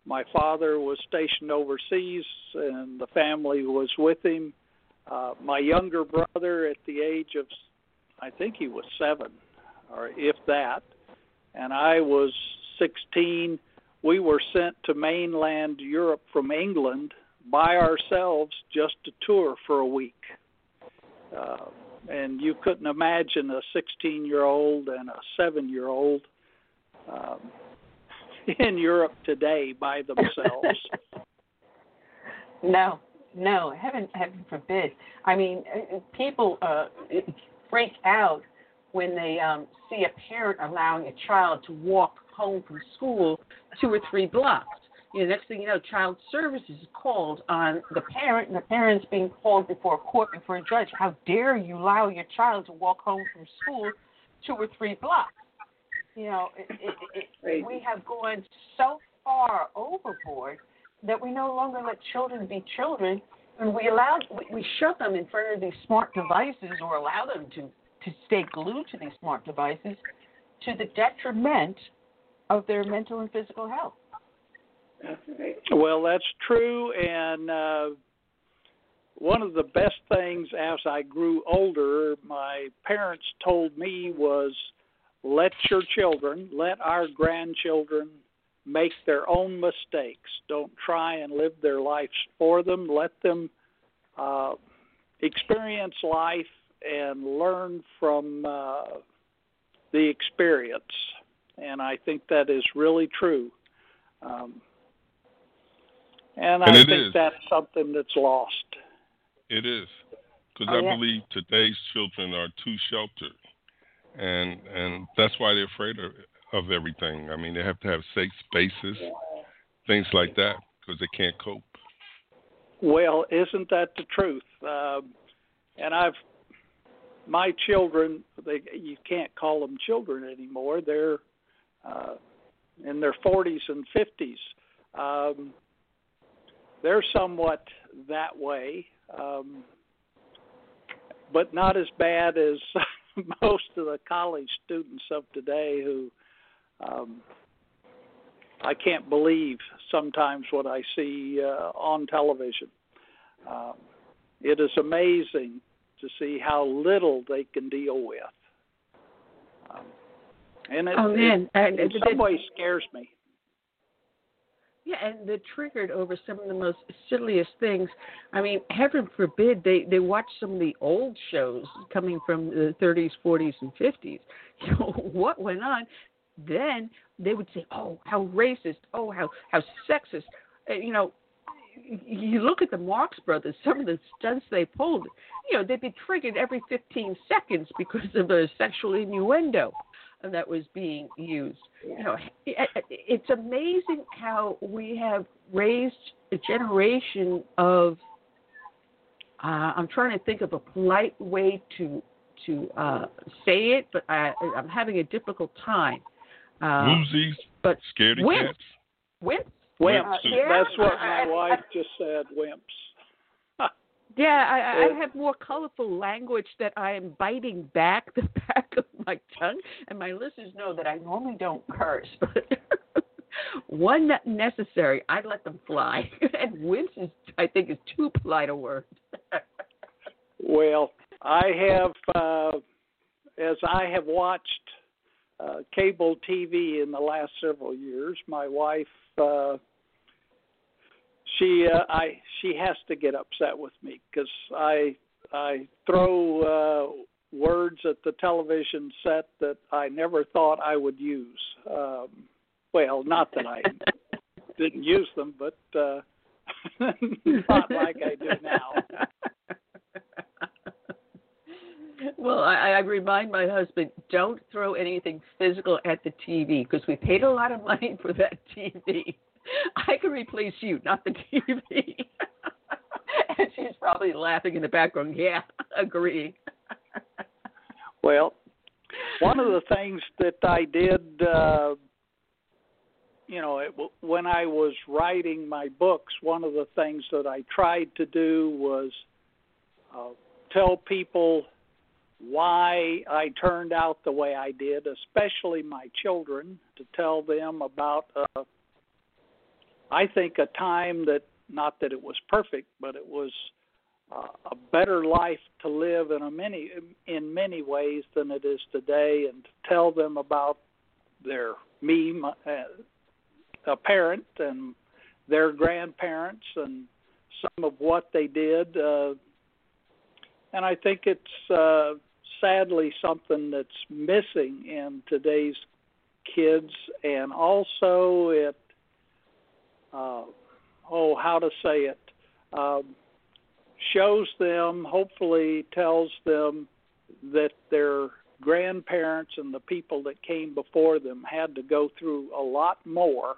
my father was stationed overseas and the family was with him Uh, my younger brother, at the age of, I think he was seven, or if that, and I was 16. We were sent to mainland Europe from England by ourselves just to tour for a week. Uh, and you couldn't imagine a 16 year old and a 7 year old um, in Europe today by themselves. no, no, heaven, heaven forbid. I mean, uh, uh, people uh, freak out when they um, see a parent allowing a child to walk home from school two or three blocks. You know, next thing you know, child services is called on the parent, and the parent's being called before a court, before a judge. How dare you allow your child to walk home from school two or three blocks? You know, it, it, it, we have gone so far overboard that we no longer let children be children, and we allow we, shove them in front of these smart devices or allow them to to stay glued to these smart devices to the detriment of their mental and physical health. Well, that's true, and uh, one of the best things as I grew older, my parents told me was, "Let your children, let our grandchildren make their own mistakes. Don't try and live their lives for them. Let them uh, experience life and learn from uh, the experience." And I think that is really true. Um, and, I think is. that's something that's lost. It is because Oh, I yeah. believe today's children are too sheltered, and and that's why they're afraid of of everything. I mean, they have to have safe spaces, things like that, because they can't cope. Well, isn't that the truth? Um, and I've my children. They you can't call them children anymore. They're uh, in their 40s and 50s. Um, they're somewhat that way, um, but not as bad as most of the college students of today who um, I can't believe sometimes what I see uh, on television. Um, it is amazing to see how little they can deal with. Um, and it, Oh, man. it in it- some ways scares me. Yeah, and they're triggered over some of the most silliest things. I mean, heaven forbid they they watch some of the old shows coming from the 30s, 40s, and 50s. You know what went on? Then they would say, "Oh, how racist! Oh, how how sexist!" Uh, you know, you look at the Marx Brothers. Some of the stunts they pulled, you know, they'd be triggered every 15 seconds because of a sexual innuendo that was being used. You know, it's amazing how we have raised a generation of. Uh, I'm trying to think of a polite way to to uh, say it, but I, I'm having a difficult time. Uh, Woozies, but scaredy wimps. cats. Wimps. Wimps. Uh, yeah, That's what my I- I- wife just said. Wimps. Yeah, I, I have more colorful language that I am biting back the back of my tongue, and my listeners know that I normally don't curse, but one necessary, I let them fly. and wince is, I think, is too polite a word. Well, I have, uh, as I have watched uh, cable TV in the last several years, my wife, uh, she, uh, I, she has to get upset with me because I, I throw uh, words at the television set that I never thought I would use. Um, well, not that I didn't use them, but uh, not like I do now. Well, I, I remind my husband, don't throw anything physical at the TV because we paid a lot of money for that TV. I can replace you, not the TV. and she's probably laughing in the background. Yeah, agree. Well, one of the things that I did, uh, you know, it, when I was writing my books, one of the things that I tried to do was uh, tell people why I turned out the way I did, especially my children, to tell them about, uh, I think, a time that, not that it was perfect, but it was uh, a better life to live in a many in many ways than it is today, and to tell them about their me, uh, a parent, and their grandparents, and some of what they did. Uh, and I think it's uh, sadly something that's missing in today's kids, and also it. Uh, oh, how to say it? Um, shows them, hopefully, tells them that their grandparents and the people that came before them had to go through a lot more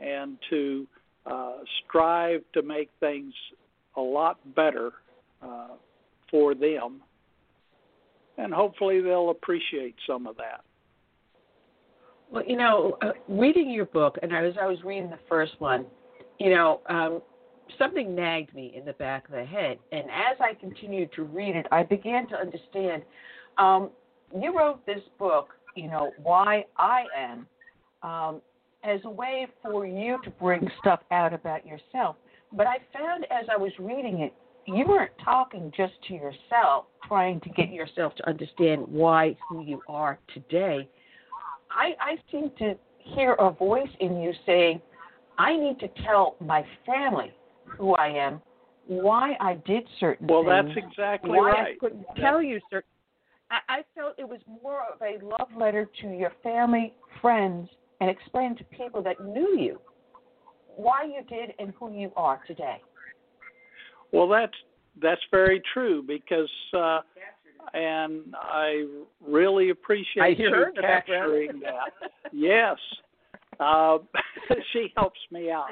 and to uh, strive to make things a lot better uh, for them. And hopefully they'll appreciate some of that. Well, you know, uh, reading your book, and as I was reading the first one, you know, um, something nagged me in the back of the head. And as I continued to read it, I began to understand. Um, you wrote this book, you know, Why I Am, um, as a way for you to bring stuff out about yourself. But I found as I was reading it, you weren't talking just to yourself, trying to get yourself to understand why who you are today. I, I seem to hear a voice in you saying, I need to tell my family who I am, why I did certain well, things. Well, that's exactly why right. I couldn't tell you certain. I, I felt it was more of a love letter to your family, friends, and explain to people that knew you why you did and who you are today. Well, that's that's very true because, uh, and I really appreciate you capturing that. yes, uh, she helps me out.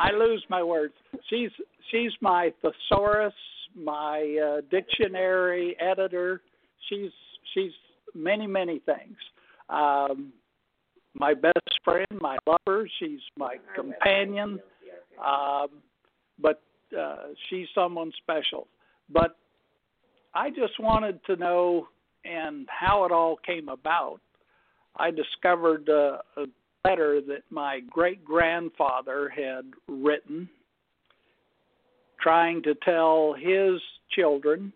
I lose my words. She's she's my thesaurus, my uh, dictionary editor. She's she's many many things. Um, my best friend, my lover. She's my companion. Um, but uh, she's someone special. But I just wanted to know and how it all came about. I discovered uh, a letter that my great grandfather had written trying to tell his children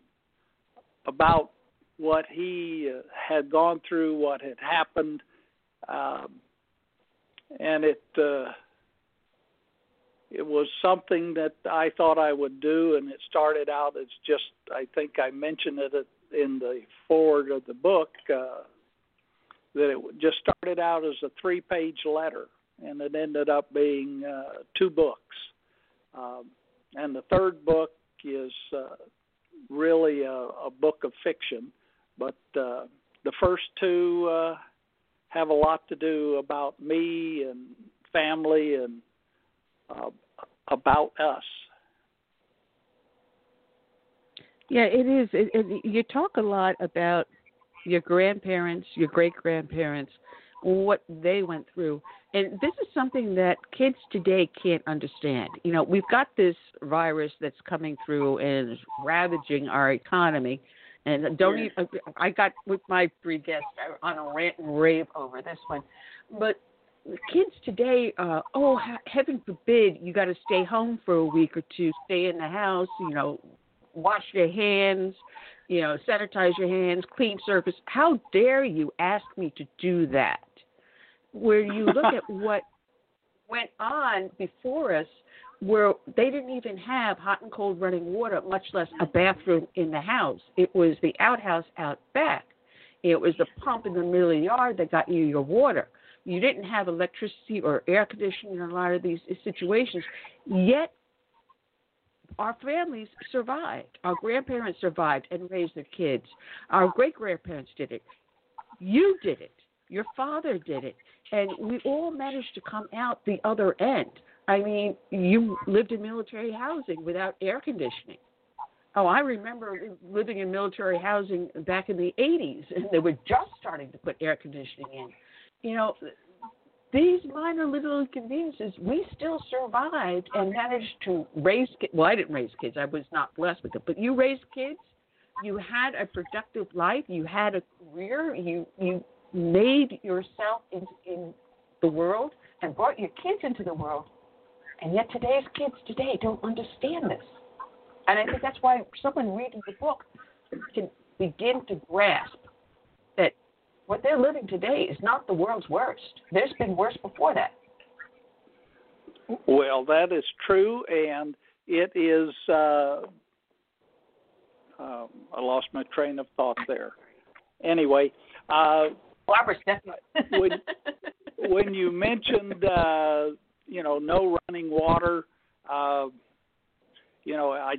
about what he uh, had gone through, what had happened, um, and it uh, it was something that I thought I would do, and it started out as just I think I mentioned it in the foreword of the book. Uh, that it just started out as a three page letter and it ended up being uh, two books. Um, and the third book is uh, really a, a book of fiction, but uh, the first two uh, have a lot to do about me and family and uh, about us. Yeah, it is. It, it, you talk a lot about your grandparents, your great grandparents, what they went through. And this is something that kids today can't understand. You know, we've got this virus that's coming through and ravaging our economy. And don't even, I got with my three guests on a rant and rave over this one. But kids today, uh, oh, heaven forbid, you got to stay home for a week or two, stay in the house, you know, wash your hands, you know, sanitize your hands, clean surface. How dare you ask me to do that? Where you look at what went on before us, where they didn't even have hot and cold running water, much less a bathroom in the house. It was the outhouse out back. It was the pump in the middle of the yard that got you your water. You didn't have electricity or air conditioning in a lot of these situations. Yet our families survived. Our grandparents survived and raised their kids. Our great grandparents did it. You did it. Your father did it. And we all managed to come out the other end. I mean, you lived in military housing without air conditioning. Oh, I remember living in military housing back in the 80s, and they were just starting to put air conditioning in. You know, these minor little inconveniences, we still survived and managed to raise kids. Well, I didn't raise kids. I was not blessed with it. But you raised kids. You had a productive life. You had a career. You you made yourself in, in the world and brought your kids into the world. And yet today's kids today don't understand this. And I think that's why someone reading the book can begin to grasp what they're living today is not the world's worst. There's been worse before that. Well, that is true, and it is. Uh, uh, I lost my train of thought there. Anyway, uh, Barbara when, when you mentioned, uh, you know, no running water, uh, you know, I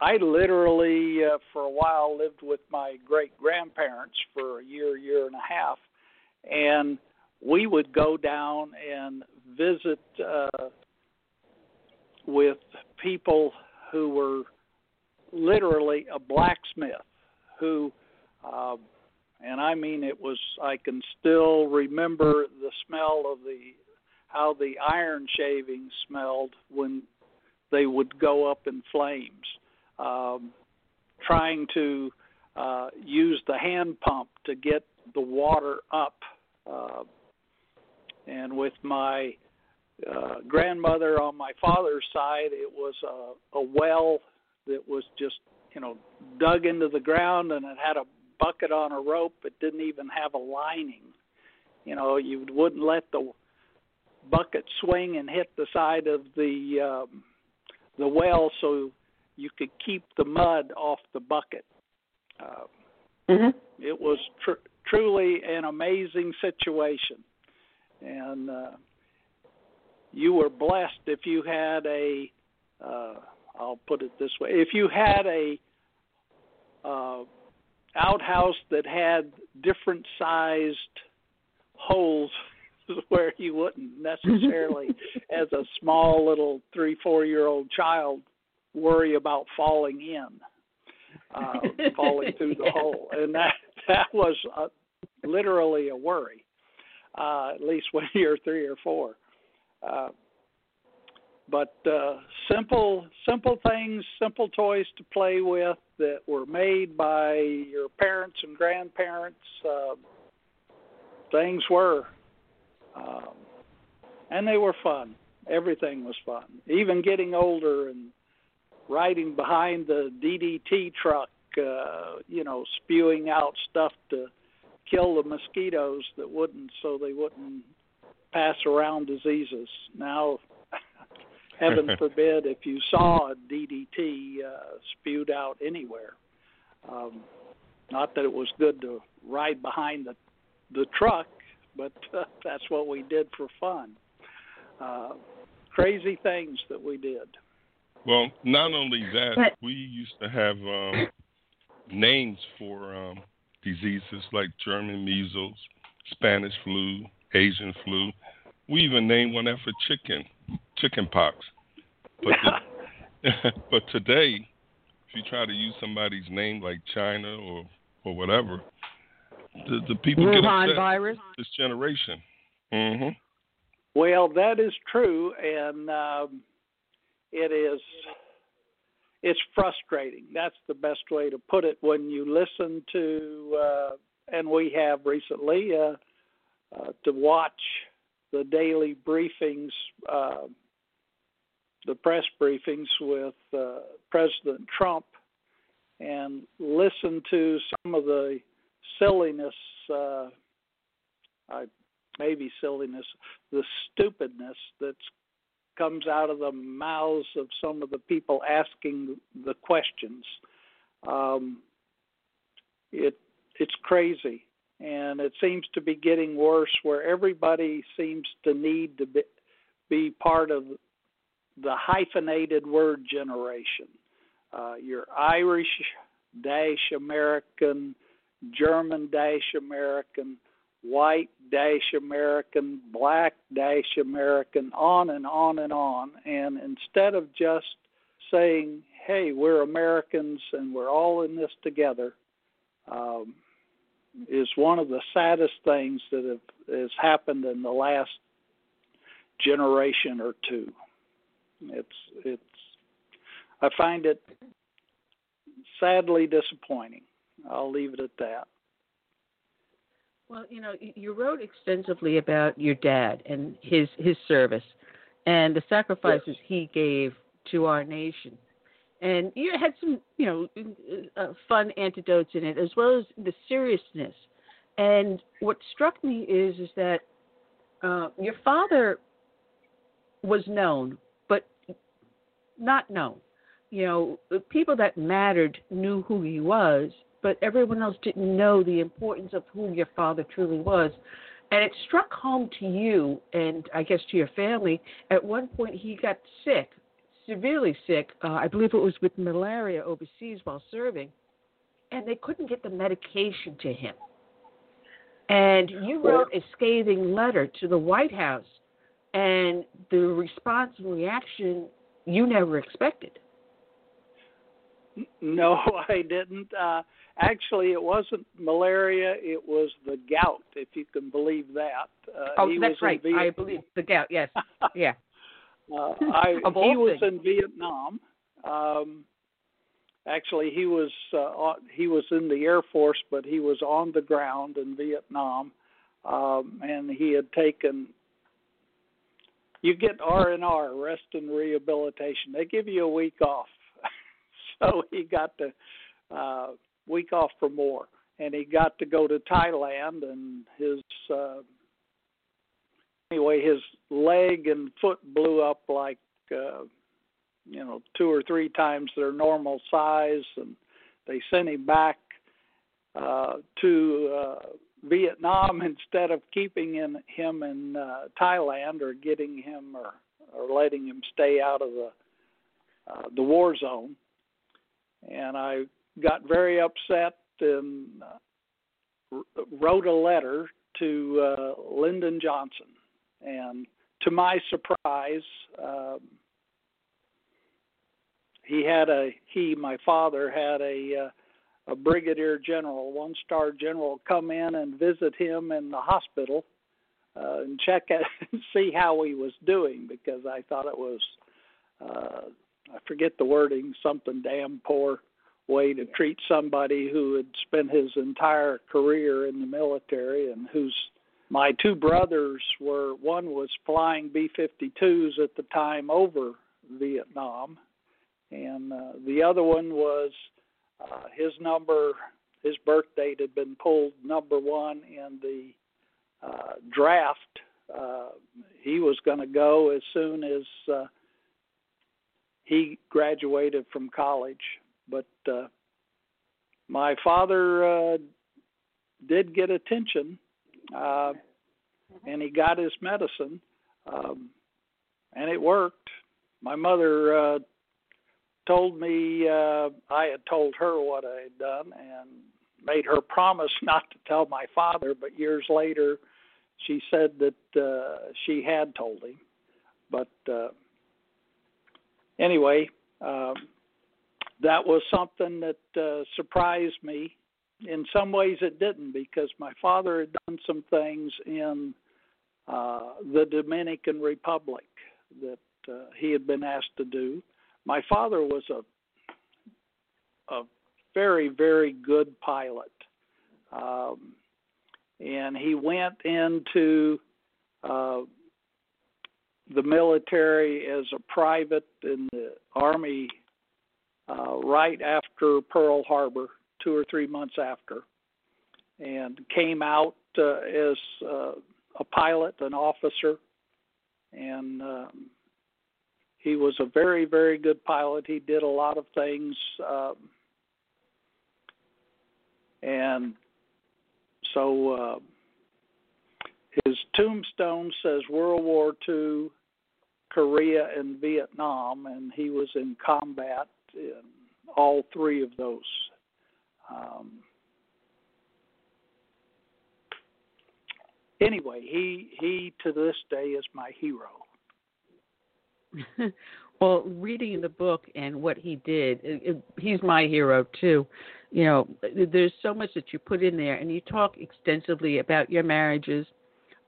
I literally uh, for a while lived with my great grandparents for a year, year and a half, and we would go down and visit uh, with people who were literally a blacksmith who uh, and I mean it was I can still remember the smell of the how the iron shavings smelled when they would go up in flames um, trying to uh, use the hand pump to get the water up uh, and with my uh, grandmother on my father's side it was a, a well that was just you know dug into the ground and it had a bucket on a rope. It didn't even have a lining. You know, you wouldn't let the bucket swing and hit the side of the um, the well, so you could keep the mud off the bucket. Uh, mm-hmm. It was tr- truly an amazing situation, and uh, you were blessed if you had a. Uh, I'll put it this way: if you had a uh, outhouse that had different sized holes where you wouldn't necessarily as a small little three four year old child worry about falling in uh falling through the hole and that that was uh, literally a worry uh at least when you're three or four uh but uh, simple simple things, simple toys to play with that were made by your parents and grandparents. Uh, things were, um, and they were fun. Everything was fun. Even getting older and riding behind the DDT truck, uh, you know, spewing out stuff to kill the mosquitoes that wouldn't, so they wouldn't pass around diseases. Now heaven forbid if you saw a DDT uh, spewed out anywhere. Um, not that it was good to ride behind the the truck, but uh, that's what we did for fun. Uh, crazy things that we did. Well, not only that, but, we used to have um, names for um, diseases like German measles, Spanish flu, Asian flu. We even named one after chicken chicken pox. But the, but today, if you try to use somebody's name like China or or whatever, the the people Wuhan get upset. virus. This generation. Mm-hmm. Well, that is true, and um, it is it's frustrating. That's the best way to put it. When you listen to, uh, and we have recently uh, uh, to watch the daily briefings, uh, the press briefings with uh, President Trump, and listen to some of the silliness, uh, I, maybe silliness, the stupidness that comes out of the mouths of some of the people asking the questions. Um, it it's crazy and it seems to be getting worse where everybody seems to need to be, be part of the hyphenated word generation. Uh, you're Irish dash American, German dash American, white dash American, black dash American, on and on and on. And instead of just saying, hey, we're Americans and we're all in this together, um, is one of the saddest things that have, has happened in the last generation or two. It's it's I find it sadly disappointing. I'll leave it at that. Well, you know, you wrote extensively about your dad and his his service and the sacrifices yes. he gave to our nation. and you had some, you know, uh, fun antidotes in it, as well as the seriousness. And what struck me is is that uh, your father was known, but not known. You know, people that mattered knew who he was, but everyone else didn't know the importance of who your father truly was. And it struck home to you and I guess to your family. At one point, he got sick severely sick. Uh, I believe it was with malaria overseas while serving, and they couldn't get the medication to him. And you wrote a scathing letter to the White House, and the response and reaction you never expected. No, I didn't. Uh, actually, it wasn't malaria; it was the gout, if you can believe that. Uh, oh, he that's was right. I believe the gout. Yes, yeah. Uh, I, he was things. in Vietnam. Um, actually, he was uh, he was in the Air Force, but he was on the ground in Vietnam, um, and he had taken. You get R and R, rest and rehabilitation. They give you a week off, so he got the uh, week off for more, and he got to go to Thailand, and his uh, anyway, his leg and foot blew up like uh, you know two or three times their normal size, and they sent him back uh, to uh, Vietnam instead of keeping in, him in uh, Thailand or getting him or or letting him stay out of the uh, the war zone. And I got very upset and uh, wrote a letter to uh, Lyndon Johnson. And to my surprise, um, he had a he my father had a uh, a brigadier general, one star general, come in and visit him in the hospital uh, and check and see how he was doing because I thought it was uh, I forget the wording something damn poor way to treat somebody who had spent his entire career in the military and whose my two brothers were one was flying B-52s at the time over Vietnam and uh, the other one was uh, his number his birth date had been pulled number 1 in the uh, draft. Uh, he was going to go as soon as uh, he graduated from college but uh, my father uh, did get attention uh, and he got his medicine, um, and it worked. My mother uh, told me uh, I had told her what I had done and made her promise not to tell my father, but years later she said that uh, she had told him. But uh, anyway, um, that was something that uh, surprised me in some ways it didn't because my father had done some things in uh, the Dominican Republic that uh, he had been asked to do. My father was a a very very good pilot, um, and he went into uh, the military as a private in the army uh, right after Pearl Harbor two or three months after, and came out uh, as uh, a pilot, an officer, and um, he was a very, very good pilot. He did a lot of things, um, and so uh, his tombstone says World War II, Korea, and Vietnam, and he was in combat in all three of those. Um, anyway, he he to this day is my hero. well, reading the book and what he did, it, it, he's my hero too. You know, there's so much that you put in there, and you talk extensively about your marriages.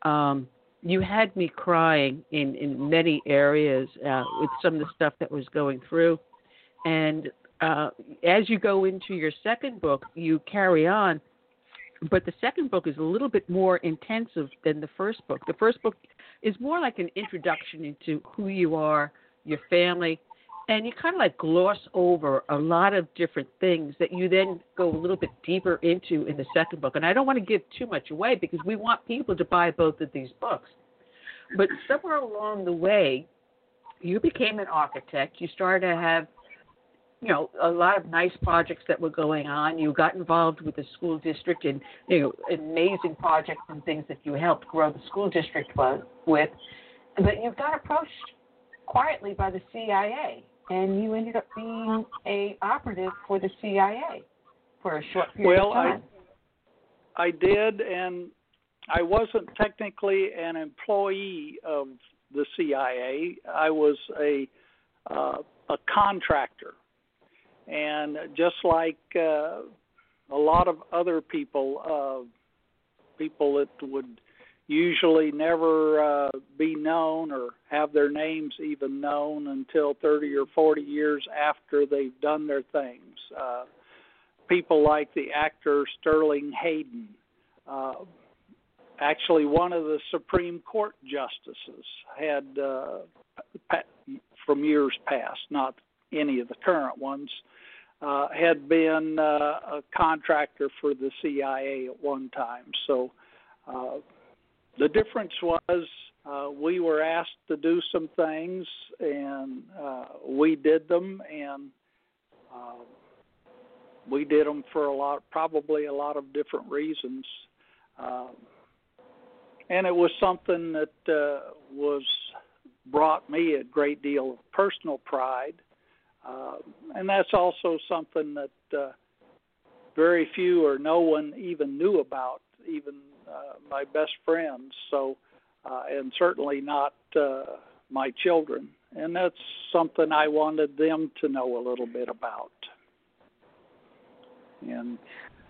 Um, you had me crying in in many areas uh, with some of the stuff that was going through, and uh, as you go into your second book, you carry on. But the second book is a little bit more intensive than the first book. The first book is more like an introduction into who you are, your family, and you kind of like gloss over a lot of different things that you then go a little bit deeper into in the second book. And I don't want to give too much away because we want people to buy both of these books. But somewhere along the way, you became an architect. You started to have, you know, a lot of nice projects that were going on. You got involved with the school district and, you know, amazing projects and things that you helped grow the school district with. But you got approached quietly by the CIA and you ended up being a operative for the CIA for a short period well, of time. I, I did, and I wasn't technically an employee of the CIA. I was a uh, a contractor, and just like uh, a lot of other people, uh, people that would usually never uh, be known or have their names even known until 30 or 40 years after they've done their things. Uh, people like the actor Sterling Hayden, uh, actually one of the Supreme Court justices, had uh, from years past, not any of the current ones. Uh, had been uh, a contractor for the CIA at one time. So uh, the difference was uh, we were asked to do some things, and uh, we did them, and uh, we did them for a lot, probably a lot of different reasons. Um, and it was something that uh, was brought me a great deal of personal pride, uh, and that's also something that uh, very few or no one even knew about, even uh, my best friends. So, uh, and certainly not uh, my children. And that's something I wanted them to know a little bit about. And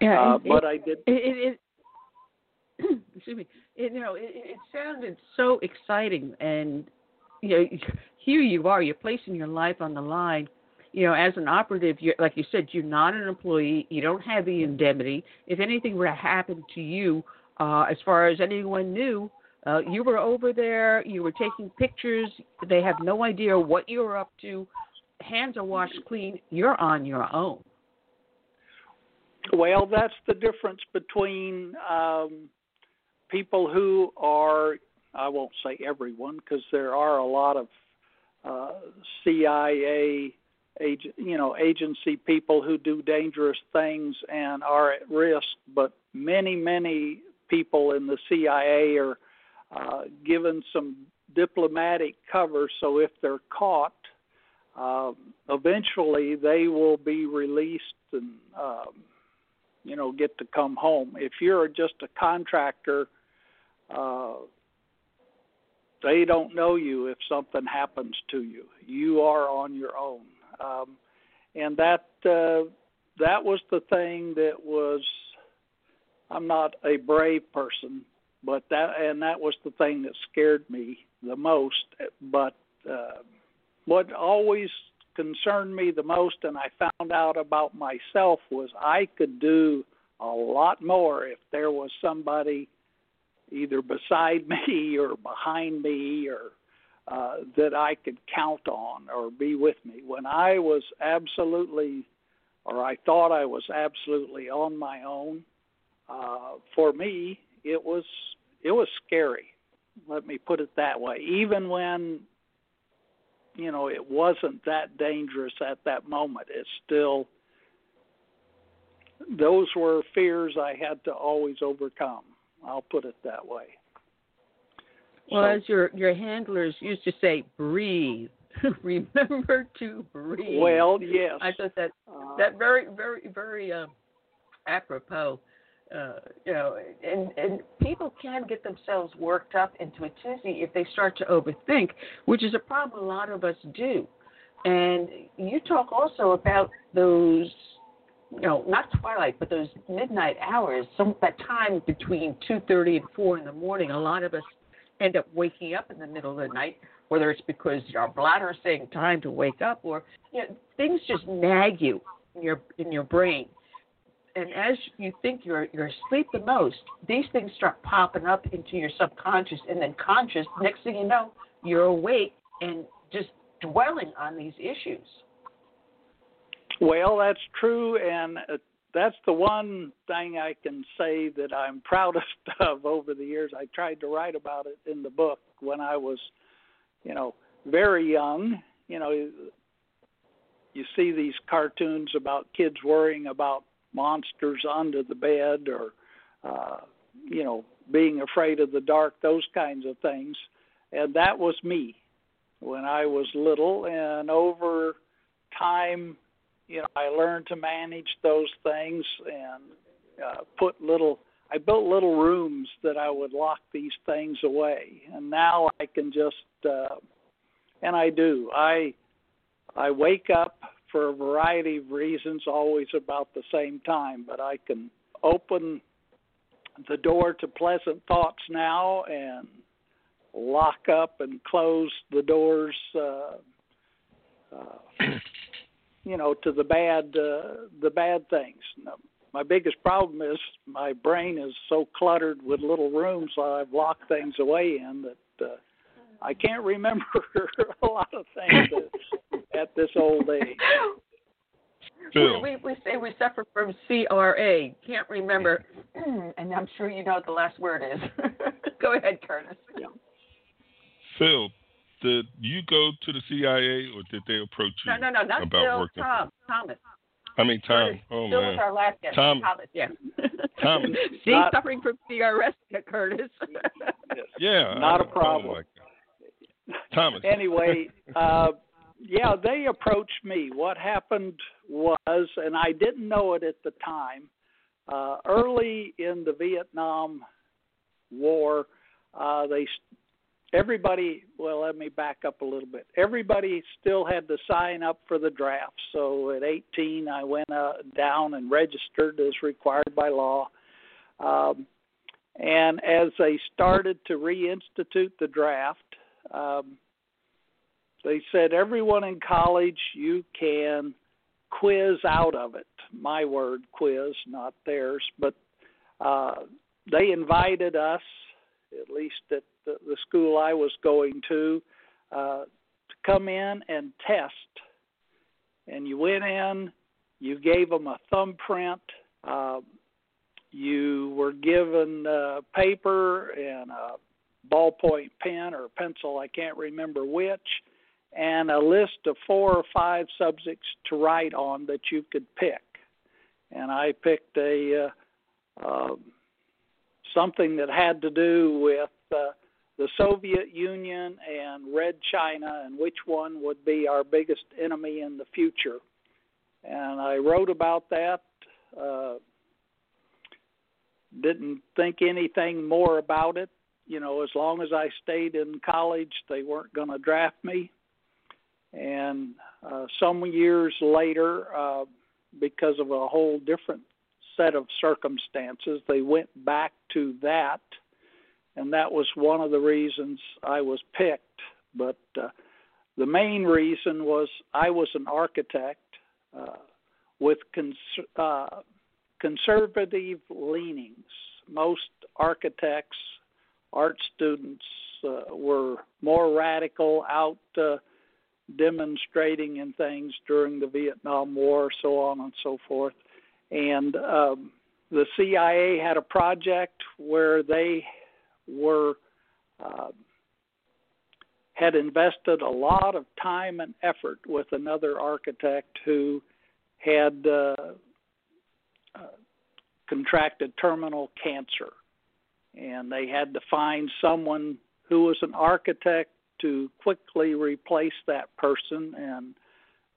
yeah, uh, it, but I did. It, it, it excuse me. It, you know, it, it sounded so exciting, and you know, here you are. You're placing your life on the line you know, as an operative, you're, like you said, you're not an employee. You don't have the indemnity. If anything were to happen to you, uh, as far as anyone knew, uh, you were over there. You were taking pictures. They have no idea what you were up to. Hands are washed clean. You're on your own. Well, that's the difference between um, people who are, I won't say everyone, because there are a lot of uh, CIA you know agency people who do dangerous things and are at risk but many many people in the CIA are uh, given some diplomatic cover so if they're caught uh, eventually they will be released and um, you know get to come home if you're just a contractor uh, they don't know you if something happens to you you are on your own um, and that uh, that was the thing that was. I'm not a brave person, but that and that was the thing that scared me the most. But uh, what always concerned me the most, and I found out about myself, was I could do a lot more if there was somebody either beside me or behind me or uh, that I could count on or be with me. When I was absolutely, or I thought I was absolutely on my own, uh, for me it was it was scary. Let me put it that way. Even when you know it wasn't that dangerous at that moment, it still those were fears I had to always overcome. I'll put it that way. Well, so, as your your handlers used to say, breathe. Remember to breathe. Well, yes. I thought that uh, that very very very uh, apropos. Uh, you know, and and people can get themselves worked up into a tizzy if they start to overthink, which is a problem a lot of us do. And you talk also about those you know, not twilight, but those midnight hours, some that time between two thirty and four in the morning. A lot of us end up waking up in the middle of the night, whether it's because your bladder is saying time to wake up or you know, things just nag you in your in your brain. And as you think you're you're asleep the most, these things start popping up into your subconscious and then conscious. Next thing you know, you're awake and just dwelling on these issues. Well, that's true, and uh, that's the one thing I can say that I'm proudest of over the years. I tried to write about it in the book when I was, you know, very young. You know, you see these cartoons about kids worrying about monsters under the bed or, uh, you know, being afraid of the dark, those kinds of things. And that was me when I was little. And over time, you know, I learned to manage those things and uh, put little. I built little rooms that I would lock these things away, and now I can just, uh, and I do. I I wake up for a variety of reasons, always about the same time, but I can open the door to pleasant thoughts now and lock up and close the doors. Uh, uh, you know, to the bad uh, the bad things. Now, my biggest problem is my brain is so cluttered with little rooms I've locked things away in that uh, I can't remember a lot of things at, at this old age. We, we, we say we suffer from CRA. Can't remember, and I'm sure you know what the last word is. Go ahead, Curtis. Yeah. Phil, did you go to the CIA or did they approach you No, no, no, not about Phil. working? Tom. Thomas. I mean Tom. Curtis. Oh Phil man. was our last guest. Tom- Thomas. Yeah. Thomas. See, Not- suffering from CRS, Curtis. Yeah. Not I- a problem. Oh. Thomas. anyway, uh, yeah, they approached me. What happened was, and I didn't know it at the time, uh, early in the Vietnam War, uh, they everybody. Well, let me back up a little bit. Everybody still had to sign up for the draft. So at 18, I went uh, down and registered as required by law. Um, and as they started to reinstitute the draft, um, they said everyone in college you can quiz out of it. My word, quiz, not theirs, but uh, they invited us, at least at the, the school I was going to, uh, to come in and test. And you went in, you gave them a thumbprint. Uh, you were given uh, paper and a ballpoint pen or pencil, I can't remember which, and a list of four or five subjects to write on that you could pick. And I picked a uh, uh, something that had to do with uh, the Soviet Union and Red China, and which one would be our biggest enemy in the future. And I wrote about that. Uh, didn't think anything more about it. You know, as long as I stayed in college, they weren't going to draft me. And uh, some years later, uh, because of a whole different set of circumstances, they went back to that, and that was one of the reasons I was picked. But uh, the main reason was I was an architect uh, with cons- uh, conservative leanings. Most architects, art students, uh, were more radical, out uh, demonstrating and things during the Vietnam War, so on and so forth. And um, the CIA had a project where they were uh, had invested a lot of time and effort with another architect who had uh, uh, contracted terminal cancer, and they had to find someone who was an architect to quickly replace that person. And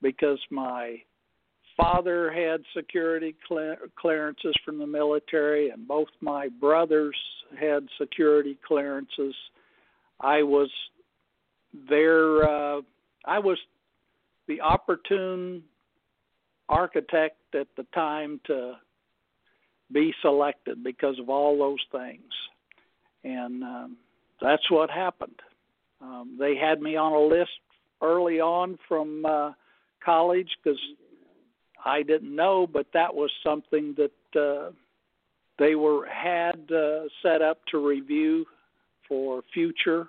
because my father had security clearances from the military, and both my brothers had security clearances, I was there. Uh, I was the opportune architect at the time to be selected because of all those things. And um, that's what happened. Um, they had me on a list early on from uh, college because I didn't know, but that was something that uh, they were had uh, set up to review for future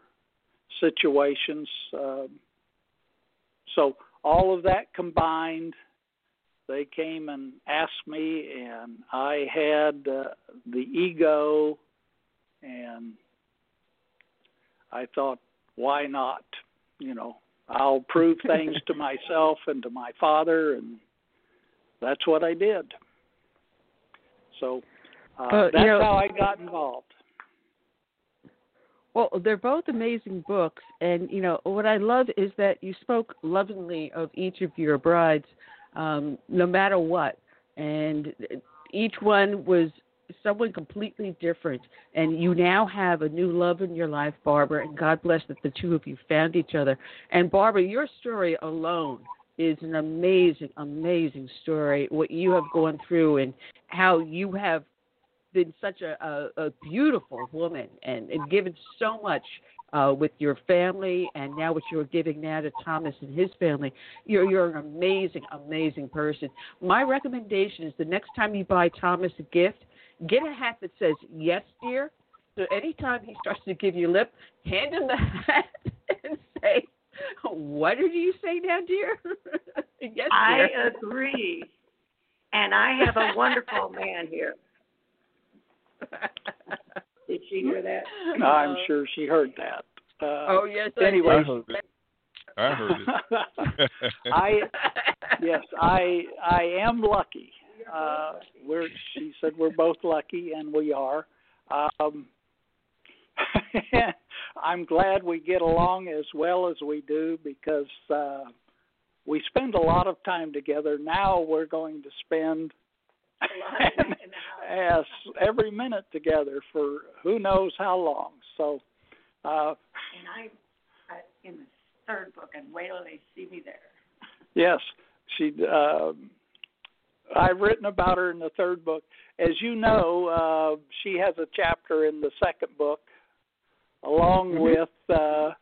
situations. Uh, so all of that combined, they came and asked me, and I had uh, the ego, and I thought, why not? You know, I'll prove things to myself and to my father, and that's what I did. So uh, Uh, you that's know- how I got involved. Well, they're both amazing books, and you know what I love is that you spoke lovingly of each of your brides, um, no matter what, and each one was someone completely different. And you now have a new love in your life, Barbara, and God bless that the two of you found each other. And Barbara, your story alone is an amazing, amazing story. What you have gone through and how you have been such a, a, a beautiful woman and, and given so much uh, with your family and now what you're giving now to Thomas and his family. You're you're an amazing, amazing person. My recommendation is the next time you buy Thomas a gift, get a hat that says yes, dear. So anytime he starts to give you lip, hand him the hat and say, What did you say now, dear? yes, I dear. agree. And I have a wonderful man here. Did she hear that? I'm sure she heard that. Uh, Oh yes, anyway, I heard it. I heard it. I yes, I I am lucky. Uh, we're she said we're both lucky, and we are. Um, I'm glad we get along as well as we do because uh, we spend a lot of time together. Now we're going to spend yes every minute together for who knows how long. So. Uh, And I, I in the third book, and wait till they see me there. Yes, she. Um, I've written about her in the third book. As you know, uh, she has a chapter in the second book, along Mhm. with uh,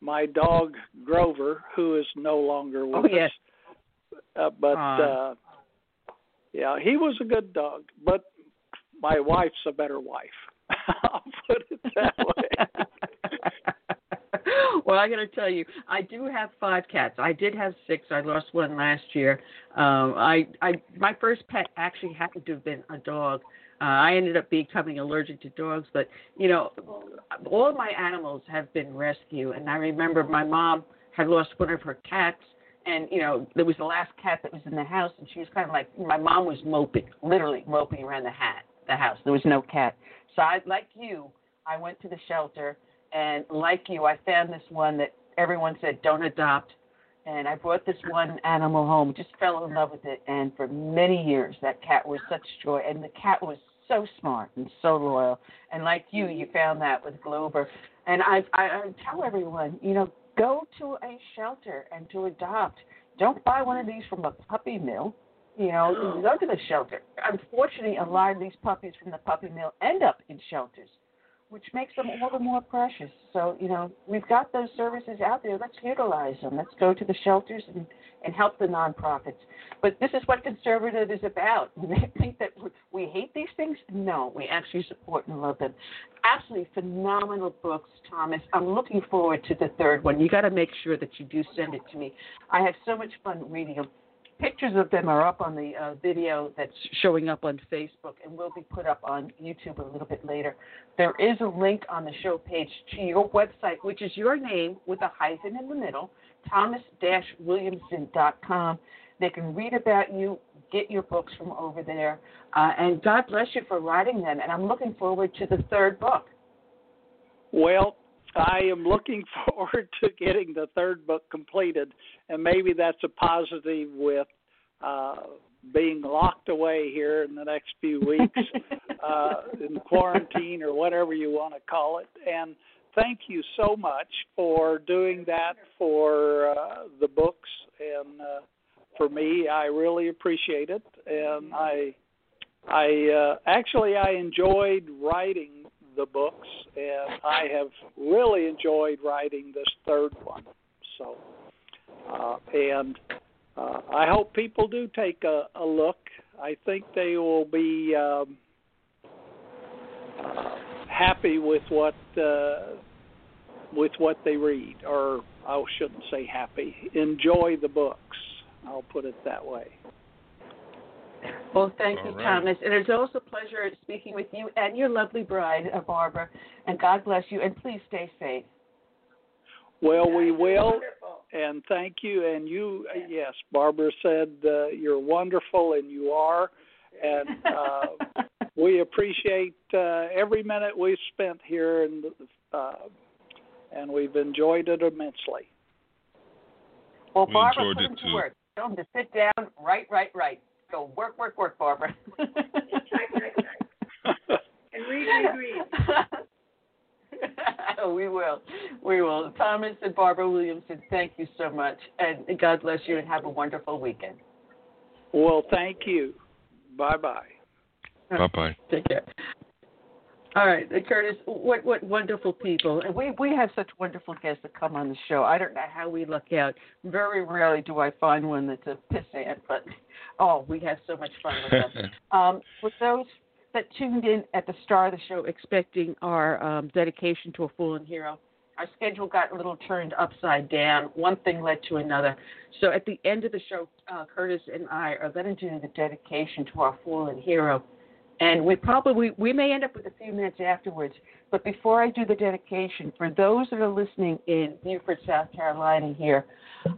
my dog Grover, who is no longer with Oh, yes. us. Uh, but Aw. uh, yeah, he was a good dog. But my wife's a better wife. I'll put it that way. well, I got to tell you, I do have five cats. I did have six. I lost one last year. Um, I, I, my first pet actually happened to have been a dog. Uh, I ended up becoming allergic to dogs, but you know, all my animals have been rescue. And I remember my mom had lost one of her cats, and you know, there was the last cat that was in the house, and she was kind of like, my mom was moping, literally moping around the hat, the house. There was no cat. So I, like you, I went to the shelter, and like you, I found this one that everyone said don't adopt. And I brought this one animal home, just fell in love with it, and for many years that cat was such joy. And the cat was so smart and so loyal. And like you, you found that with Grover. And I, I, I tell everyone, you know, go to a shelter and to adopt. Don't buy one of these from a puppy mill. You know, go to the shelter. Unfortunately, a lot of these puppies from the puppy mill end up in shelters, which makes them all the more precious. So, you know, we've got those services out there. Let's utilize them. Let's go to the shelters and, and help the nonprofits. But this is what conservative is about. They think that we hate these things. No, we actually support and love them. Absolutely phenomenal books, Thomas. I'm looking forward to the third one. You got to make sure that you do send it to me. I have so much fun reading them pictures of them are up on the uh, video that's showing up on Facebook and will be put up on YouTube a little bit later. There is a link on the show page to your website, which is your name with a hyphen in the middle, thomas-williamson.com. They can read about you, get your books from over there, uh, and God bless you for writing them. And I'm looking forward to the third book. Well, I am looking forward to getting the third book completed, and maybe that's a positive with uh, being locked away here in the next few weeks uh, in quarantine or whatever you want to call it. And thank you so much for doing that for uh, the books and uh, for me. I really appreciate it, and I, I uh, actually I enjoyed writing the books, and I have really enjoyed writing this third one. So, uh, and uh, I hope people do take a, a look. I think they will be um, uh, happy with what uh, with what they read, or I shouldn't say happy, enjoy the books. I'll put it that way. Well, thank All you, right. Thomas. And it's also a pleasure speaking with you and your lovely bride, uh, Barbara. And God bless you. And please stay safe. Well, we will, and thank you. And you, uh, yes, Barbara said uh, you're wonderful, and you are. And uh, we appreciate uh, every minute we've spent here, and uh, and we've enjoyed it immensely. Well, We Barbara, enjoyed put it him to work. Tell him to sit down, right, right, right. Go work, work, work, Barbara. Right, right, right. And read, read, read. we will. We will. Thomas and Barbara Williamson, thank you so much. And God bless you and have a wonderful weekend. Well, thank you. Bye bye. Bye bye. Take care. All right, uh, Curtis. What what wonderful people, and we we have such wonderful guests that come on the show. I don't know how we luck out. Very rarely do I find one that's a pissant, but oh, we have so much fun with them. Um, for those that tuned in at the start of the show expecting our um, dedication to a fallen hero, our schedule got a little turned upside down. One thing led to another. So at the end of the show, uh, Curtis and I are going to do the dedication to our fallen hero. And we probably we may end up with a few minutes afterwards. But before I do the dedication, for those that are listening in Beaufort, South Carolina here,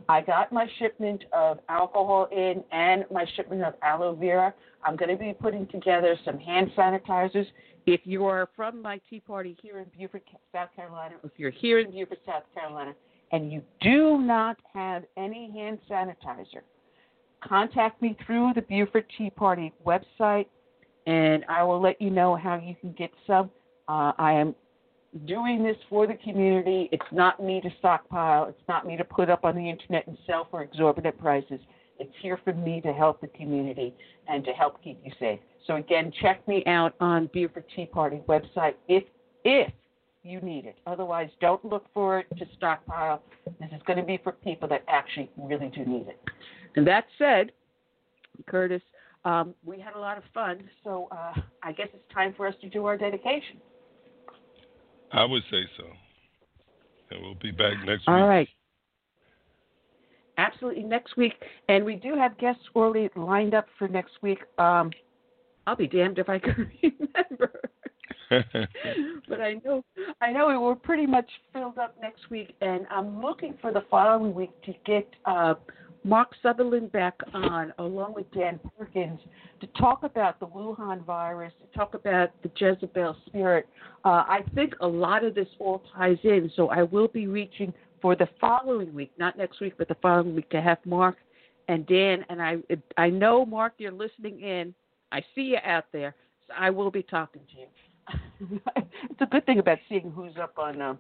I got my shipment of alcohol in and my shipment of aloe vera. I'm going to be putting together some hand sanitizers. If you are from my Tea Party here in Beaufort, South Carolina, if you're here in Beaufort, South Carolina, and you do not have any hand sanitizer, contact me through the Beaufort Tea Party website, and I will let you know how you can get some. Uh, I am doing this for the community. It's not me to stockpile. It's not me to put up on the internet and sell for exorbitant prices. It's here for me to help the community and to help keep you safe. So again, check me out on Beaufort Tea Party website if if you need it. Otherwise, don't look for it to stockpile. This is going to be for people that actually really do need it. And that said, Curtis, um, we had a lot of fun. So uh, I guess it's time for us to do our dedication. I would say so. And we'll be back next All week. All right. Absolutely next week, and we do have guests already lined up for next week. Um, I'll be damned if I can remember, but I know I know we're pretty much filled up next week, and I'm looking for the following week to get uh, Mark Sutherland back on, along with Dan Perkins, to talk about the Wuhan virus, to talk about the Jezebel spirit. Uh, I think a lot of this all ties in, so I will be reaching for the following week, not next week, but the following week, to have Mark and Dan. And I, I know Mark, you're listening in. I see you out there, so I will be talking to you. it's a good thing about seeing who's up on um,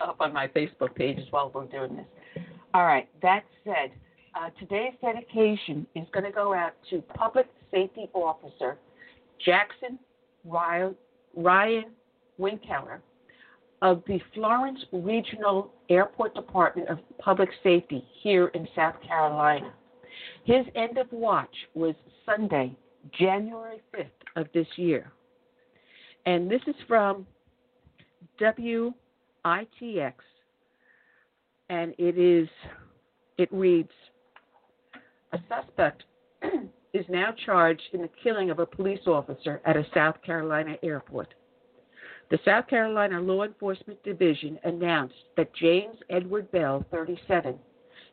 up on my Facebook page pages while we're doing this. All right. That said, uh, today's dedication is going to go out to Public Safety Officer Jackson Ryan, Ryan Winkeler of the Florence Regional Airport Department of Public Safety here in South Carolina. His end of watch was Sunday, January 5th of this year. And this is from WITX, and it is it reads a suspect is now charged in the killing of a police officer at a South Carolina airport. The South Carolina Law Enforcement Division announced that James Edward Bell, 37,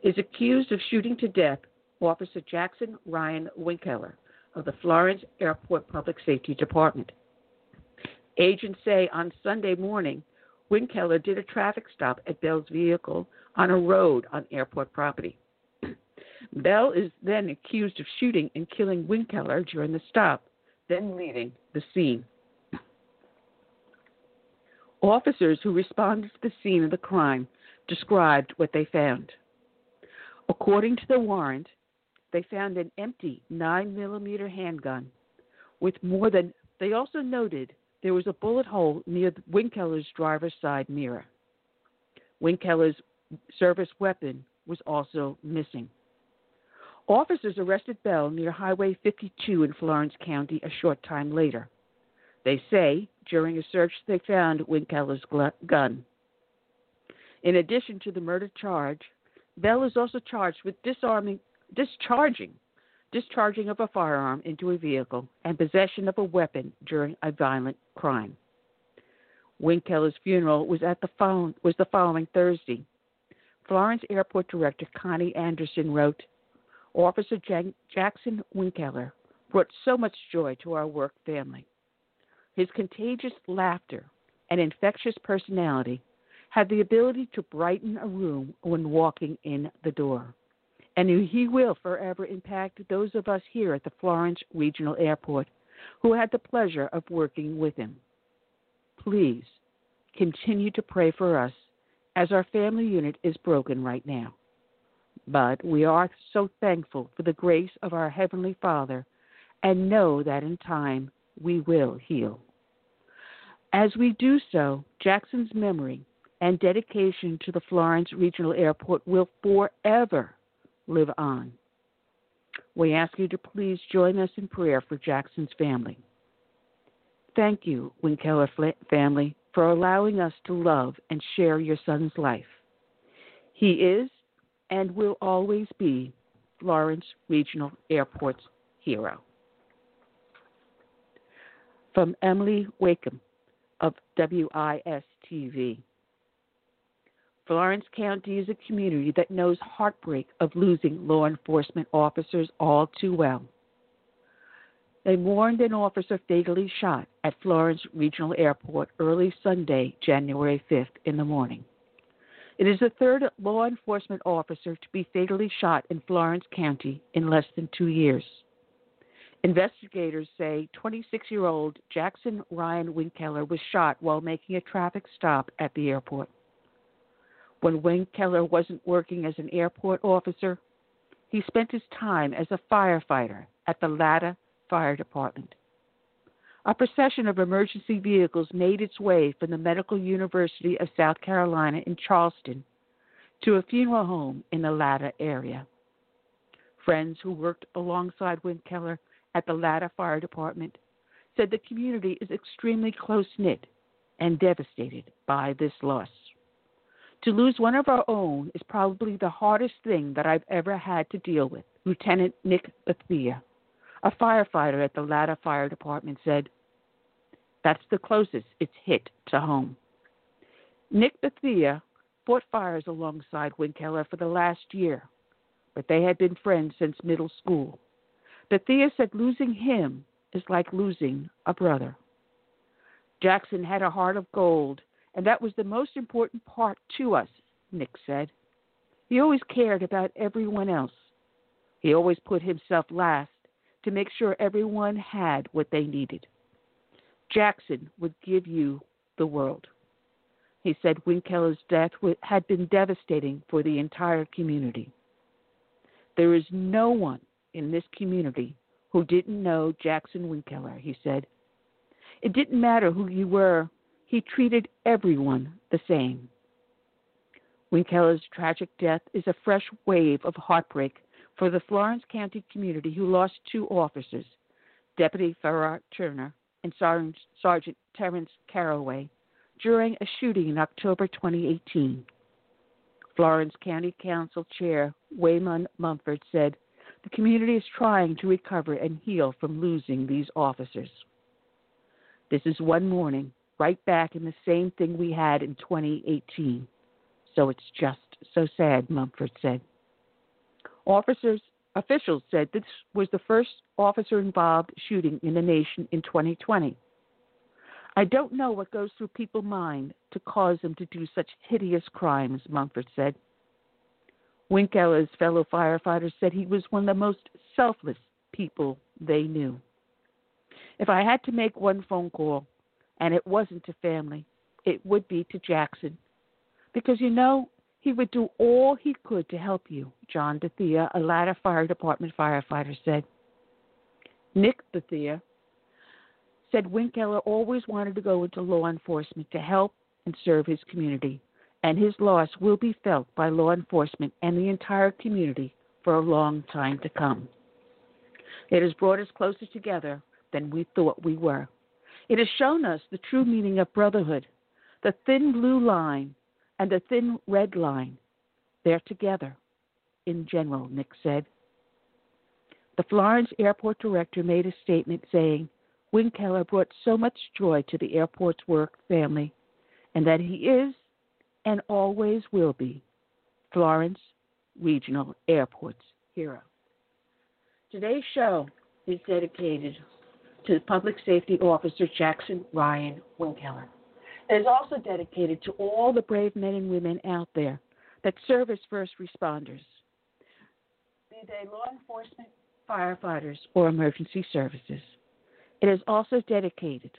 is accused of shooting to death Officer Jackson Ryan Winkeler of the Florence Airport Public Safety Department. Agents say on Sunday morning, Winkeler did a traffic stop at Bell's vehicle on a road on airport property. Bell is then accused of shooting and killing Winkeler during the stop, then leaving the scene. Officers who responded to the scene of the crime described what they found. According to the warrant, they found an empty 9 millimeter handgun with more than, they also noted there was a bullet hole near Winkeler's driver's side mirror. Winkeler's service weapon was also missing. Officers arrested Bell near Highway 52 in Florence County a short time later. They say during a search they found Winkeler's gun. In addition to the murder charge, Bell is also charged with disarming, discharging, discharging of a firearm into a vehicle and possession of a weapon during a violent crime. Winkeler's funeral was at the phone, was the following Thursday. Florence Airport Director Connie Anderson wrote, Officer Jan- Jackson Winkler brought so much joy to our work family. His contagious laughter and infectious personality had the ability to brighten a room when walking in the door. And he will forever impact those of us here at the Florence Regional Airport who had the pleasure of working with him. Please continue to pray for us as our family unit is broken right now. But we are so thankful for the grace of our Heavenly Father and know that in time we will heal. As we do so, Jackson's memory and dedication to the Florence Regional Airport will forever live on. We ask you to please join us in prayer for Jackson's family. Thank you, Winkler family, for allowing us to love and share your son's life. He is and will always be Florence Regional Airport's hero. From Emily Wakeham of WIS TV. Florence County is a community that knows heartbreak of losing law enforcement officers all too well. They mourned an officer fatally shot at Florence Regional Airport early Sunday, January 5th in the morning. It is the third law enforcement officer to be fatally shot in Florence County in less than two years. Investigators say 26 year old Jackson Ryan Winkeler was shot while making a traffic stop at the airport. When Winkeler wasn't working as an airport officer, he spent his time as a firefighter at the Latta Fire Department. A procession of emergency vehicles made its way from the Medical University of South Carolina in Charleston to a funeral home in the Latta area. Friends who worked alongside Winkler at the Latta Fire Department said the community is extremely close knit and devastated by this loss. To lose one of our own is probably the hardest thing that I've ever had to deal with, Lieutenant Nick Bethia, a firefighter at the Latta Fire Department, said. That's the closest it's hit to home. Nick Bethia fought fires alongside Winkler for the last year, but they had been friends since middle school. Bethia said losing him is like losing a brother. Jackson had a heart of gold, and that was the most important part to us, Nick said. He always cared about everyone else. He always put himself last to make sure everyone had what they needed. Jackson would give you the world. He said Winkler's death had been devastating for the entire community. There is no one in this community who didn't know Jackson Winkler, he said. It didn't matter who you were, he treated everyone the same. Winkler's tragic death is a fresh wave of heartbreak for the Florence County community who lost two officers, Deputy Farrah Turner and Sergeant Terrence Carraway, during a shooting in October 2018. Florence County Council Chair Waymon Mumford said, The community is trying to recover and heal from losing these officers. This is one morning, right back in the same thing we had in 2018. So it's just so sad, Mumford said. Officers officials said this was the first officer involved shooting in the nation in 2020. I don't know what goes through people's mind to cause them to do such hideous crimes, Mumford said. Winkler's fellow firefighters said he was one of the most selfless people they knew. If I had to make one phone call, and it wasn't to family, it would be to Jackson. Because you know, he would do all he could to help you, John Bethia, a Latta Fire Department firefighter, said. Nick Bethia said Winkler always wanted to go into law enforcement to help and serve his community, and his loss will be felt by law enforcement and the entire community for a long time to come. It has brought us closer together than we thought we were. It has shown us the true meaning of brotherhood, the thin blue line and a thin red line. They're together, in general, Nick said. The Florence airport director made a statement saying Winkeler brought so much joy to the airport's work family and that he is and always will be Florence Regional Airport's hero. Today's show is dedicated to Public Safety Officer Jackson Ryan Winkeler. Is also dedicated to all the brave men and women out there that serve as first responders, be they law enforcement, firefighters, or emergency services. It is also dedicated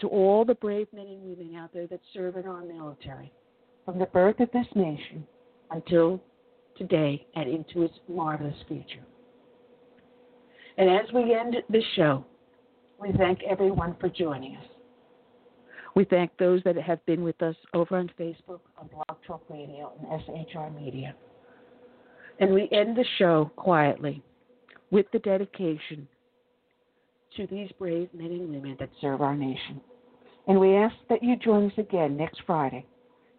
to all the brave men and women out there that serve in our military, from the birth of this nation until today and into its marvelous future. And as we end this show, we thank everyone for joining us. We thank those that have been with us over on Facebook, on Blog Talk Radio, and SHR Media. And we end the show quietly with the dedication to these brave men and women that serve our nation. And we ask that you join us again next Friday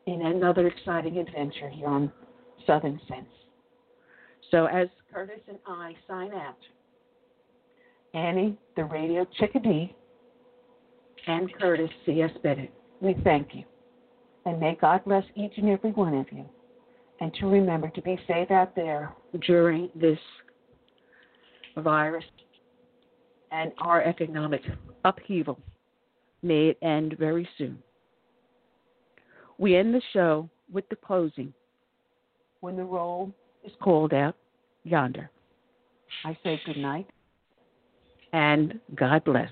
in another exciting adventure here on Southern Sense. So, as Curtis and I sign out, Annie, the radio chickadee, and Curtis C.S. Bennett, we thank you. And may God bless each and every one of you. And to remember to be safe out there during this virus and our economic upheaval. May it end very soon. We end the show with the closing. When the roll is called out yonder, I say good night and God bless.